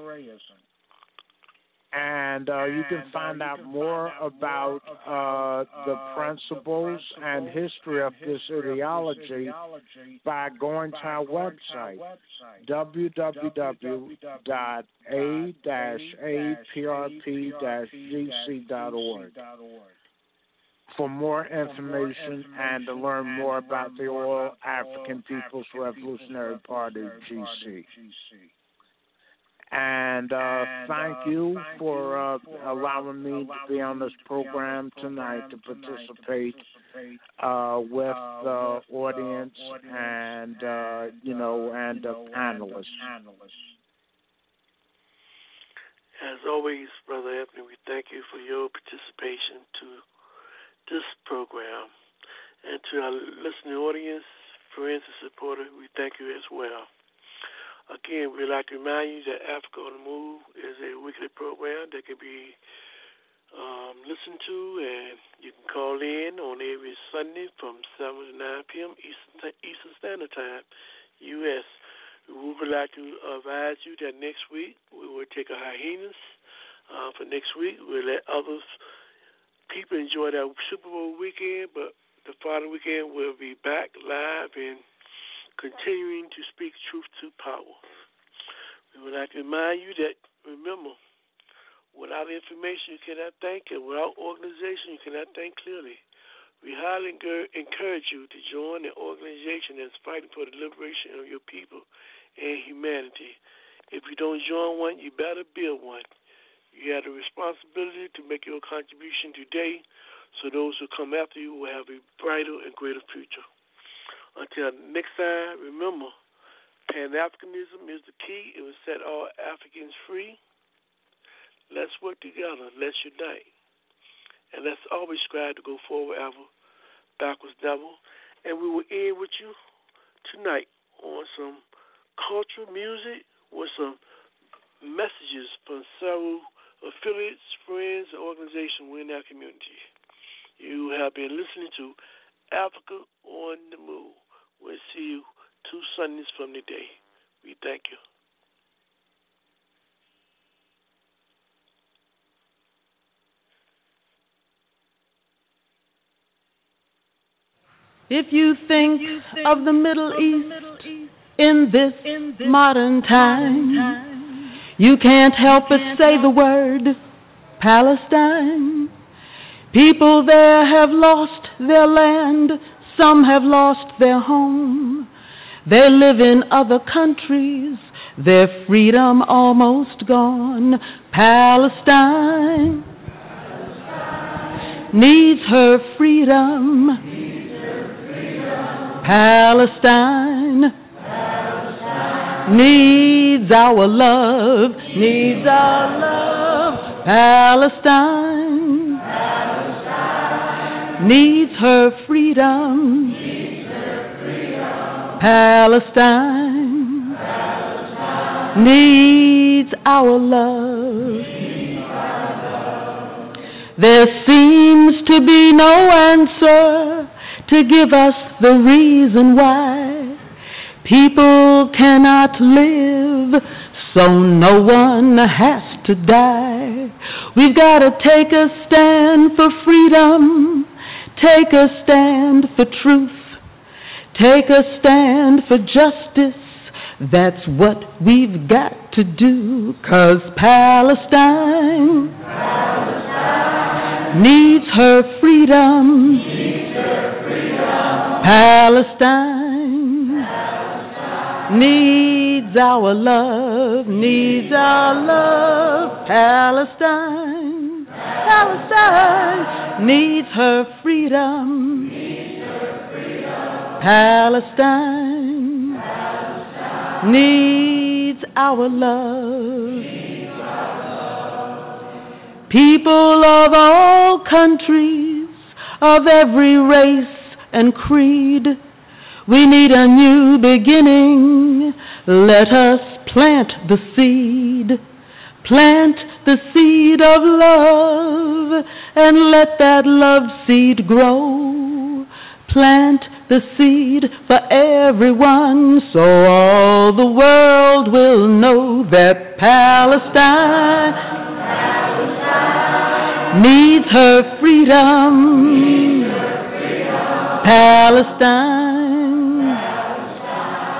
And uh, you can find out more about uh, the principles and history of this ideology by going to our website, www.a-aprp-gc.org for more information and to learn more about the All African People's Revolutionary Party, GC. And uh, thank you for uh, allowing me to be on this program tonight to participate uh, with the audience and uh, you know and the panelists. As always, Brother Anthony, we thank you for your participation to this program. And to our listening audience, friends and supporters, we thank you as well. Again, we'd like to remind you that Africa on the Move is a weekly program that can be um, listened to, and you can call in on every Sunday from 7 to 9 p.m. Eastern, Standard Time, U.S. We would like to advise you that next week we will take a hiatus. Uh, for next week, we'll let others people enjoy that Super Bowl weekend, but the following weekend we'll be back live and continuing to speak truth to power. We would like to remind you that, remember, without information, you cannot think, and without organization, you cannot think clearly. We highly encourage you to join an organization that's fighting for the liberation of your people and humanity. If you don't join one, you better build one. You have the responsibility to make your contribution today so those who come after you will have a brighter and greater future. Until next time, remember, Pan Africanism is the key. It will set all Africans free. Let's work together. Let's unite. And let's always strive to go forward ever, backwards never. And we will end with you tonight on some cultural music with some messages from several affiliates, friends, and organizations within our community. You have been listening to Africa on the Move. We'll see you two Sundays from today. We thank you. If you think of the Middle East in this modern time, you can't help but say the word Palestine. People there have lost their land, some have lost their home. They live in other countries, their freedom almost gone. Palestine. needs her freedom. Palestine needs our love, needs our love. Palestine needs her freedom. Palestine needs our love. There seems to be no answer to give us the reason why people cannot live, so no one has to die. We've got to take a stand for freedom, take a stand for truth, take a stand for justice. That's what we've got to do, cause Palestine, needs her freedom. Palestine needs our love, needs our love. Palestine, Palestine needs her freedom. Palestine needs our love. People of all countries, of every race and creed, we need a new beginning. Let us plant the seed. Plant the seed of love and let that love seed grow. Plant the seed for everyone so all the world will know that Palestine needs her freedom. Palestine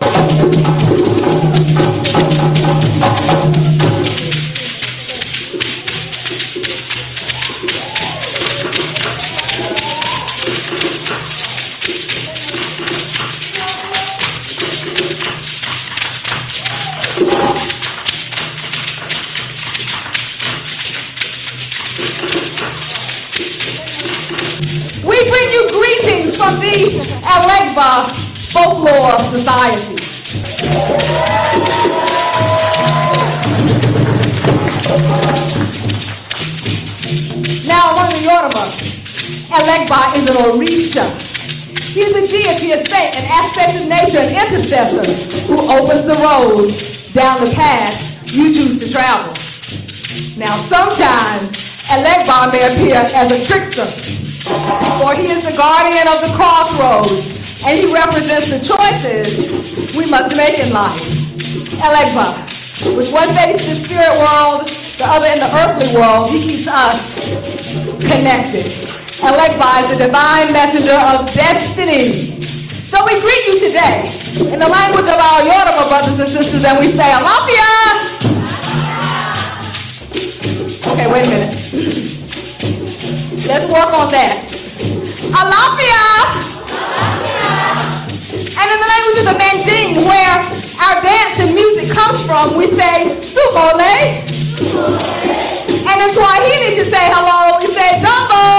We bring you greetings from the Elegba Folklore of Society. Now, among the Yoruba, Elegba is an Orisha. He is a deity of fate, an aspect of nature, an intercessor who opens the road down the path you choose to travel. Now, sometimes Elegba may appear as a trickster, for he is the guardian of the crossroads, and he represents the choices we must make in life. Elegba, with one face in the spirit world, the other in the earthly world, he keeps us connected. Elegba is the divine messenger of destiny. So we greet you today in the language of our Yoruba brothers and sisters, and we say, Alafia! Okay, wait a minute. Let's work on that. Alafia! And in the language of the Mandarin, where our dance and music comes from, we say, Sumole. And in Swahili, to say hello, we say, Dumbo.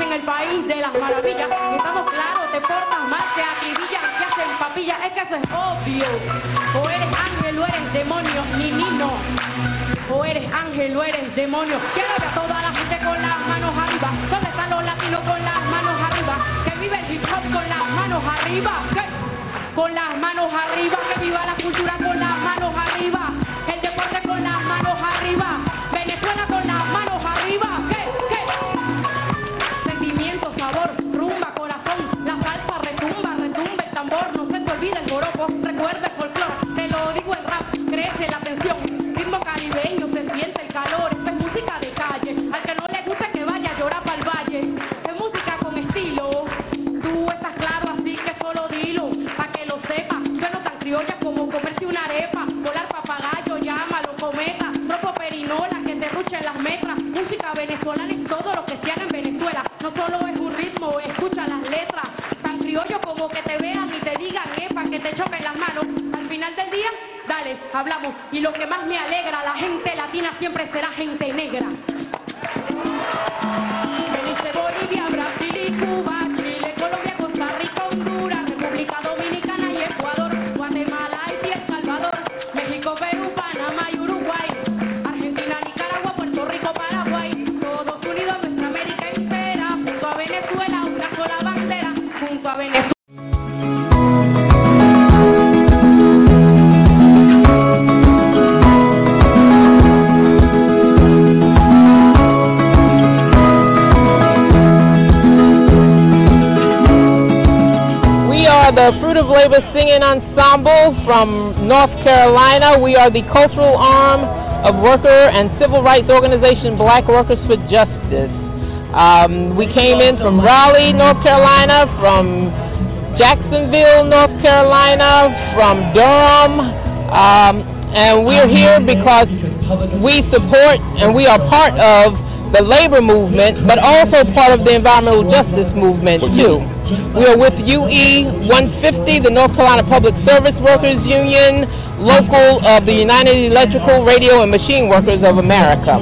En el país de las maravillas. Estamos claros, te portas mal, te acribillas, te hacen papilla. Es que eso es obvio. O eres ángel o eres demonio, ni ni no. O eres ángel o eres demonio. Quiero ver a toda la gente con las manos arriba. ¿Dónde están los latinos con las manos arriba? Que vive el hip hop con las manos arriba. ¿Qué? Con las manos arriba. Que viva la cultura con las manos el folclore. Te lo digo en rap. Crece la tensión. Ritmo caribeño, se siente el calor. Es música de calle. Al que no le guste que vaya a llorar para el valle. Es música con estilo. Tú estás claro, así que solo dilo. Pa' que lo sepa. Yo no tan criolla como comerse una arepa. Volar papagayo, llámalo, cometa. Tropo perinola, que te ruchen las metras. Música venezolana es todo lo que se haga en Venezuela. No solo es hablamos. Y lo que más me alegra, la gente latina siempre será gente negra. Labor Singing Ensemble from North Carolina. We are the cultural arm of worker and civil rights organization Black Workers for Justice. Um, we came in from Raleigh, North Carolina, from Jacksonville, North Carolina, from Durham, um, and we're here because we support and we are part of the labor movement, but also part of the environmental justice movement too. We are with UE 150, the North Carolina Public Service Workers Union, local of the United Electrical, Radio, and Machine Workers of America.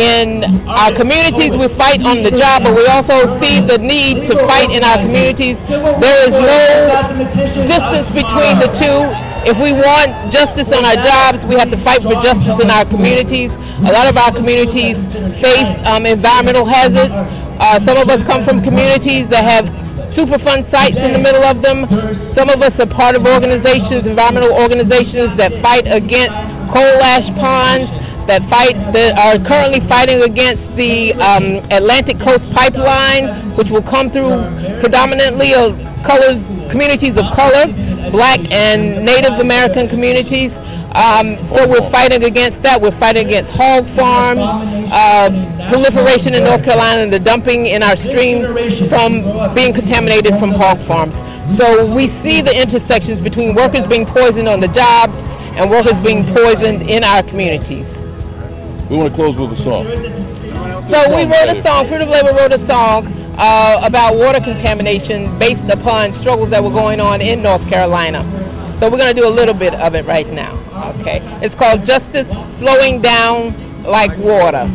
In our communities, we fight on the job, but we also see the need to fight in our communities. There is no distance between the two. If we want justice on our jobs, we have to fight for justice in our communities. A lot of our communities face um, environmental hazards. Uh, some of us come from communities that have Superfund sites in the middle of them. Some of us are part of organizations, environmental organizations that fight against coal ash ponds, that fight that are currently fighting against the um, Atlantic Coast Pipeline, which will come through predominantly of colors, communities of color, black and Native American communities. Um, so we're fighting against that. We're fighting against hog farms, uh, proliferation in North Carolina, and the dumping in our streams from being contaminated from hog farms. So we see the intersections between workers being poisoned on the jobs and workers being poisoned in our communities. We want to close with a song. So we wrote a song, Fruit of Labor wrote a song uh, about water contamination based upon struggles that were going on in North Carolina. So we're going to do a little bit of it right now. Okay. It's called Justice Flowing Down Like Water.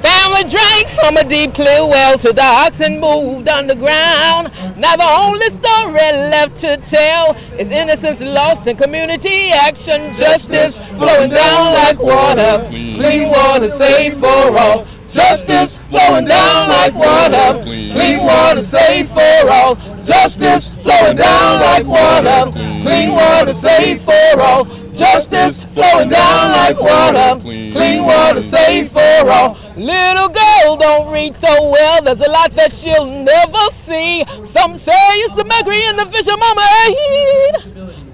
Family drank from a deep clear well to the oxen moved underground. Now the only story left to tell is innocence lost in community action. Justice flowing down like water. Clean water safe for all. Justice flowing down like water. Clean water safe for all. Justice flowing down like water. Clean water safe for all. Justice flowing down like water. Clean water safe for all. Little girl don't read so well. There's a lot that she'll never see. Some say it's the mercury in the fish of mama.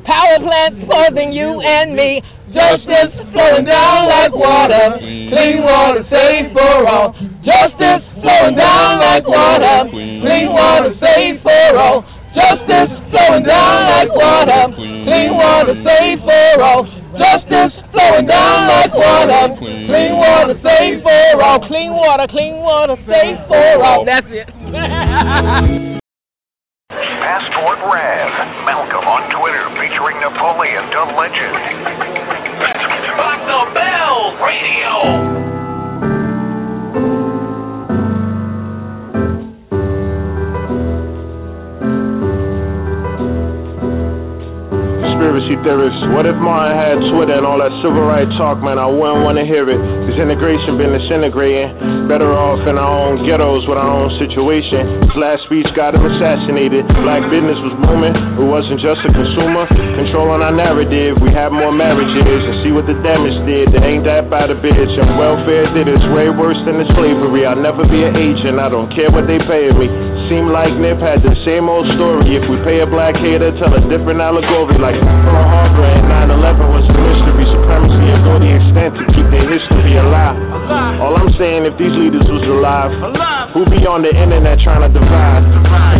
Power plants poisoning you and me. Justice flowing down like water. Clean water safe for all. Justice flowing down like water. Clean water safe for all. Justice flowing down like water. Clean water safe for all. Justice flowing down like water. Clean water safe for all. Clean water, clean water safe for all. That's it. Passport Rev. Malcolm on Twitter featuring Napoleon the Legend. Rock the Bell Radio. Theorists. What if Martin had Twitter and all that civil rights talk, man? I wouldn't want to hear it. Cause integration been disintegrating. Better off in our own ghettos with our own situation. His last speech got him assassinated. Black business was booming. It wasn't just a consumer. Controlling our narrative. We have more marriages and see what the damage did. They ain't that bad a bitch. And welfare did it's way worse than the slavery. I'll never be an agent. I don't care what they pay me. Seem like Nip had the same old story. If we pay a black hater, tell a different allegory. Like Pearl Harbor and 9/11 was a mystery. Supremacy and go the extent to keep their history alive. All I'm saying, if these leaders was alive, who be on the internet trying to divide?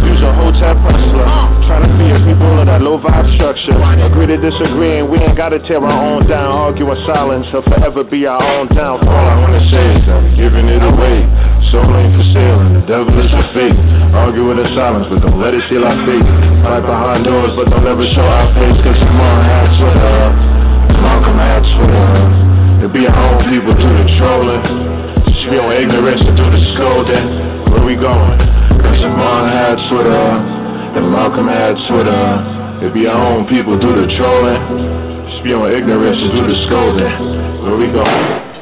Use a hotel hustler, trying to fear people of that low vibe structure. Agree to disagree, and we ain't gotta tear our own down. Argue in silence, or forever be our own downfall. All I wanna say is I'm giving it away. Soul ain't for sale and the devil is for fake. Argue in the silence, but don't let it steal our faith. Fight behind doors, but don't ever show our face. Cause Simone had Twitter, Malcolm had Twitter. It be our own people do the trolling. On ignorance and do the scolding. Where we going? Cause Simone had Twitter, and Malcolm had Twitter. It be our own people do the trolling. On ignorance and do the scolding. Where we going?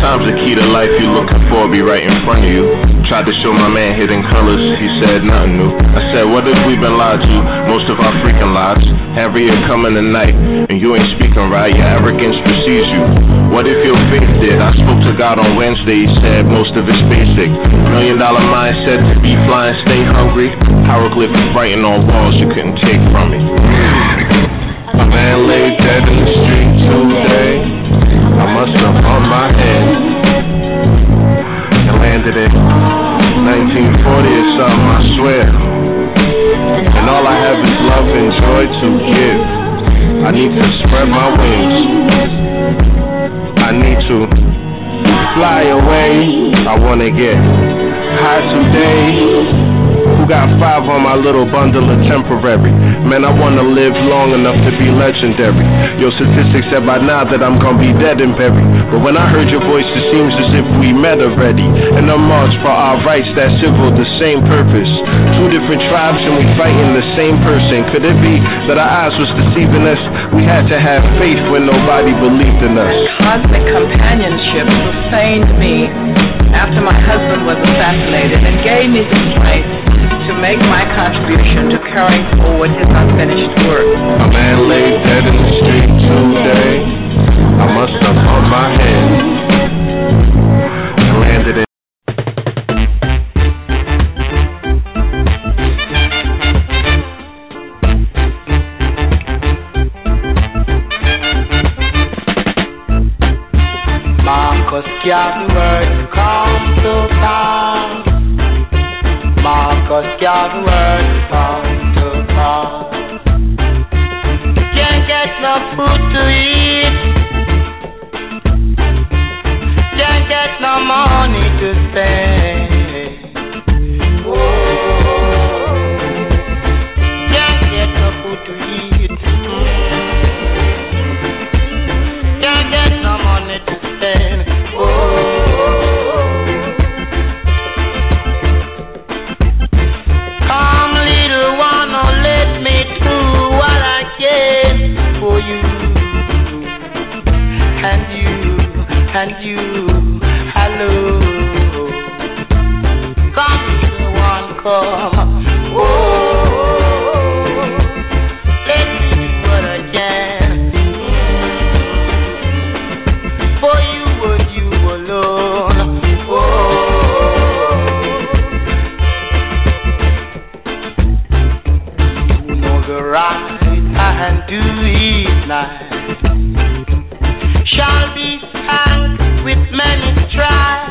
Sometimes the key to life you're looking for be right in front of you. Tried to show my man hidden colors, he said nothing new. I said, what if we been lied to most of our freaking lives? Harriet coming tonight, and you ain't speaking right, your arrogance precedes you. What if your faith did? I spoke to God on Wednesday, he said most of it's basic. Million dollar mindset to be flying, stay hungry. Hieroglyphics writing on walls you couldn't take from me. My man lay dead in the street today. I must have bumped my head and landed in 1940 or something, I swear. And all I have is love and joy to give. I need to spread my wings. I need to fly away. I wanna get high today. Got five on my little bundle of temporary? Man, I wanna live long enough to be legendary. Your statistics said by now that I'm gonna be dead and buried. But when I heard your voice, it seems as if we met already. And a march for our rights, that civil, the same purpose. Two different tribes and we fighting the same person. Could it be that our eyes was deceiving us? We had to have faith when nobody believed in us. Cosmic companionship sustained me after my husband was assassinated and gave me the strength to make my contribution to carrying forward his unfinished work. A man lay dead in the street today. I must have bumped my head and landed in. Marcus Garvey come to town. Marcus Garvey come to town. Can't get no food to eat. Can't get no money to spend. come. Oh, let me for you and you alone. Oh, you know the right shall be thanked with many tries.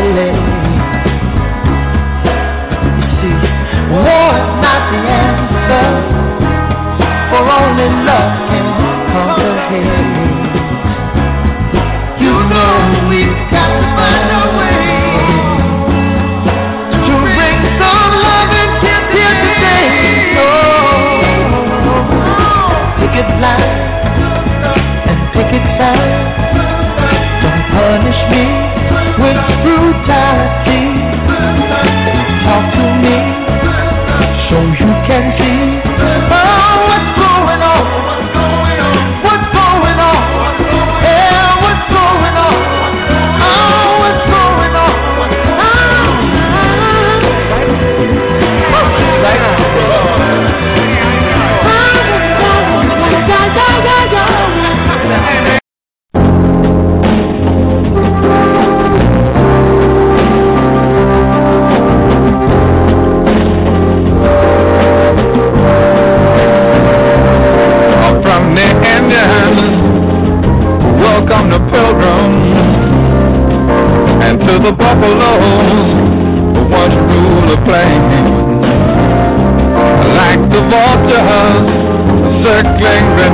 You see, war is not the answer, for only love can conquer hate. You know we've got to find a way. Oh, it and pick it fine.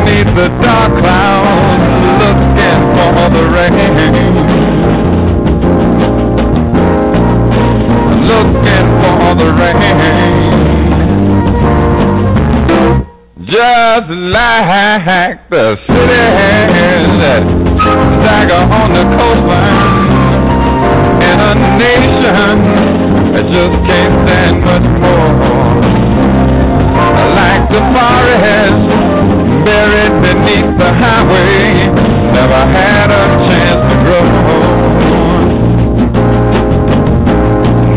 Beneath the dark clouds, looking for the rain. Looking for the rain. Just like the cities that on the coastline in a nation that just can't stand much more. Like the forest buried beneath the highway, never had a chance to grow.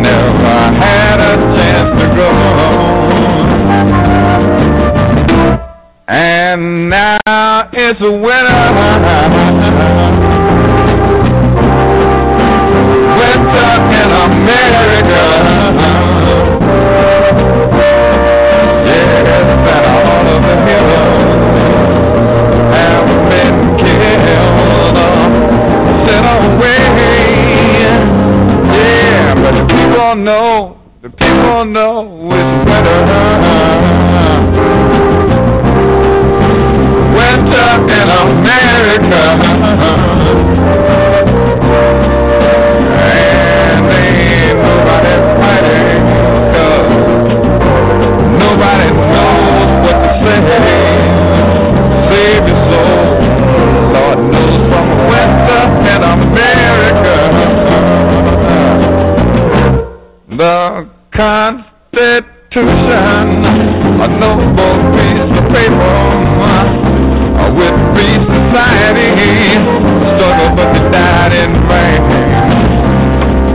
Never had a chance to grow. And now it's winter. Away. Yeah, but the people know, the people know Constitution, a noble piece of paper with free society. Struggle but they died in vain.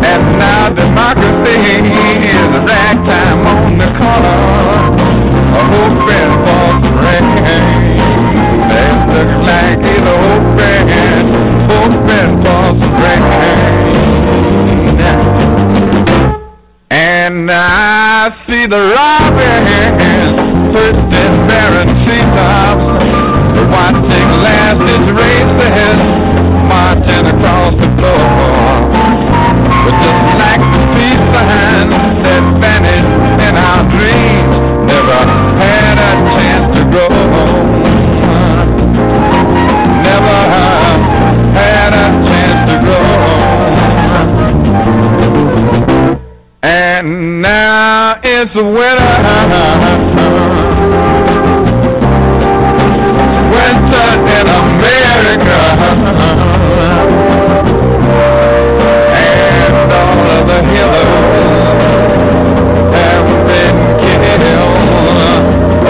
And now democracy is a ragtime on the corner. A hoping for some rain. They look like he's hoping, hoping for some rain. I see the robins perched in barren treetops watching last his races marching across the floor. But just like the peace sign that vanished in our dreams, never had a chance to grow. Never had a chance to grow it's winter. Winter in America. And all of the heroes have been killed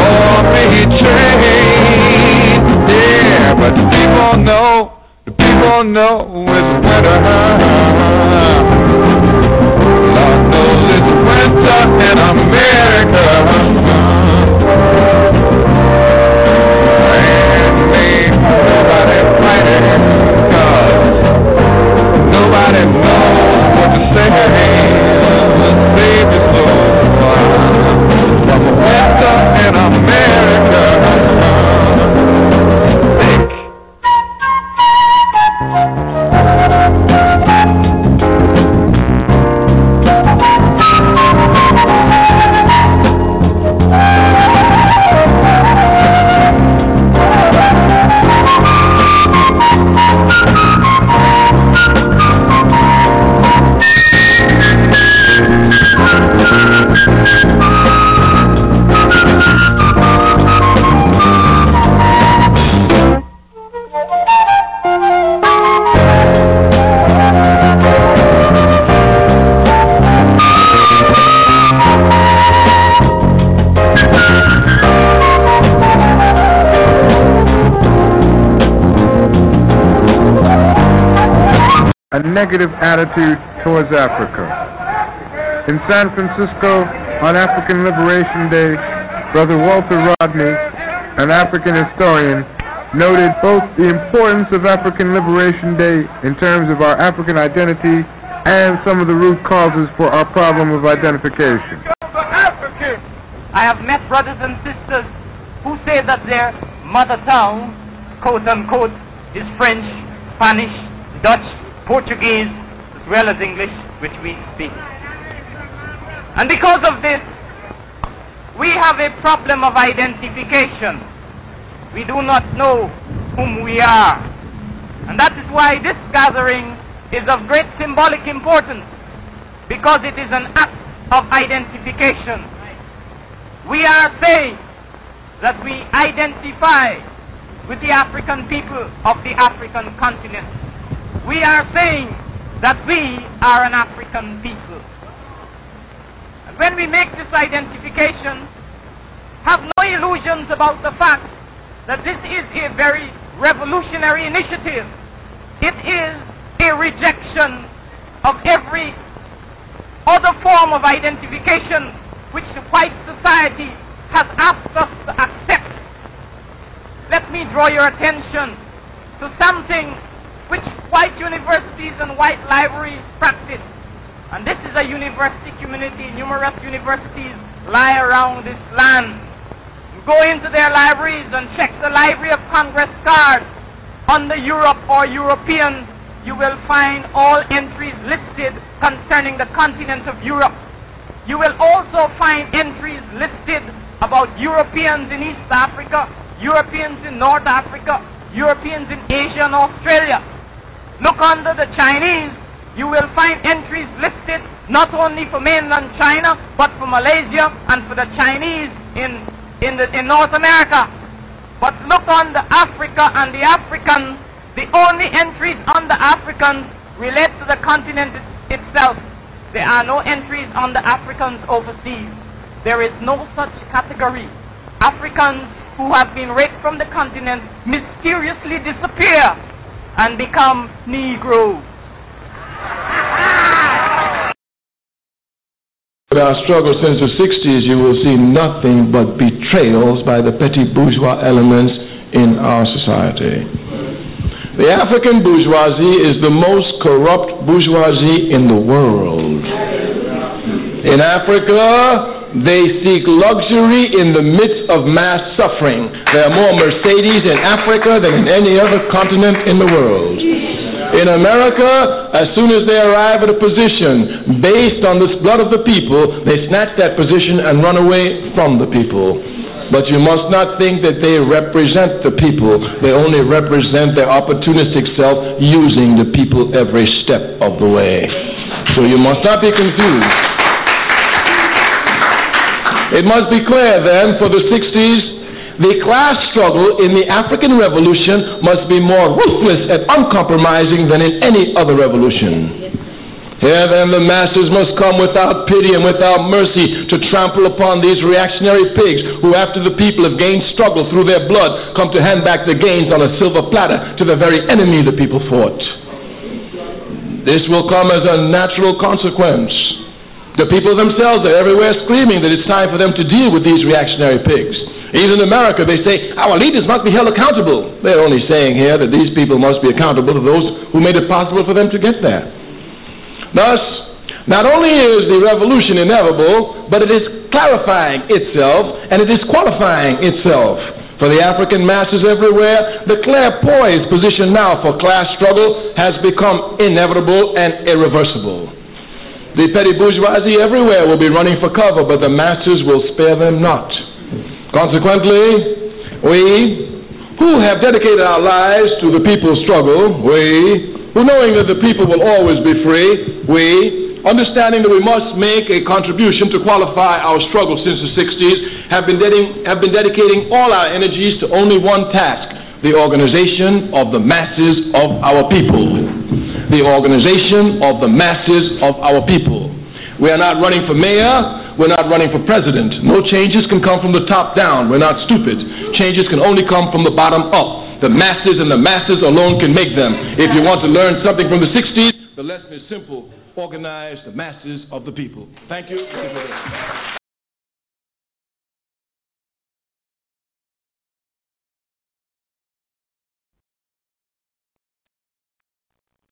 or betrayed. Yeah, but the people know, the people know it's winter. Lord knows it's winter in America. Negative attitude towards Africa. In San Francisco, on African Liberation Day, Brother Walter Rodney, an African historian, noted both the importance of African Liberation Day in terms of our African identity and some of the root causes for our problem of identification. I have met brothers and sisters who say that their mother tongue, quote unquote, is French, Spanish, Dutch, Portuguese, as well as English, which we speak. And because of this, we have a problem of identification. We do not know whom we are. And that is why this gathering is of great symbolic importance, because it is an act of identification. We are saying that we identify with the African people of the African continent. We are saying that we are an African people. And when we make this identification, have no illusions about the fact that this is a very revolutionary initiative. It is a rejection of every other form of identification which the white society has asked us to accept. Let me draw your attention to something which white universities and white libraries practice. And this is a university community. Numerous universities lie around this land. You go into their libraries and check the Library of Congress card. Under Europe or European, you will find all entries listed concerning the continent of Europe. You will also find entries listed about Europeans in East Africa, Europeans in North Africa, Europeans in Asia and Australia. Look under the Chinese, you will find entries listed not only for mainland China, but for Malaysia and for the Chinese in, in, the, in North America. But look the Africa and the Africans, the only entries on the Africans relate to the continent itself. There are no entries on the Africans overseas. There is no such category. Africans who have been raped from the continent mysteriously disappear and become Negroes. With our struggle since the 60s, you will see nothing but betrayals by the petty bourgeois elements in our society. The African bourgeoisie is the most corrupt bourgeoisie in the world. In Africa, they seek luxury in the midst of mass suffering. There are more Mercedes in Africa than in any other continent in the world. In America, as soon as they arrive at a position based on the blood of the people, they snatch that position and run away from the people. But you must not think that they represent the people. They only represent their opportunistic self using the people every step of the way. So you must not be confused. It must be clear then for the 60s, the class struggle in the African Revolution must be more ruthless and uncompromising than in any other revolution. Here then the masses must come without pity and without mercy to trample upon these reactionary pigs who after the people have gained struggle through their blood come to hand back the gains on a silver platter to the very enemy the people fought. This will come as a natural consequence. The people themselves are everywhere screaming that it's time for them to deal with these reactionary pigs. Even in America, they say, our leaders must be held accountable. They're only saying here that these people must be accountable to those who made it possible for them to get there. Thus, not only is the revolution inevitable, but it is clarifying itself and it is qualifying itself. For the African masses everywhere, the clairpoised position now for class struggle has become inevitable and irreversible. The petty bourgeoisie everywhere will be running for cover, but the masses will spare them not. Consequently, we who have dedicated our lives to the people's struggle, we who knowing that the people will always be free, we, understanding that we must make a contribution to qualify our struggle since the 60s, have been, have been dedicating all our energies to only one task, the organization of the masses of our people. The organization of the masses of our people. We are not running for mayor, we're not running for president. No changes can come from the top down. We're not stupid. Changes can only come from the bottom up. The masses and the masses alone can make them. If you want to learn something from the 60s, the lesson is simple. Organize the masses of the people. Thank you.